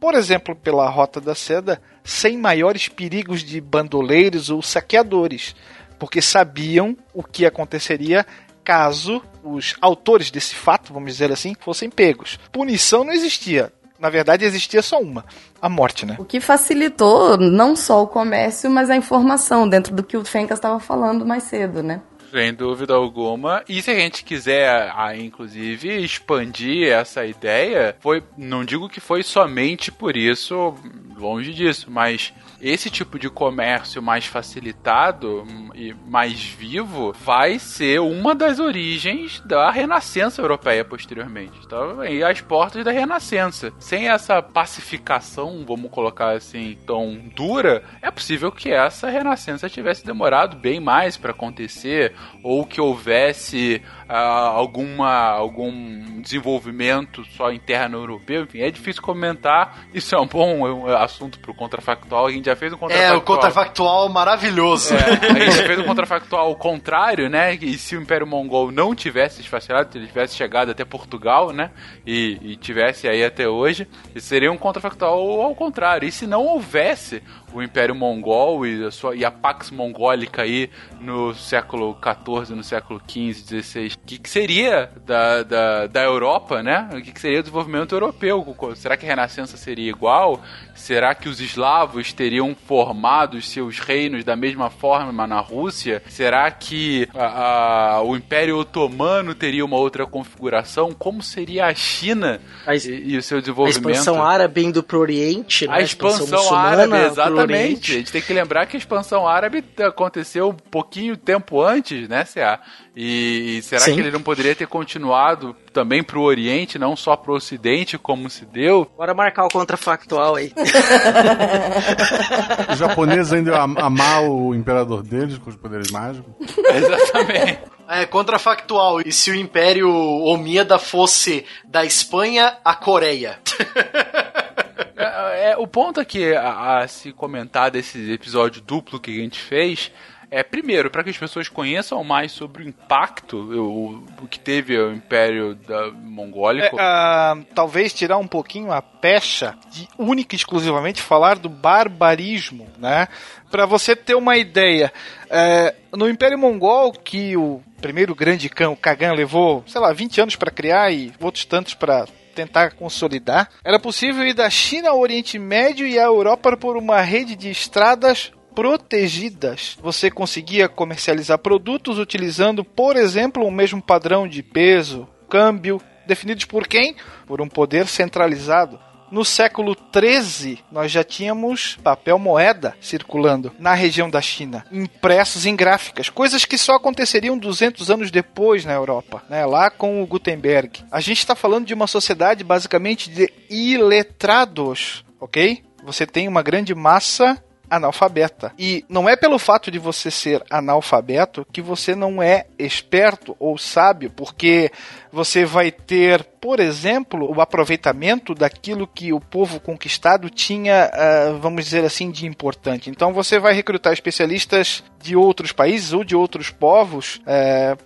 por exemplo, pela Rota da Seda, sem maiores perigos de bandoleiros ou saqueadores, porque sabiam o que aconteceria caso os autores desse fato, vamos dizer assim, fossem pegos. Punição não existia. Na verdade, existia só uma: a morte, né? O que facilitou não só o comércio, mas a informação, dentro do que o Fencas estava falando mais cedo, né? Sem dúvida alguma. E se a gente quiser, ah, inclusive, expandir essa ideia, foi, não digo que foi somente por isso, longe disso, mas esse tipo de comércio mais facilitado hum, e mais vivo vai ser uma das origens da renascença europeia posteriormente. Então, aí as portas da renascença. Sem essa pacificação, vamos colocar assim, tão dura, é possível que essa renascença tivesse demorado bem mais para acontecer ou que houvesse ah, alguma algum desenvolvimento só interno europeu. Enfim, é difícil comentar. Isso é um bom é, assunto para o contrafactual. A gente já fez um É, contrafactual. o contrafactual maravilhoso. É, a gente [LAUGHS] fez um contrafactual ao contrário, né? E se o Império Mongol não tivesse esfacelado, se ele tivesse chegado até Portugal, né? E, e tivesse aí até hoje, seria um contrafactual ao contrário. E se não houvesse o Império Mongol e a, sua, e a Pax Mongólica aí no século XIV, no século XV, XVI, o que, que seria da, da, da Europa, né? O que, que seria o desenvolvimento europeu? Será que a Renascença seria igual? Será que os eslavos teriam formado os seus reinos da mesma forma na Rússia? Será que a, a, o Império Otomano teria uma outra configuração? Como seria a China A, e, e o seu a desenvolvimento? expansão árabe indo pro Oriente, né? A expansão muçulmana árabe, exatamente. A gente tem que lembrar que a expansão árabe aconteceu um pouquinho tempo antes, né, CA? E, e será Sim. que ele não poderia ter continuado também pro Oriente, não só pro Ocidente, como se deu? Bora marcar o contrafactual aí. [LAUGHS] Os japoneses ainda amar o imperador deles com os poderes mágicos. [LAUGHS] Exatamente. É, contrafactual. E se o Império Omíada fosse da Espanha à Coreia? [LAUGHS] É, é, o ponto aqui a, a se comentar desse episódio duplo que a gente fez é, primeiro, para que as pessoas conheçam mais sobre o impacto o, o que teve o Império da É, Mongólico. ah, talvez tirar um pouquinho a pecha de única e exclusivamente falar do barbarismo, né? Para você ter uma ideia, é, no Império Mongol, que o primeiro grande cão, Kagan, levou, sei lá, 20 anos para criar e outros tantos para tentar consolidar, era possível ir da China ao Oriente Médio e à Europa por uma rede de estradas protegidas. Você conseguia comercializar produtos utilizando, por exemplo, o mesmo padrão de peso, câmbio, definidos por quem? Por um poder centralizado. No século XIII, nós já tínhamos papel moeda circulando na região da China, impressos em gráficas, coisas que só aconteceriam 200 anos depois na Europa, né, lá com o Gutenberg. A gente está falando de uma sociedade basicamente de iletrados, ok? Você tem uma grande massa analfabeta. E não é pelo fato de você ser analfabeto que você não é esperto ou sábio, porque você vai ter, por exemplo, o aproveitamento daquilo que o povo conquistado tinha, ah, vamos dizer assim, de importante. Então você vai recrutar especialistas de outros países ou de outros povos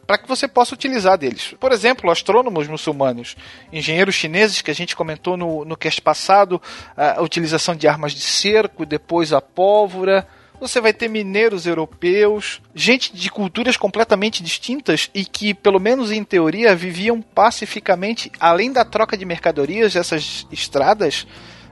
para que você possa utilizar deles. Por exemplo, astrônomos muçulmanos, engenheiros chineses que a gente comentou no, no cast passado, a utilização de armas de cerco, depois a pólvora. Você vai ter mineiros europeus, gente de culturas completamente distintas e que, pelo menos em teoria, viviam pacificamente. Além da troca de mercadorias, essas estradas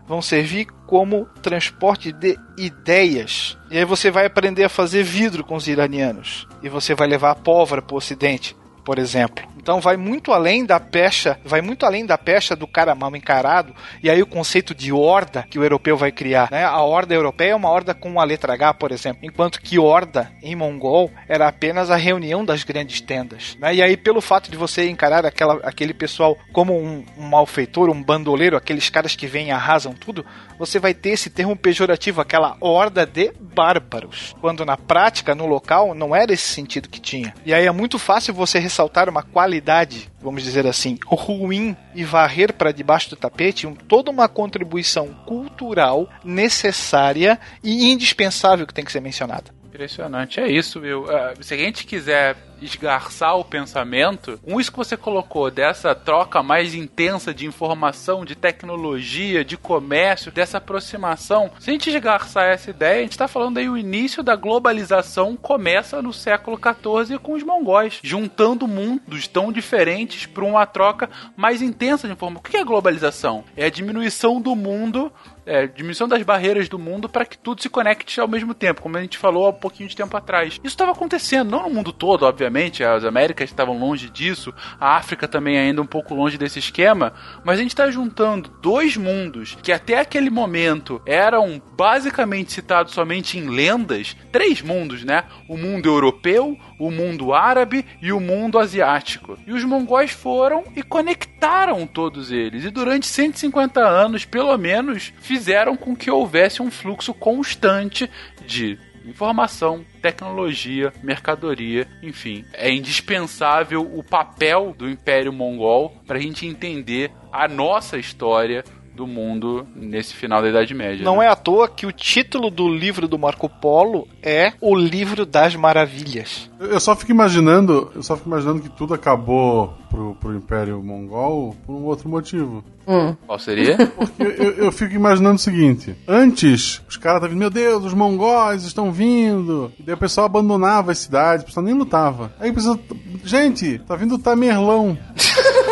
vão servir como transporte de ideias. E aí você vai aprender a fazer vidro com os iranianos. E você vai levar a pólvora para o ocidente. Por exemplo. Então vai muito além da pecha, vai muito além da pecha do cara mal encarado, e aí o conceito de horda que o europeu vai criar, né? A horda europeia é uma horda com a letra H, por exemplo, enquanto que horda em mongol era apenas a reunião das grandes tendas, né? E aí pelo fato de você encarar aquela, aquele pessoal como um, um malfeitor, um bandoleiro, aqueles caras que vêm e arrasam tudo, você vai ter esse termo pejorativo, aquela horda de bárbaros. Quando na prática, no local, não era esse sentido que tinha. E aí é muito fácil você ressaltar uma qualidade, vamos dizer assim, ruim e varrer para debaixo do tapete um, toda uma contribuição cultural necessária e indispensável que tem que ser mencionada. Impressionante, é isso, viu? Uh, se a gente quiser esgarçar o pensamento, um isso que você colocou dessa troca mais intensa de informação, de tecnologia, de comércio, dessa aproximação, se a gente esgarçar essa ideia, a gente está falando aí o início da globalização começa no século XIV com os mongóis, juntando mundos tão diferentes para uma troca mais intensa de informação. O que é globalização? É a diminuição do mundo é, diminuição das barreiras do mundo para que tudo se conecte ao mesmo tempo, como a gente falou há um pouquinho de tempo atrás. Isso estava acontecendo, não no mundo todo, obviamente, as Américas estavam longe disso, a África também ainda um pouco longe desse esquema, mas a gente está juntando dois mundos que até aquele momento eram basicamente citados somente em lendas, três mundos, né? O mundo europeu, o mundo árabe e o mundo asiático. E os mongóis foram e conectaram todos eles, e durante 150 anos, pelo menos, fizeram com que houvesse um fluxo constante de informação, tecnologia, mercadoria, enfim. É indispensável o papel do Império Mongol para a gente entender a nossa história do mundo nesse final da Idade Média. Não né? é à toa que o título do livro do Marco Polo é O Livro das Maravilhas. Eu só fico imaginando, eu só fico imaginando que tudo acabou pro, pro Império Mongol por um outro motivo. Hum. Qual seria? [LAUGHS] Porque eu, eu fico imaginando o seguinte: antes, os caras estavam vindo, meu Deus, os mongóis estão vindo. E daí o pessoal abandonava as cidades, o pessoal nem lutava. Aí o pessoal, gente, tá vindo o Tamerlão. [LAUGHS]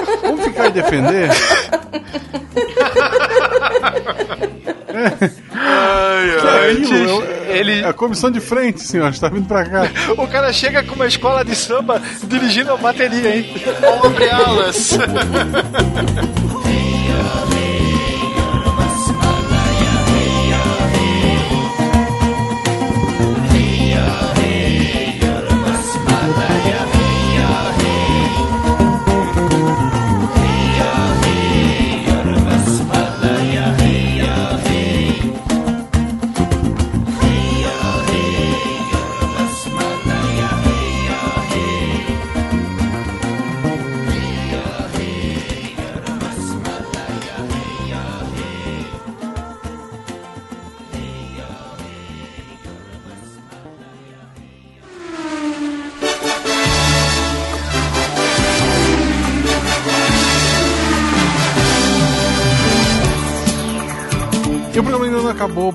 E defender? ai, Que é ele- É a comissão de frente, senhor, está vindo pra cá. O cara chega com uma escola de samba dirigindo a bateria, hein? Abre alas. [LAUGHS]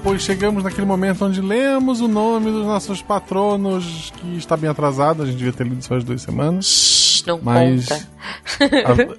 pois chegamos naquele momento onde lemos o nome dos nossos patronos, que está bem atrasado, a gente devia ter lido só as duas semanas. Não Mas conta.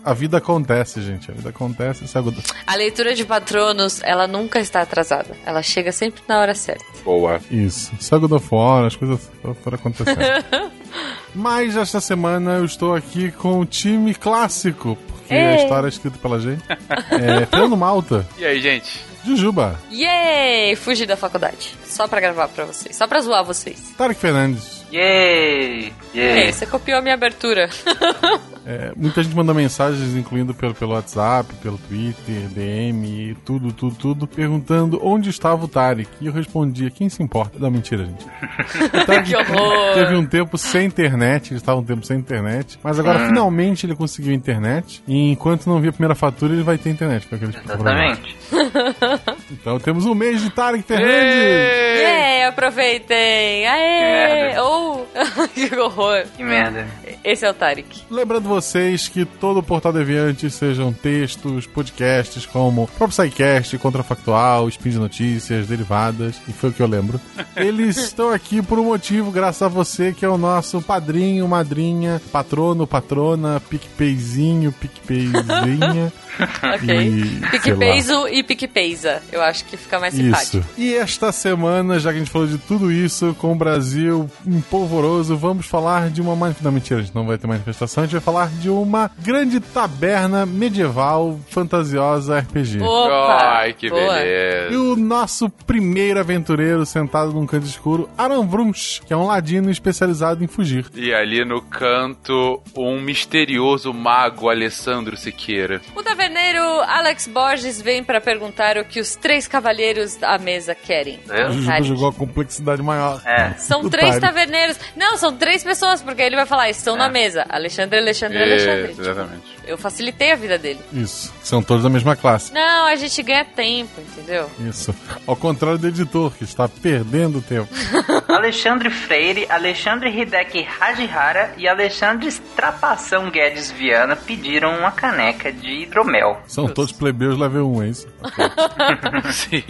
a, a vida acontece, gente. A vida acontece. Isso é A leitura de patronos, ela nunca está atrasada. Ela chega sempre na hora certa. Boa. Isso. Só God of War, as coisas foram acontecendo. [LAUGHS] Mas esta semana eu estou aqui com o time clássico, porque a história é escrita pela gente. É Fernando Malta, E aí, gente? Jujuba, Yay! Fugi da faculdade. Só pra gravar pra vocês. Só pra zoar vocês. Tarek Fernandes. Yay! Ei, você copiou a minha abertura. [LAUGHS] É, muita gente manda mensagens, incluindo pelo, pelo WhatsApp, pelo Twitter, DM, tudo, tudo, tudo, perguntando onde estava o Tarek. E eu respondia, quem se importa? Não, mentira, gente. [LAUGHS] O Tarek Que horror. teve um tempo sem internet, ele estava um tempo sem internet, mas agora finalmente ele conseguiu internet. E enquanto não vir a primeira fatura, ele vai ter internet. Exatamente. [LAUGHS] Então temos um mês de Tarek Fernandes. Yay! Aproveitem! Aê! merda. Oh! [LAUGHS] que horror. Que merda. Esse é o Tarek. Lembrando vocês que todo o Portal Deviante sejam textos, podcasts como o próprio SciCast, Contrafactual, Spin de Notícias, Derivadas, e foi o que eu lembro. [LAUGHS] Eles estão aqui por um motivo, graças a você que é o nosso padrinho, madrinha, patrono, patrona, PicPayzinho, PicPayzinha. Ok. E, sei lá. E PicPeisa. Eu acho que fica mais simpático. Isso. E esta semana, já que a gente falou de tudo isso, com o Brasil empolvoroso, vamos falar de uma. Não, mentira, a gente não vai ter manifestação, a gente vai falar de uma grande taberna medieval fantasiosa RPG. Opa! Ai, que Boa. E beleza. o nosso primeiro aventureiro sentado num canto escuro, Aran Vrunch, que é um ladino especializado em fugir. E ali no canto, um misterioso mago Alessandro Siqueira. O taverneiro Alex Borges vem pra perguntar o que os três cavalheiros da mesa querem. Tarek. jogou a complexidade maior. É. [LAUGHS] São três taverneiros. Não, são três pessoas, porque ele vai falar, estão na mesa. Alexandre, Alexandre, Alexandre. Isso, exatamente. Eu facilitei a vida dele. Isso, são todos da mesma classe. Não, a gente ganha tempo, entendeu? Isso. Ao contrário do editor, que está perdendo tempo. [LAUGHS] Alexandre Freire, Alexandre Hideki Hajihara e Alexandre Trapação Guedes Viana pediram uma caneca de hidromel. São todos plebeus level 1, é isso? [LAUGHS] [LAUGHS] Sim.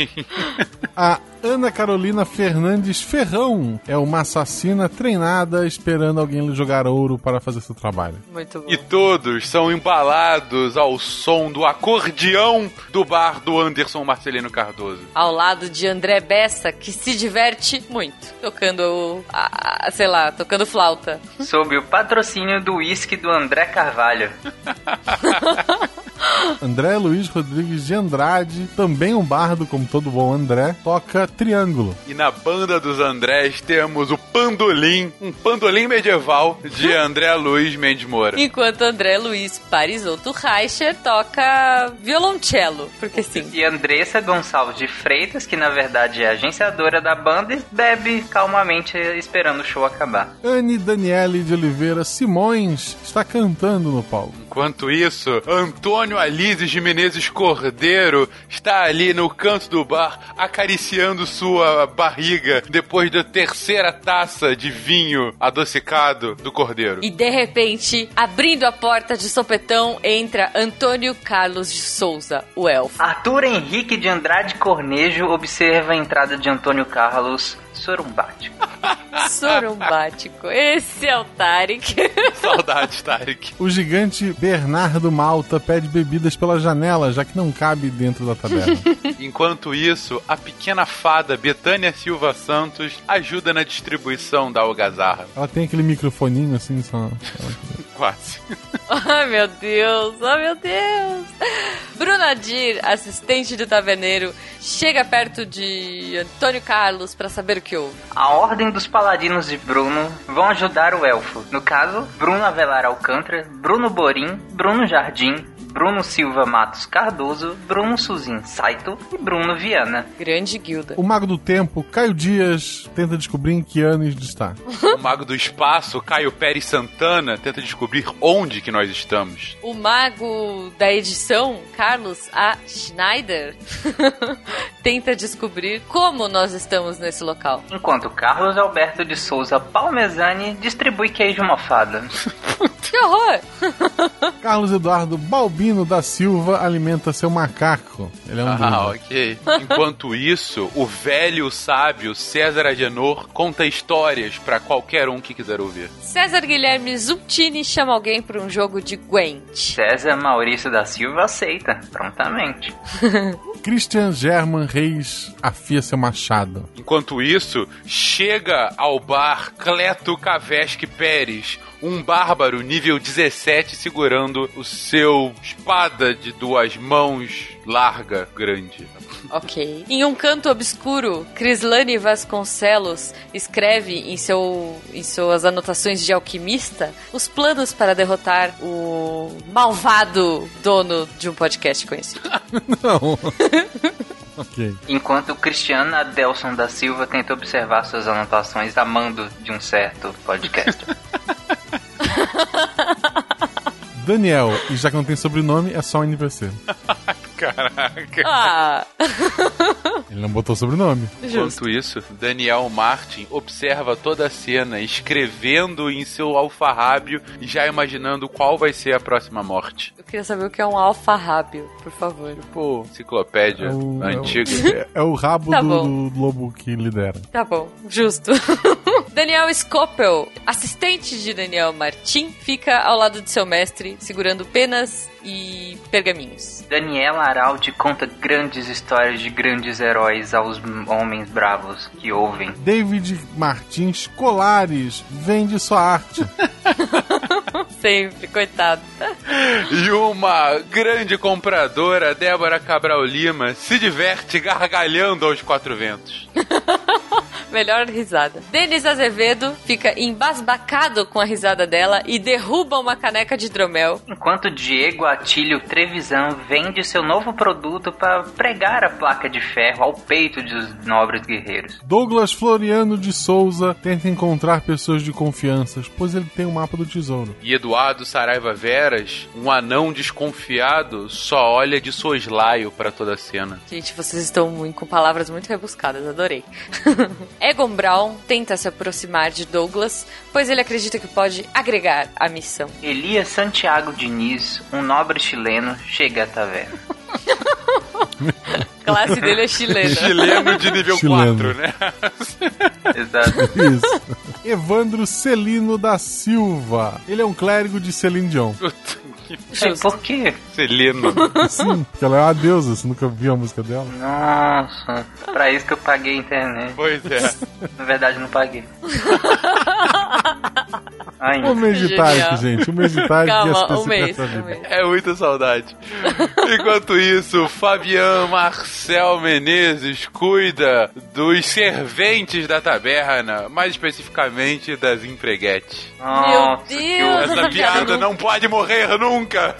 A Ana Carolina Fernandes Ferrão é uma assassina treinada esperando alguém lhe jogar ouro para fazer seu trabalho. Muito bom. E todos são embalados ao som do acordeão do bar do Anderson Marcelino Cardoso. Ao lado de André Bessa, que se diverte muito. Tocando, a- a- sei lá, tocando flauta. Sob o patrocínio do uísque do André Carvalho. [LAUGHS] André Luiz Rodrigues de Andrade, também um bardo, como todo bom André, toca triângulo. E na banda dos Andrés temos o Pandolim, um pandolim medieval de [LAUGHS] André Luiz Mendes Moura. Enquanto André Luiz Parisotto Reicher toca violoncelo. Porque sim. E Andressa Gonçalves de Freitas, que na verdade é agenciadora da banda, e bebe calmamente esperando o show acabar. Anne Daniele de Oliveira Simões está cantando no palco. Enquanto isso, Antônio Alises de Menezes Cordeiro está ali no canto do bar acariciando sua barriga depois da terceira taça de vinho adocicado do Cordeiro. E de repente, abrindo a porta de sopetão, entra Antônio Carlos de Souza, o elfo. Arthur Henrique de Andrade Cornejo observa a entrada de Antônio Carlos sorumbático. [LAUGHS] Sorumbático. Esse é o Tarek. [LAUGHS] Saudades, Tarek. O gigante Bernardo Malta pede bebidas pela janela, já que não cabe dentro da taberna. [LAUGHS] Enquanto isso, a pequena fada Betânia Silva Santos ajuda na distribuição da algazarra. Ela tem aquele microfoninho assim, só. Quase. [LAUGHS] Ai, meu Deus, ai, meu Deus. Bruna Dir, assistente do taverneiro, chega perto de Antônio Carlos pra saber o que houve. A Ordem dos Paladinos de Bruno vão ajudar o elfo. No caso, Bruno Avelar Alcântara, Bruno Borim, Bruno Jardim, Bruno Silva Matos Cardoso, Bruno Suzin Saito e Bruno Viana. Grande guilda. O Mago do Tempo, Caio Dias, tenta descobrir em que anos está. O mago do espaço, Caio Pérez Santana, tenta descobrir onde que nós estamos. O mago da edição, Carlos A. Schneider, [LAUGHS] tenta descobrir como nós estamos nesse local. Enquanto Carlos Alberto de Souza Palmezani distribui queijo mofado. Que horror! Carlos Eduardo Balbino da Silva alimenta seu macaco. Ele é um Ah, druida. ok. Enquanto isso, o velho sábio César Agenor conta histórias pra qualquer um que quiser ouvir. César Guilherme Zultini chama alguém para um jogo de Gwent. César Maurício da Silva aceita, prontamente. [LAUGHS] Christian German Reis afia seu machado. Enquanto isso, chega ao bar Cleto Kavesque Pérez, um bárbaro nível 17 segurando o seu espada de duas mãos larga, grande. Ok. Em um canto obscuro, Crislane Vasconcelos escreve em, seu, em suas anotações de alquimista os planos para derrotar o malvado dono de um podcast conhecido. [LAUGHS] Não. [LAUGHS] ok. Enquanto Cristiano Adelson da Silva tenta observar suas anotações a mando de um certo podcast. [LAUGHS] [LAUGHS] Daniel, e já que não tem sobrenome, é só um NPC. [LAUGHS] Caraca. Ah, Ele não botou sobrenome. justo. Enquanto isso, Daniel Martin observa toda a cena, escrevendo em seu alfarrábio e já imaginando qual vai ser a próxima morte. Eu queria saber o que é um alfarrábio, por favor. Tipo, enciclopédia É o, antiga. É o, é o rabo Tá do, do lobo que lidera. Tá bom, justo. [LAUGHS] Daniel Scopel, assistente de Daniel Martin, fica ao lado de seu mestre, segurando penas e pergaminhos. Daniela Araldi conta grandes histórias de grandes heróis aos homens bravos que ouvem. David Martins Colares vende sua arte. [LAUGHS] Sempre, coitado. E uma grande compradora, Débora Cabral Lima, se diverte gargalhando aos quatro ventos. [LAUGHS] Melhor risada. Denis Azevedo fica embasbacado com a risada dela e derruba uma caneca de hidromel. Enquanto Diego Atílio Trevisan vende seu novo produto para pregar a placa de ferro ao peito dos nobres guerreiros. Douglas Floriano de Souza tenta encontrar pessoas de confiança, pois ele tem o mapa do tesouro. E Eduardo Saraiva Veras, um anão desconfiado, só olha de soslaio para toda a cena. Gente, vocês estão muito, com palavras muito rebuscadas, adorei. [LAUGHS] Egon Brown tenta se aproximar de Douglas, pois ele acredita que pode agregar à missão. Elias Santiago Diniz, um nobre chileno, chega à taverna. A classe dele é chilena. Chileno de nível Chileno. 4, né? Exato. Isso. [LAUGHS] Evandro Celino da Silva. Ele é um clérigo de Celine Dion. É, por quê? Celino. [LAUGHS] Sim, porque ela é uma deusa, você nunca viu a música dela? Nossa, pra isso que eu paguei a internet. Pois é. Na verdade, não paguei. Ai, O mês de Genial. Tarek, gente. O mês de Tarek Calma, e as um pessoas mês, um mês. É muita saudade. Enquanto isso, Fabian Marcel Menezes cuida dos serventes da taberna, mais especificamente das empreguetes. Nossa, Meu que Deus! Essa piada não pode morrer nunca!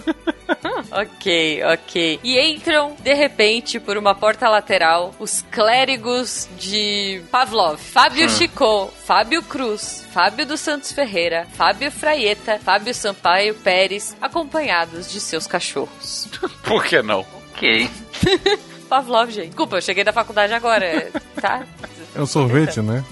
[LAUGHS] Ok, ok. E entram, de repente, por uma porta lateral, os clérigos de Pavlov. Fábio Chicô, Fábio Cruz, Fábio dos Santos Ferreira, Fábio Fraieta, Fábio Sampaio Pérez, acompanhados de seus cachorros. [LAUGHS] Por que não? Ok. [LAUGHS] Pavlov, gente. Desculpa, eu cheguei da faculdade agora, tá? É um sorvete, né?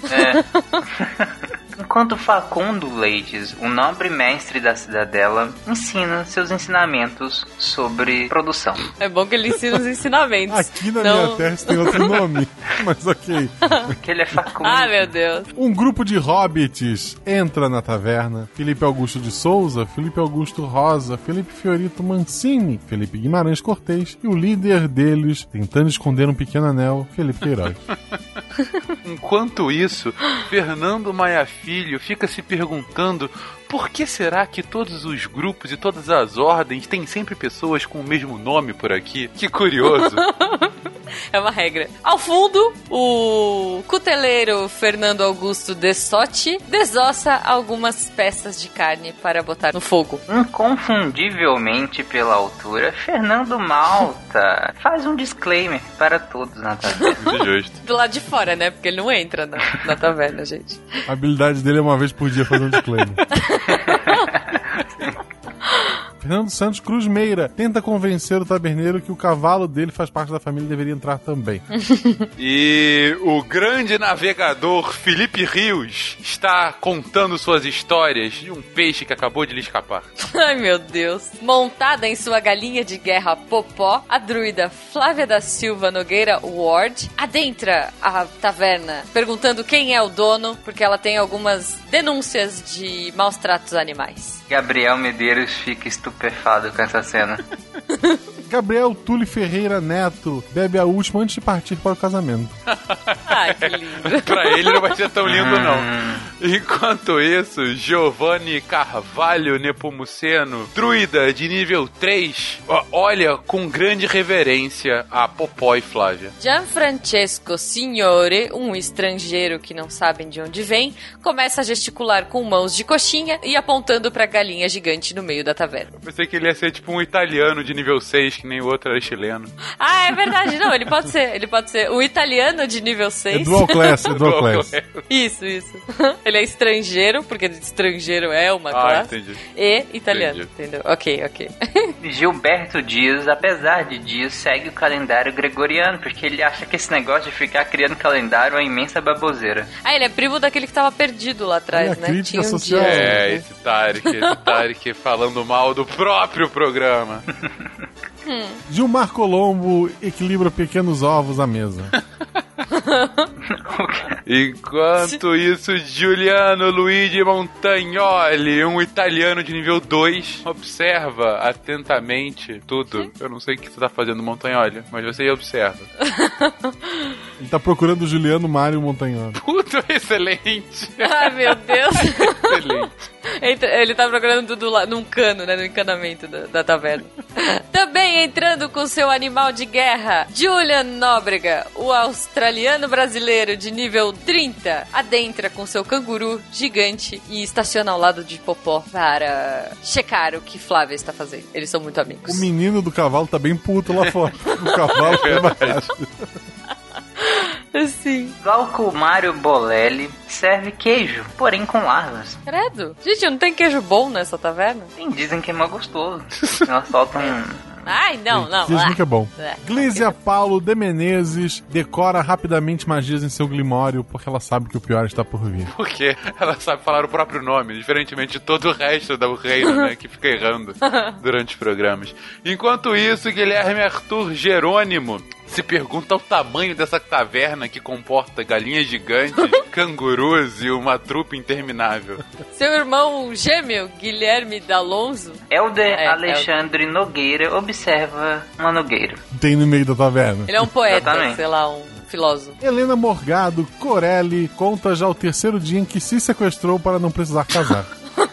Enquanto Facundo Leites, o nobre mestre da cidadela, ensina seus ensinamentos sobre produção. É bom que ele ensina os ensinamentos. Aqui na Não- minha terra tem outro nome, [LAUGHS] mas ok. Porque ele é Facundo. Ah, meu Deus. Um grupo de hobbits entra na taverna. Felipe Augusto de Souza, Felipe Augusto Rosa, Felipe Fiorito Mancini, Felipe Guimarães Cortez e o líder deles, tentando esconder um pequeno anel, Felipe Queiroz. [LAUGHS] Enquanto isso, Fernando Maia Filho fica se perguntando por que será que todos os grupos e todas as ordens têm sempre pessoas com o mesmo nome por aqui? Que curioso. [LAUGHS] É uma regra. Ao fundo, o cuteleiro Fernando Augusto Dessotti desossa algumas peças de carne para botar no fogo. Inconfundivelmente pela altura, Fernando Malta faz um disclaimer para todos na taverna. [LAUGHS] Justo. Do lado de fora, né? Porque ele não entra na, na taverna, gente. A habilidade dele é uma vez por dia fazer um disclaimer. [LAUGHS] Ha ha ha! Fernando Santos Cruz Meira tenta convencer o taberneiro que o cavalo dele faz parte da família e deveria entrar também. [LAUGHS] E o grande navegador Felipe Rios está contando suas histórias de um peixe que acabou de lhe escapar. [LAUGHS] Ai, meu Deus. Montada em sua galinha de guerra Popó, a druida Flávia da Silva Nogueira Ward adentra a taverna perguntando quem é o dono, porque ela tem algumas denúncias de maus tratos a animais. Gabriel Medeiros fica estupefado com essa cena. [LAUGHS] Gabriel Tully Ferreira Neto bebe a última antes de partir para o casamento. [LAUGHS] Ai, que lindo. [LAUGHS] pra ele não vai ser tão lindo, não. Enquanto isso, Giovanni Carvalho Nepomuceno, druida de nível 3, ó, olha com grande reverência a Popó e Flávia. Gianfrancesco Signore, um estrangeiro que não sabem de onde vem, começa a gesticular com mãos de coxinha e apontando pra galinha gigante no meio da taverna. Eu pensei que ele ia ser tipo um italiano de nível 6, que nem o outro era chileno. Ah, é verdade. Não, ele pode ser. Ele pode ser o italiano de nível É 6. dual class, é dual class. Isso, isso. Ele é estrangeiro, porque estrangeiro é uma Ah, classe. entendi. E italiano, Entendi. entendeu? Ok, ok. [LAUGHS] Gilberto Dias, apesar de Dias, segue o calendário gregoriano, porque ele acha que esse negócio de ficar criando calendário é uma imensa baboseira. Ah, ele é primo daquele que tava perdido lá atrás, Olha né? crítica Tinha um social. dia- É, esse Tarek, esse Tarek [LAUGHS] falando mal do próprio programa. [LAUGHS] Gilmar Colombo equilibra pequenos ovos à mesa. [LAUGHS] Enquanto isso, Giuliano Luigi Montagnoli, um italiano de nível 2, observa atentamente tudo. Eu não sei o que você tá fazendo, Montagnoli, mas você observa. [LAUGHS] Ele tá procurando o Juliano Mário Montagnoli. Puta, excelente! Ai, meu Deus. [LAUGHS] Excelente. Entra- Ele tá procurando tudo lá num cano, né? No encanamento da, da taverna. Entrando com seu animal de guerra, Julian Nóbrega, o australiano brasileiro de nível 30, adentra com seu canguru gigante e estaciona ao lado de Popó para checar o que Flávia está fazendo. Eles são muito amigos. O menino do cavalo tá bem puto lá fora. [LAUGHS] O cavalo foi abaixo. Sim. Glauco Mário Bolelli serve queijo, porém com larvas. Credo. Gente, não tem queijo bom nessa taverna? Sim, dizem que é mó gostoso. Elas soltam um... [LAUGHS] Ai, não, não. Dizem ah. que é bom. É. Glízia Paulo de Menezes decora rapidamente magias em seu glimório porque ela sabe que o pior está por vir. [LAUGHS] Porque ela sabe falar o próprio nome, diferentemente de todo o resto do reino, né? Que fica errando [LAUGHS] durante os programas. Enquanto isso, Guilherme Arthur Jerônimo se pergunta o tamanho dessa taverna que comporta galinhas gigantes, [LAUGHS] cangurus e uma trupe interminável. Seu irmão gêmeo, Guilherme D'Alonso, Helder É, Alexandre Nogueira observa uma nogueira. Tem no meio da taverna. ele é um poeta, sei lá, um filósofo. Helena Morgado Corelli conta já o terceiro dia em que se sequestrou para não precisar casar. [LAUGHS]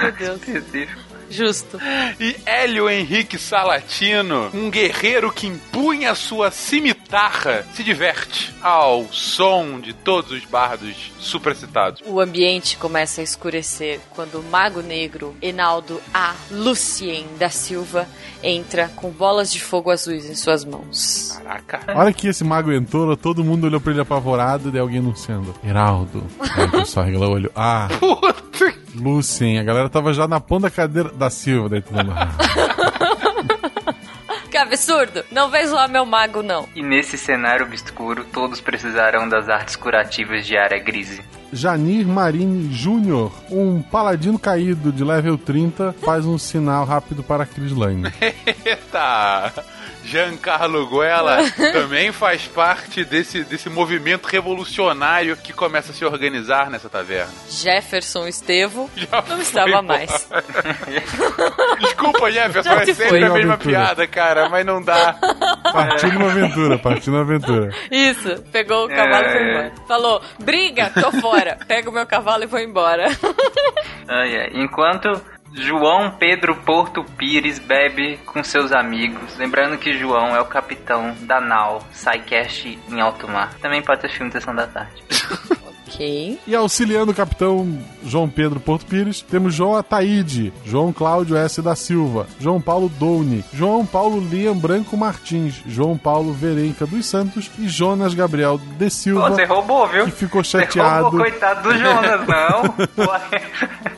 Meu Deus. Específico. Justo. E Hélio Henrique Salatino, um guerreiro que empunha sua cimitarra, se diverte ao som de todos os bardos supracitados. O ambiente começa a escurecer quando o mago negro Enaldo A. Lucien da Silva entra com bolas de fogo azuis em suas mãos. Caraca. A hora que esse mago entrou, todo mundo olhou pra ele apavorado e daí alguém anunciando. Heraldo. Aí o pessoal regalou o olho. Ah, Puta. Lucien. A galera tava já na ponta da cadeira da Silva. Daí todo mundo... [LAUGHS] Que absurdo! Não vem zoar meu mago, não. E nesse cenário obscuro, todos precisarão das artes curativas de área grise. Janir Marini Jr., um paladino caído de level 30, faz um sinal rápido para Chris Lane. [LAUGHS] Eita! Giancarlo Guella [LAUGHS] também faz parte desse, desse movimento revolucionário que começa a se organizar nessa taverna. Jefferson Estevo [LAUGHS] Já não estava embora. mais. [LAUGHS] Desculpa, Jefferson, Já é se sempre foi. a mesma piada, cara, mas não dá. Partiu numa aventura, partiu numa aventura. Isso, pegou o cavalo e foi É. embora. Falou, briga, tô fora. Pega o meu cavalo e vou embora. Enquanto João Pedro Porto Pires bebe com seus amigos. Lembrando que João é o capitão da nau SciCast em alto mar. Também pode ser filme Sessão da Tarde. [LAUGHS] ok. E auxiliando o capitão João Pedro Porto Pires, temos João Ataíde, João Cláudio S. da Silva, João Paulo Douni, João Paulo Liam Branco Martins, João Paulo Verenca dos Santos e Jonas Gabriel de Pô, Silva, você roubou, viu? que ficou Você chateado. roubou, coitado do Jonas, não. [LAUGHS] [LAUGHS]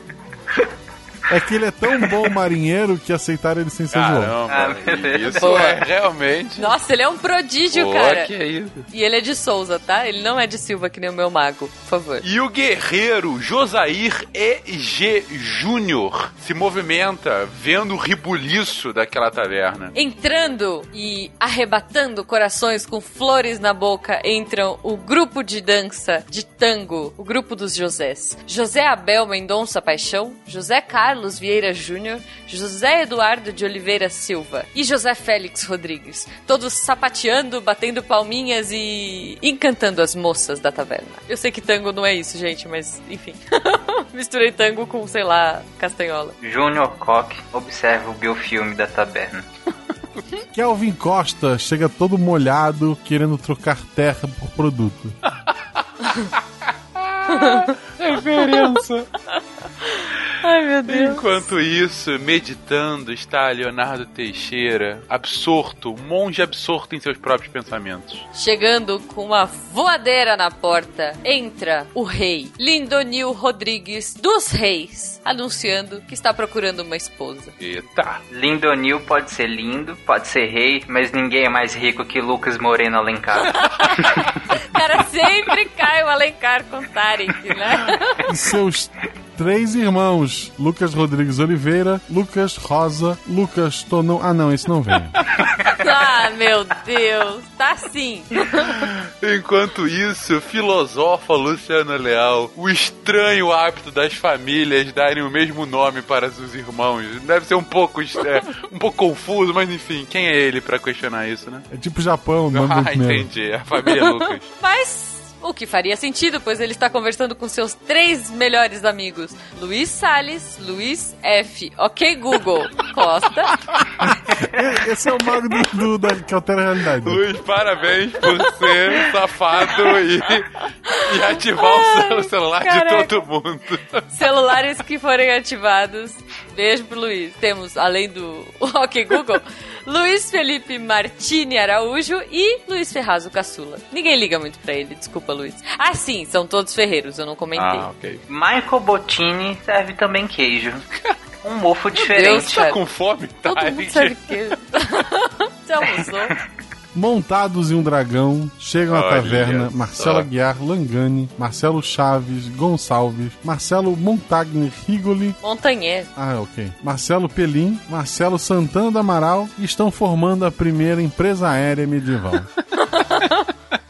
É que ele é tão bom marinheiro que aceitaram ele sem ser João. Caramba, Ah, isso Boa. é realmente. Nossa, ele é um prodígio, Pô, cara. que é isso? E ele é de Souza, tá? Ele não é de Silva, que nem o meu mago. Por favor. E o guerreiro Josair E.G. Júnior se movimenta vendo o ribuliço daquela taverna. Entrando e arrebatando corações com flores na boca, entram o grupo de dança de tango, o grupo dos Josés. José Abel Mendonça Paixão, José Carlos Vieira Júnior, José Eduardo de Oliveira Silva e José Félix Rodrigues. Todos sapateando, batendo palminhas e encantando as moças da taverna. Eu sei que tango não é isso, gente, mas enfim. [LAUGHS] Misturei tango com, sei lá, castanhola. Júnior Koch observa o biofilme da taberna. [LAUGHS] Kelvin Costa chega todo molhado, querendo trocar terra por produto. [LAUGHS] Referência. [LAUGHS] Ai, meu Deus. Enquanto isso, meditando, está Leonardo Teixeira, absorto, um monge absorto em seus próprios pensamentos. Chegando com uma voadeira na porta, entra o rei Lindonil Rodrigues dos Reis, anunciando que está procurando uma esposa. Eita! Lindonil pode ser lindo, pode ser rei, mas ninguém é mais rico que Lucas Moreno Alencar. [LAUGHS] Cara, sempre cai o Alencar com Tarek, né? E seus três irmãos: Lucas Rodrigues Oliveira, Lucas Rosa, Lucas Tonão. Ah, não, esse não vem. [LAUGHS] Ah, meu Deus. Tá sim. Enquanto isso, filosofa Luciano Leal, o estranho hábito das famílias darem o mesmo nome para os irmãos. Deve ser um pouco, é, um pouco confuso, mas enfim, quem é ele para questionar isso, né? É tipo Japão, o nome do Ah, entendi. A família Lucas. Mas o que faria sentido, pois ele está conversando com seus três melhores amigos: Luiz Salles, Luiz F. Ok, Google [LAUGHS] Costa. [LAUGHS] Esse é o mago do, do- da, que altera a realidade. Luiz, parabéns por ser safado e, e ativar o seu celular caraca. de todo mundo. [LAUGHS] Celulares que forem ativados. Beijo pro Luiz. Temos, além do Ok Google, Luiz Felipe Martini Araújo e Luiz Ferraz, o caçula. Ninguém liga muito pra ele, desculpa, Luiz. Ah, sim, são todos ferreiros, eu não comentei. Ah, ok. Michael Bottini serve também queijo. [LAUGHS] Um mofo Deus, diferente. Tá cara. com fome? Tá, Todo mundo serve queijo. [LAUGHS] Você almoçou? [LAUGHS] Montados em um dragão, chegam à Olha taverna só. Marcelo Aguiar Langani, Marcelo Chaves Gonçalves, Marcelo Montagner Rigoli, Montanhês. ah, ok, Marcelo Pelim, Marcelo Santana do Amaral e estão formando a primeira empresa aérea medieval. [LAUGHS]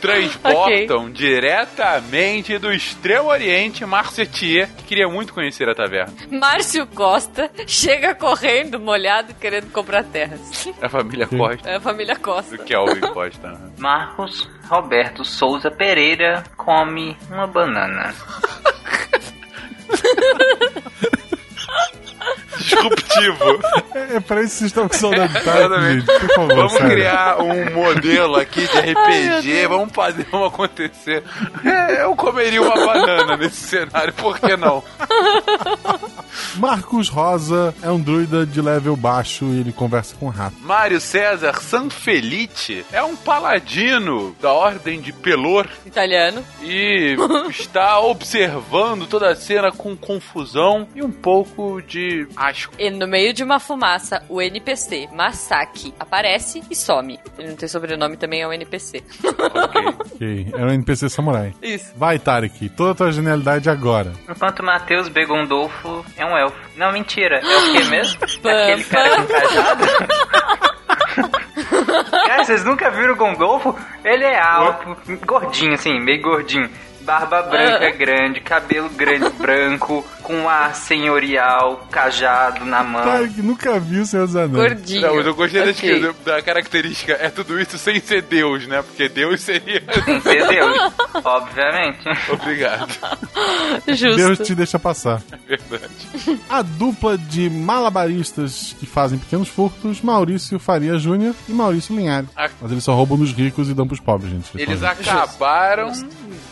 Transportam diretamente do Extremo Oriente Marcetier, que queria muito conhecer a taverna. Márcio Costa chega correndo, molhado, querendo comprar terras. A família Costa. É a família Costa. Do Kelvin Costa. Marcos Roberto Souza Pereira come uma banana. [LAUGHS] Disruptivo. é, é pra isso que vocês estão com saudade de [LAUGHS] tarde, Exatamente. gente, por favor, Vamos sério. criar um modelo aqui de RPG, vamos fazer um acontecer. É, eu comeria uma banana nesse cenário, por que não? [LAUGHS] Marcos Rosa é um druida de level baixo e ele conversa com o rato. Mário César Sanfelice é um paladino da Ordem de Pelor Italiano. e está observando toda a cena com confusão e um pouco de asco. E no meio de uma fumaça, o NPC, Masaki, aparece e some. Ele não tem sobrenome, também é um NPC. Ok. É um NPC samurai. Isso. Vai, Tarek, toda a tua genialidade agora. Enquanto Matheus B. Gondolfo é um elfo. Não, mentira. É o que mesmo? [GASPS] Aquele cara com cajado? [LAUGHS] Cara, vocês nunca viram o Gondolfo? Ele é alto, gordinho assim, meio gordinho. Barba branca Ah. grande, cabelo grande [LAUGHS] branco, com ar senhorial, cajado na mão. Tarek nunca viu o Senhor dos Anéis. Gordinho. Não, mas eu gostei da Ok. descrição- da característica. É tudo isso sem ser Deus, né? Porque Deus seria. Entendeu? [LAUGHS] Obviamente. Obrigado. Justo. Deus te deixa passar. Verdade. A dupla de malabaristas que fazem pequenos furtos, Maurício Faria Júnior e Maurício Linhares. Ah. Mas eles só roubam dos ricos e dão pros pobres, gente. Eles acabaram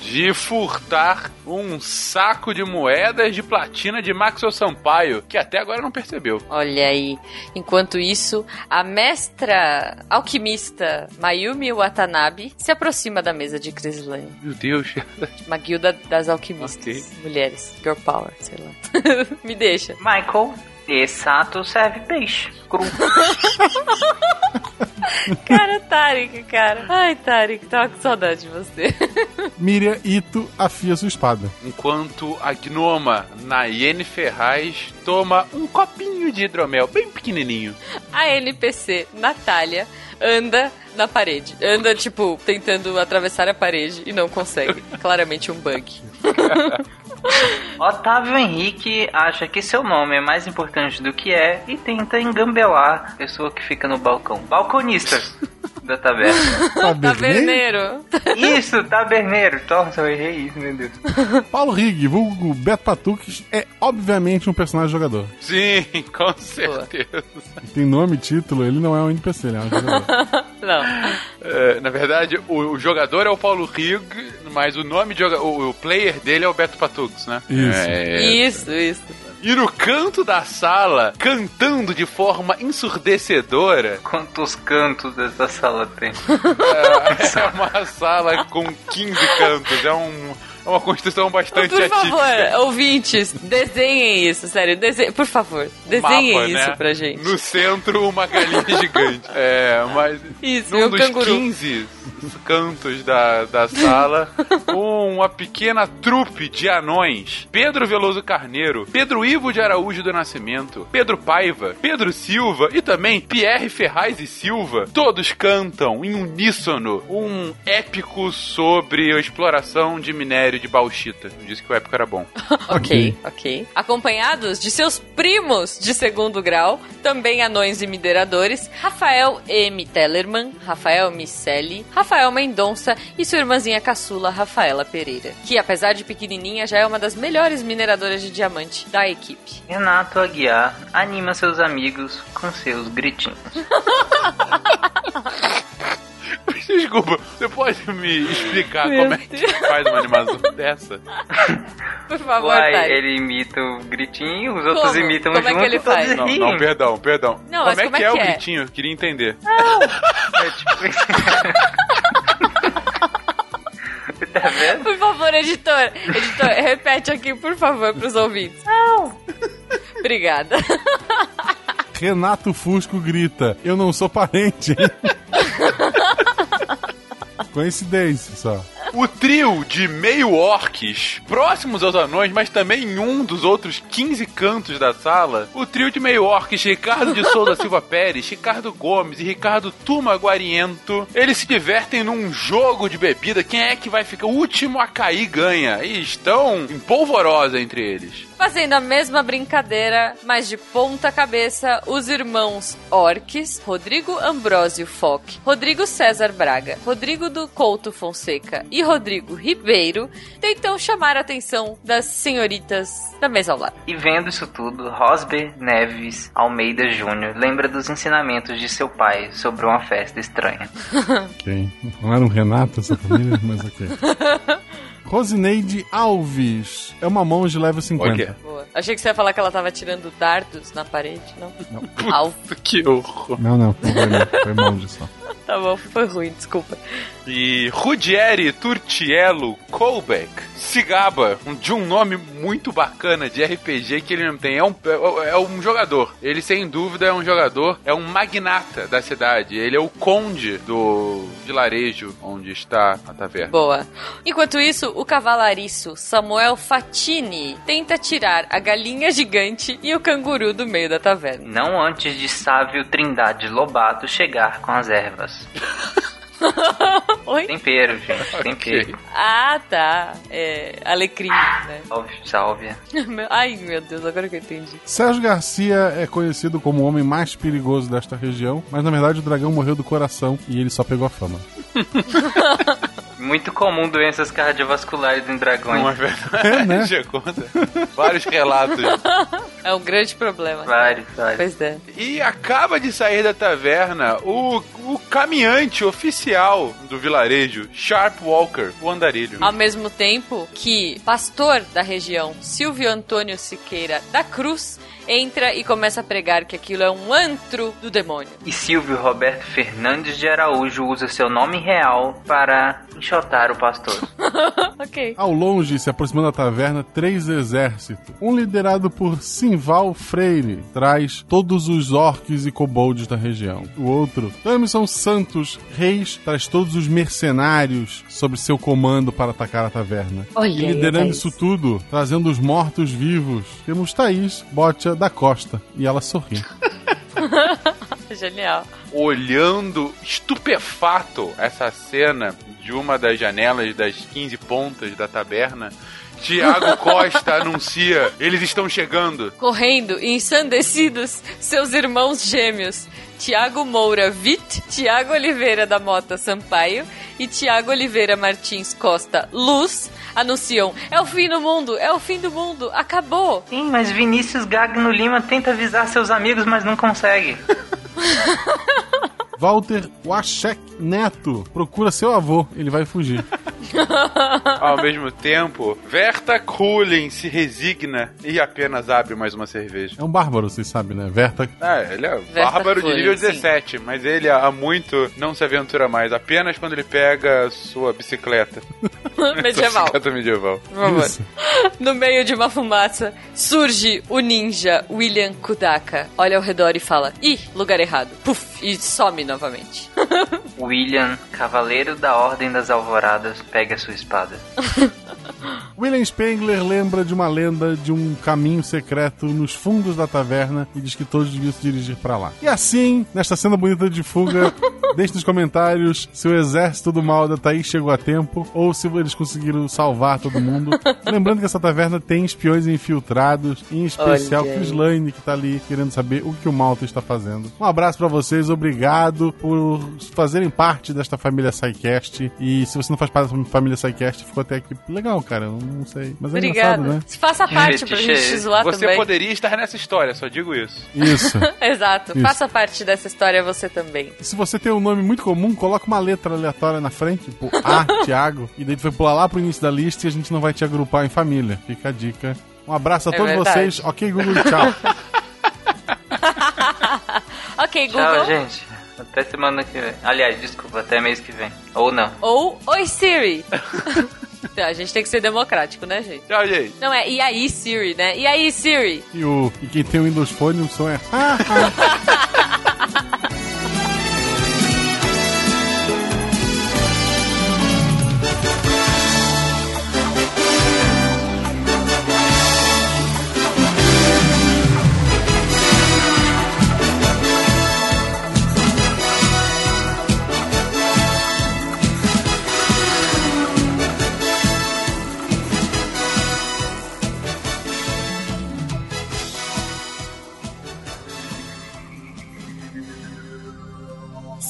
de furtar um saco de moedas de platina de Maxwell Sampaio, que até agora não percebeu. Olha aí. Enquanto isso, a mestra alquimista Mayumi Watanabe se aproxima da mesa de Crislane. Meu Deus. [LAUGHS] Uma guilda das alquimistas. Ok. Mulheres. Girl power, sei lá. [LAUGHS] Me deixa. Michael e Sato serve peixe cru. [LAUGHS] Cara, Tarek, cara. Ai, Tarek, tava com saudade de você. [LAUGHS] Miriam Ito afia sua espada. Enquanto a gnoma Nayene Ferraz toma um copinho de hidromel, bem pequenininho. A NPC, Natália, anda na parede. Anda, tipo, tentando atravessar a parede e não consegue. Claramente um bug. [LAUGHS] Otávio Henrique acha que seu nome é mais importante do que é e tenta engambelar a pessoa que fica no balcão. Balconista [LAUGHS] da taverna. [LAUGHS] Taverneiro. Isso, taberneiro. Nossa, eu errei isso, meu Deus. Paulo Rig, vulgo Beto Patuques, é obviamente um personagem jogador. Sim, com certeza. Tem nome, título, ele não é um NPC, ele é um jogador. [LAUGHS] Não. É, na verdade, o, o jogador é o Paulo Rig, mas o nome de o, o player dele é o Beto Patux, né? Isso. É, Isso, isso. E no canto da sala, cantando de forma ensurdecedora, Quantos cantos essa sala tem? [LAUGHS] é, é uma sala com 15 cantos. É um, é uma construção bastante Por atípica. favor, ouvintes, desenhem isso, sério. Dese... Por favor, desenhem Mapa, isso né? pra gente. No centro, uma galinha [LAUGHS] gigante. É, mas Isso, num dos canguru. 15 cantos da, da sala, [LAUGHS] uma pequena trupe de anões. Pedro Veloso Carneiro, Pedro Ivo de Araújo do Nascimento, Pedro Paiva, Pedro Silva e também Pierre Ferraz e Silva. Todos cantam em uníssono um épico sobre a exploração de minério de bauxita. Disse que o épico era bom. [LAUGHS] Ok, ok. Acompanhados de seus primos de segundo grau, também anões e mineradores, Rafael M. Tellerman, Rafael Micelli, Rafael Mendonça e sua irmãzinha caçula, Rafaela Pereira, que apesar de pequenininha já é uma das melhores mineradoras de diamante da equipe. Renato Aguiar anima seus amigos com seus gritinhos. [LAUGHS] [LAUGHS] Desculpa, você pode me explicar Meu como é que faz uma animação [LAUGHS] dessa? Por favor, Uai, Thay. ele imita o gritinho, os outros Como? imitam Como é junto que ele todos faz? Não, riem. não, perdão, perdão. Não, mas como é como que é é, o é? gritinho? Eu queria entender. [LAUGHS] É tipo... tá vendo? Por favor, editor. Editor, repete aqui, por favor, pros ouvintes. Não. Obrigada. Renato Fusco grita: Eu não sou parente? [LAUGHS] Coincidência só. O trio de meio orques, próximos aos anões, mas também em um dos outros 15 cantos da sala, o trio de meio orques, Ricardo de Souza [LAUGHS] Silva Pérez, Ricardo Gomes e Ricardo Turma Guariento, eles se divertem num jogo de bebida. Quem é que vai ficar? O último a cair ganha. E estão em polvorosa entre eles. Fazendo a mesma brincadeira, mas de ponta cabeça, os irmãos Orques, Rodrigo Ambrósio Fock, Rodrigo César Braga, Rodrigo do Couto Fonseca e Rodrigo Ribeiro tentam chamar a atenção das senhoritas da mesa ao lado. E vendo isso tudo, Rosber Neves Almeida Júnior lembra dos ensinamentos de seu pai sobre uma festa estranha. [LAUGHS] Ok. Não era um Renato essa família, mas ok. [LAUGHS] Rosineide Alves. É uma monge level 50. Olha. Boa. Achei que você ia falar que ela tava tirando dardos na parede, não? Não. Alvo. [LAUGHS] Que horror. Não, não, foi, não, foi monge só. Tá bom, foi ruim, desculpa. E Rudieri Turtiello Colbeck se gaba de um nome muito bacana de RPG que ele não tem. É um, é, é um jogador. Ele, sem dúvida, é um jogador. É um magnata da cidade. Ele é o conde do vilarejo onde está a taverna. Boa. Enquanto isso, o cavalariço Samuel Fatini tenta tirar a galinha gigante e o canguru do meio da taverna. Não antes de Sávio Trindade Lobato chegar com as ervas. [LAUGHS] [LAUGHS] Oi? Tempero, gente, [LAUGHS] tempero. Ah, tá. É. Alecrim, né? Salve. [LAUGHS] Ai, meu Deus, agora que eu entendi. Sérgio Garcia é conhecido como o homem mais perigoso desta região, mas na verdade o dragão morreu do coração e ele só pegou a fama. Muito comum doenças cardiovasculares em dragões. É verdade? É, né? Vários relatos. É um grande problema. Vários, vários. Pois é. E acaba de sair da taverna o, o caminhante oficial do vilarejo, Sharp Walker, o andarilho. Ao mesmo tempo que pastor da região, Silvio Antônio Siqueira da Cruz, entra e começa a pregar que aquilo é um antro do demônio. E Silvio Roberto Fernandes de Araújo usa seu nome real para enxotar o pastor. [LAUGHS] ok. Ao longe, se aproximando da taverna, três exércitos. Um liderado por Simval Freire, traz todos os orques e kobolds da região. O outro, Tamison Santos Reis, traz todos os mercenários sob seu comando para atacar a taverna. Olha e liderando isso tudo, trazendo os mortos-vivos, temos Thaís Botia da Costa. E ela sorri. [LAUGHS] Genial. olhando estupefato essa cena de uma das janelas das 15 pontas da taberna. Tiago Costa anuncia: eles estão chegando. Correndo e ensandecidos, seus irmãos gêmeos, Tiago Moura Vitt, Tiago Oliveira da Mota Sampaio e Tiago Oliveira Martins Costa Luz, anunciam: é o fim do mundo, é o fim do mundo, acabou. Sim, mas Vinícius Gagno Lima tenta avisar seus amigos, mas não consegue. [LAUGHS] Walter Wachek Neto procura seu avô, ele vai fugir. [LAUGHS] Ao mesmo tempo, Verta Kulin se resigna e apenas abre mais uma cerveja. É um bárbaro, vocês sabem, né? Verta. É, ele é Verta bárbaro de nível sim. 17, mas ele há muito não se aventura mais, apenas quando ele pega sua bicicleta. [LAUGHS] Medieval. Bicicleta medieval. Por favor. Isso. [LAUGHS] No meio de uma fumaça, surge o ninja William Kudaka. Olha ao redor e fala: Ih, lugar errado. Puf, e some novamente. [LAUGHS] William, cavaleiro da Ordem das Alvoradas, pega sua espada. [LAUGHS] William Spengler lembra de uma lenda de um caminho secreto nos fundos da taverna e diz que todos deviam se dirigir pra lá. E assim, nesta cena bonita de fuga, [LAUGHS] deixe nos comentários se o exército do mal da Thaís chegou a tempo ou se eles conseguiram salvar todo mundo. [LAUGHS] Lembrando que essa taverna tem espiões infiltrados, em especial Olha. Chris Lane, que tá ali querendo saber o que o Malta está fazendo. Um abraço pra vocês, obrigado por fazerem parte desta família SciCast. E se você não faz parte da família SciCast, ficou até aqui legal, cara. Eu não sei. Mas é Obrigada. engraçado, né? Faça parte pra gente te zoar Você também. poderia estar nessa história, só digo isso. Isso. [LAUGHS] Exato. Isso. Faça parte dessa história você também. Se você tem um nome muito comum, coloca uma letra aleatória na frente, tipo A, [LAUGHS] Thiago, e daí tu vai pular lá pro início da lista e a gente não vai te agrupar em família. Fica a dica. Um abraço a É todos verdade. vocês. Ok, Google, tchau. [LAUGHS] Ok, Google. Tchau, gente. Até semana que vem. Aliás, desculpa, até mês que vem. Ou não. Ou Oi Siri. Não, a gente tem que ser democrático, né, gente? Tchau, gente. Não é e aí Siri, né? E aí Siri? E, o, e quem tem o Windows Phone, o som é. [LAUGHS]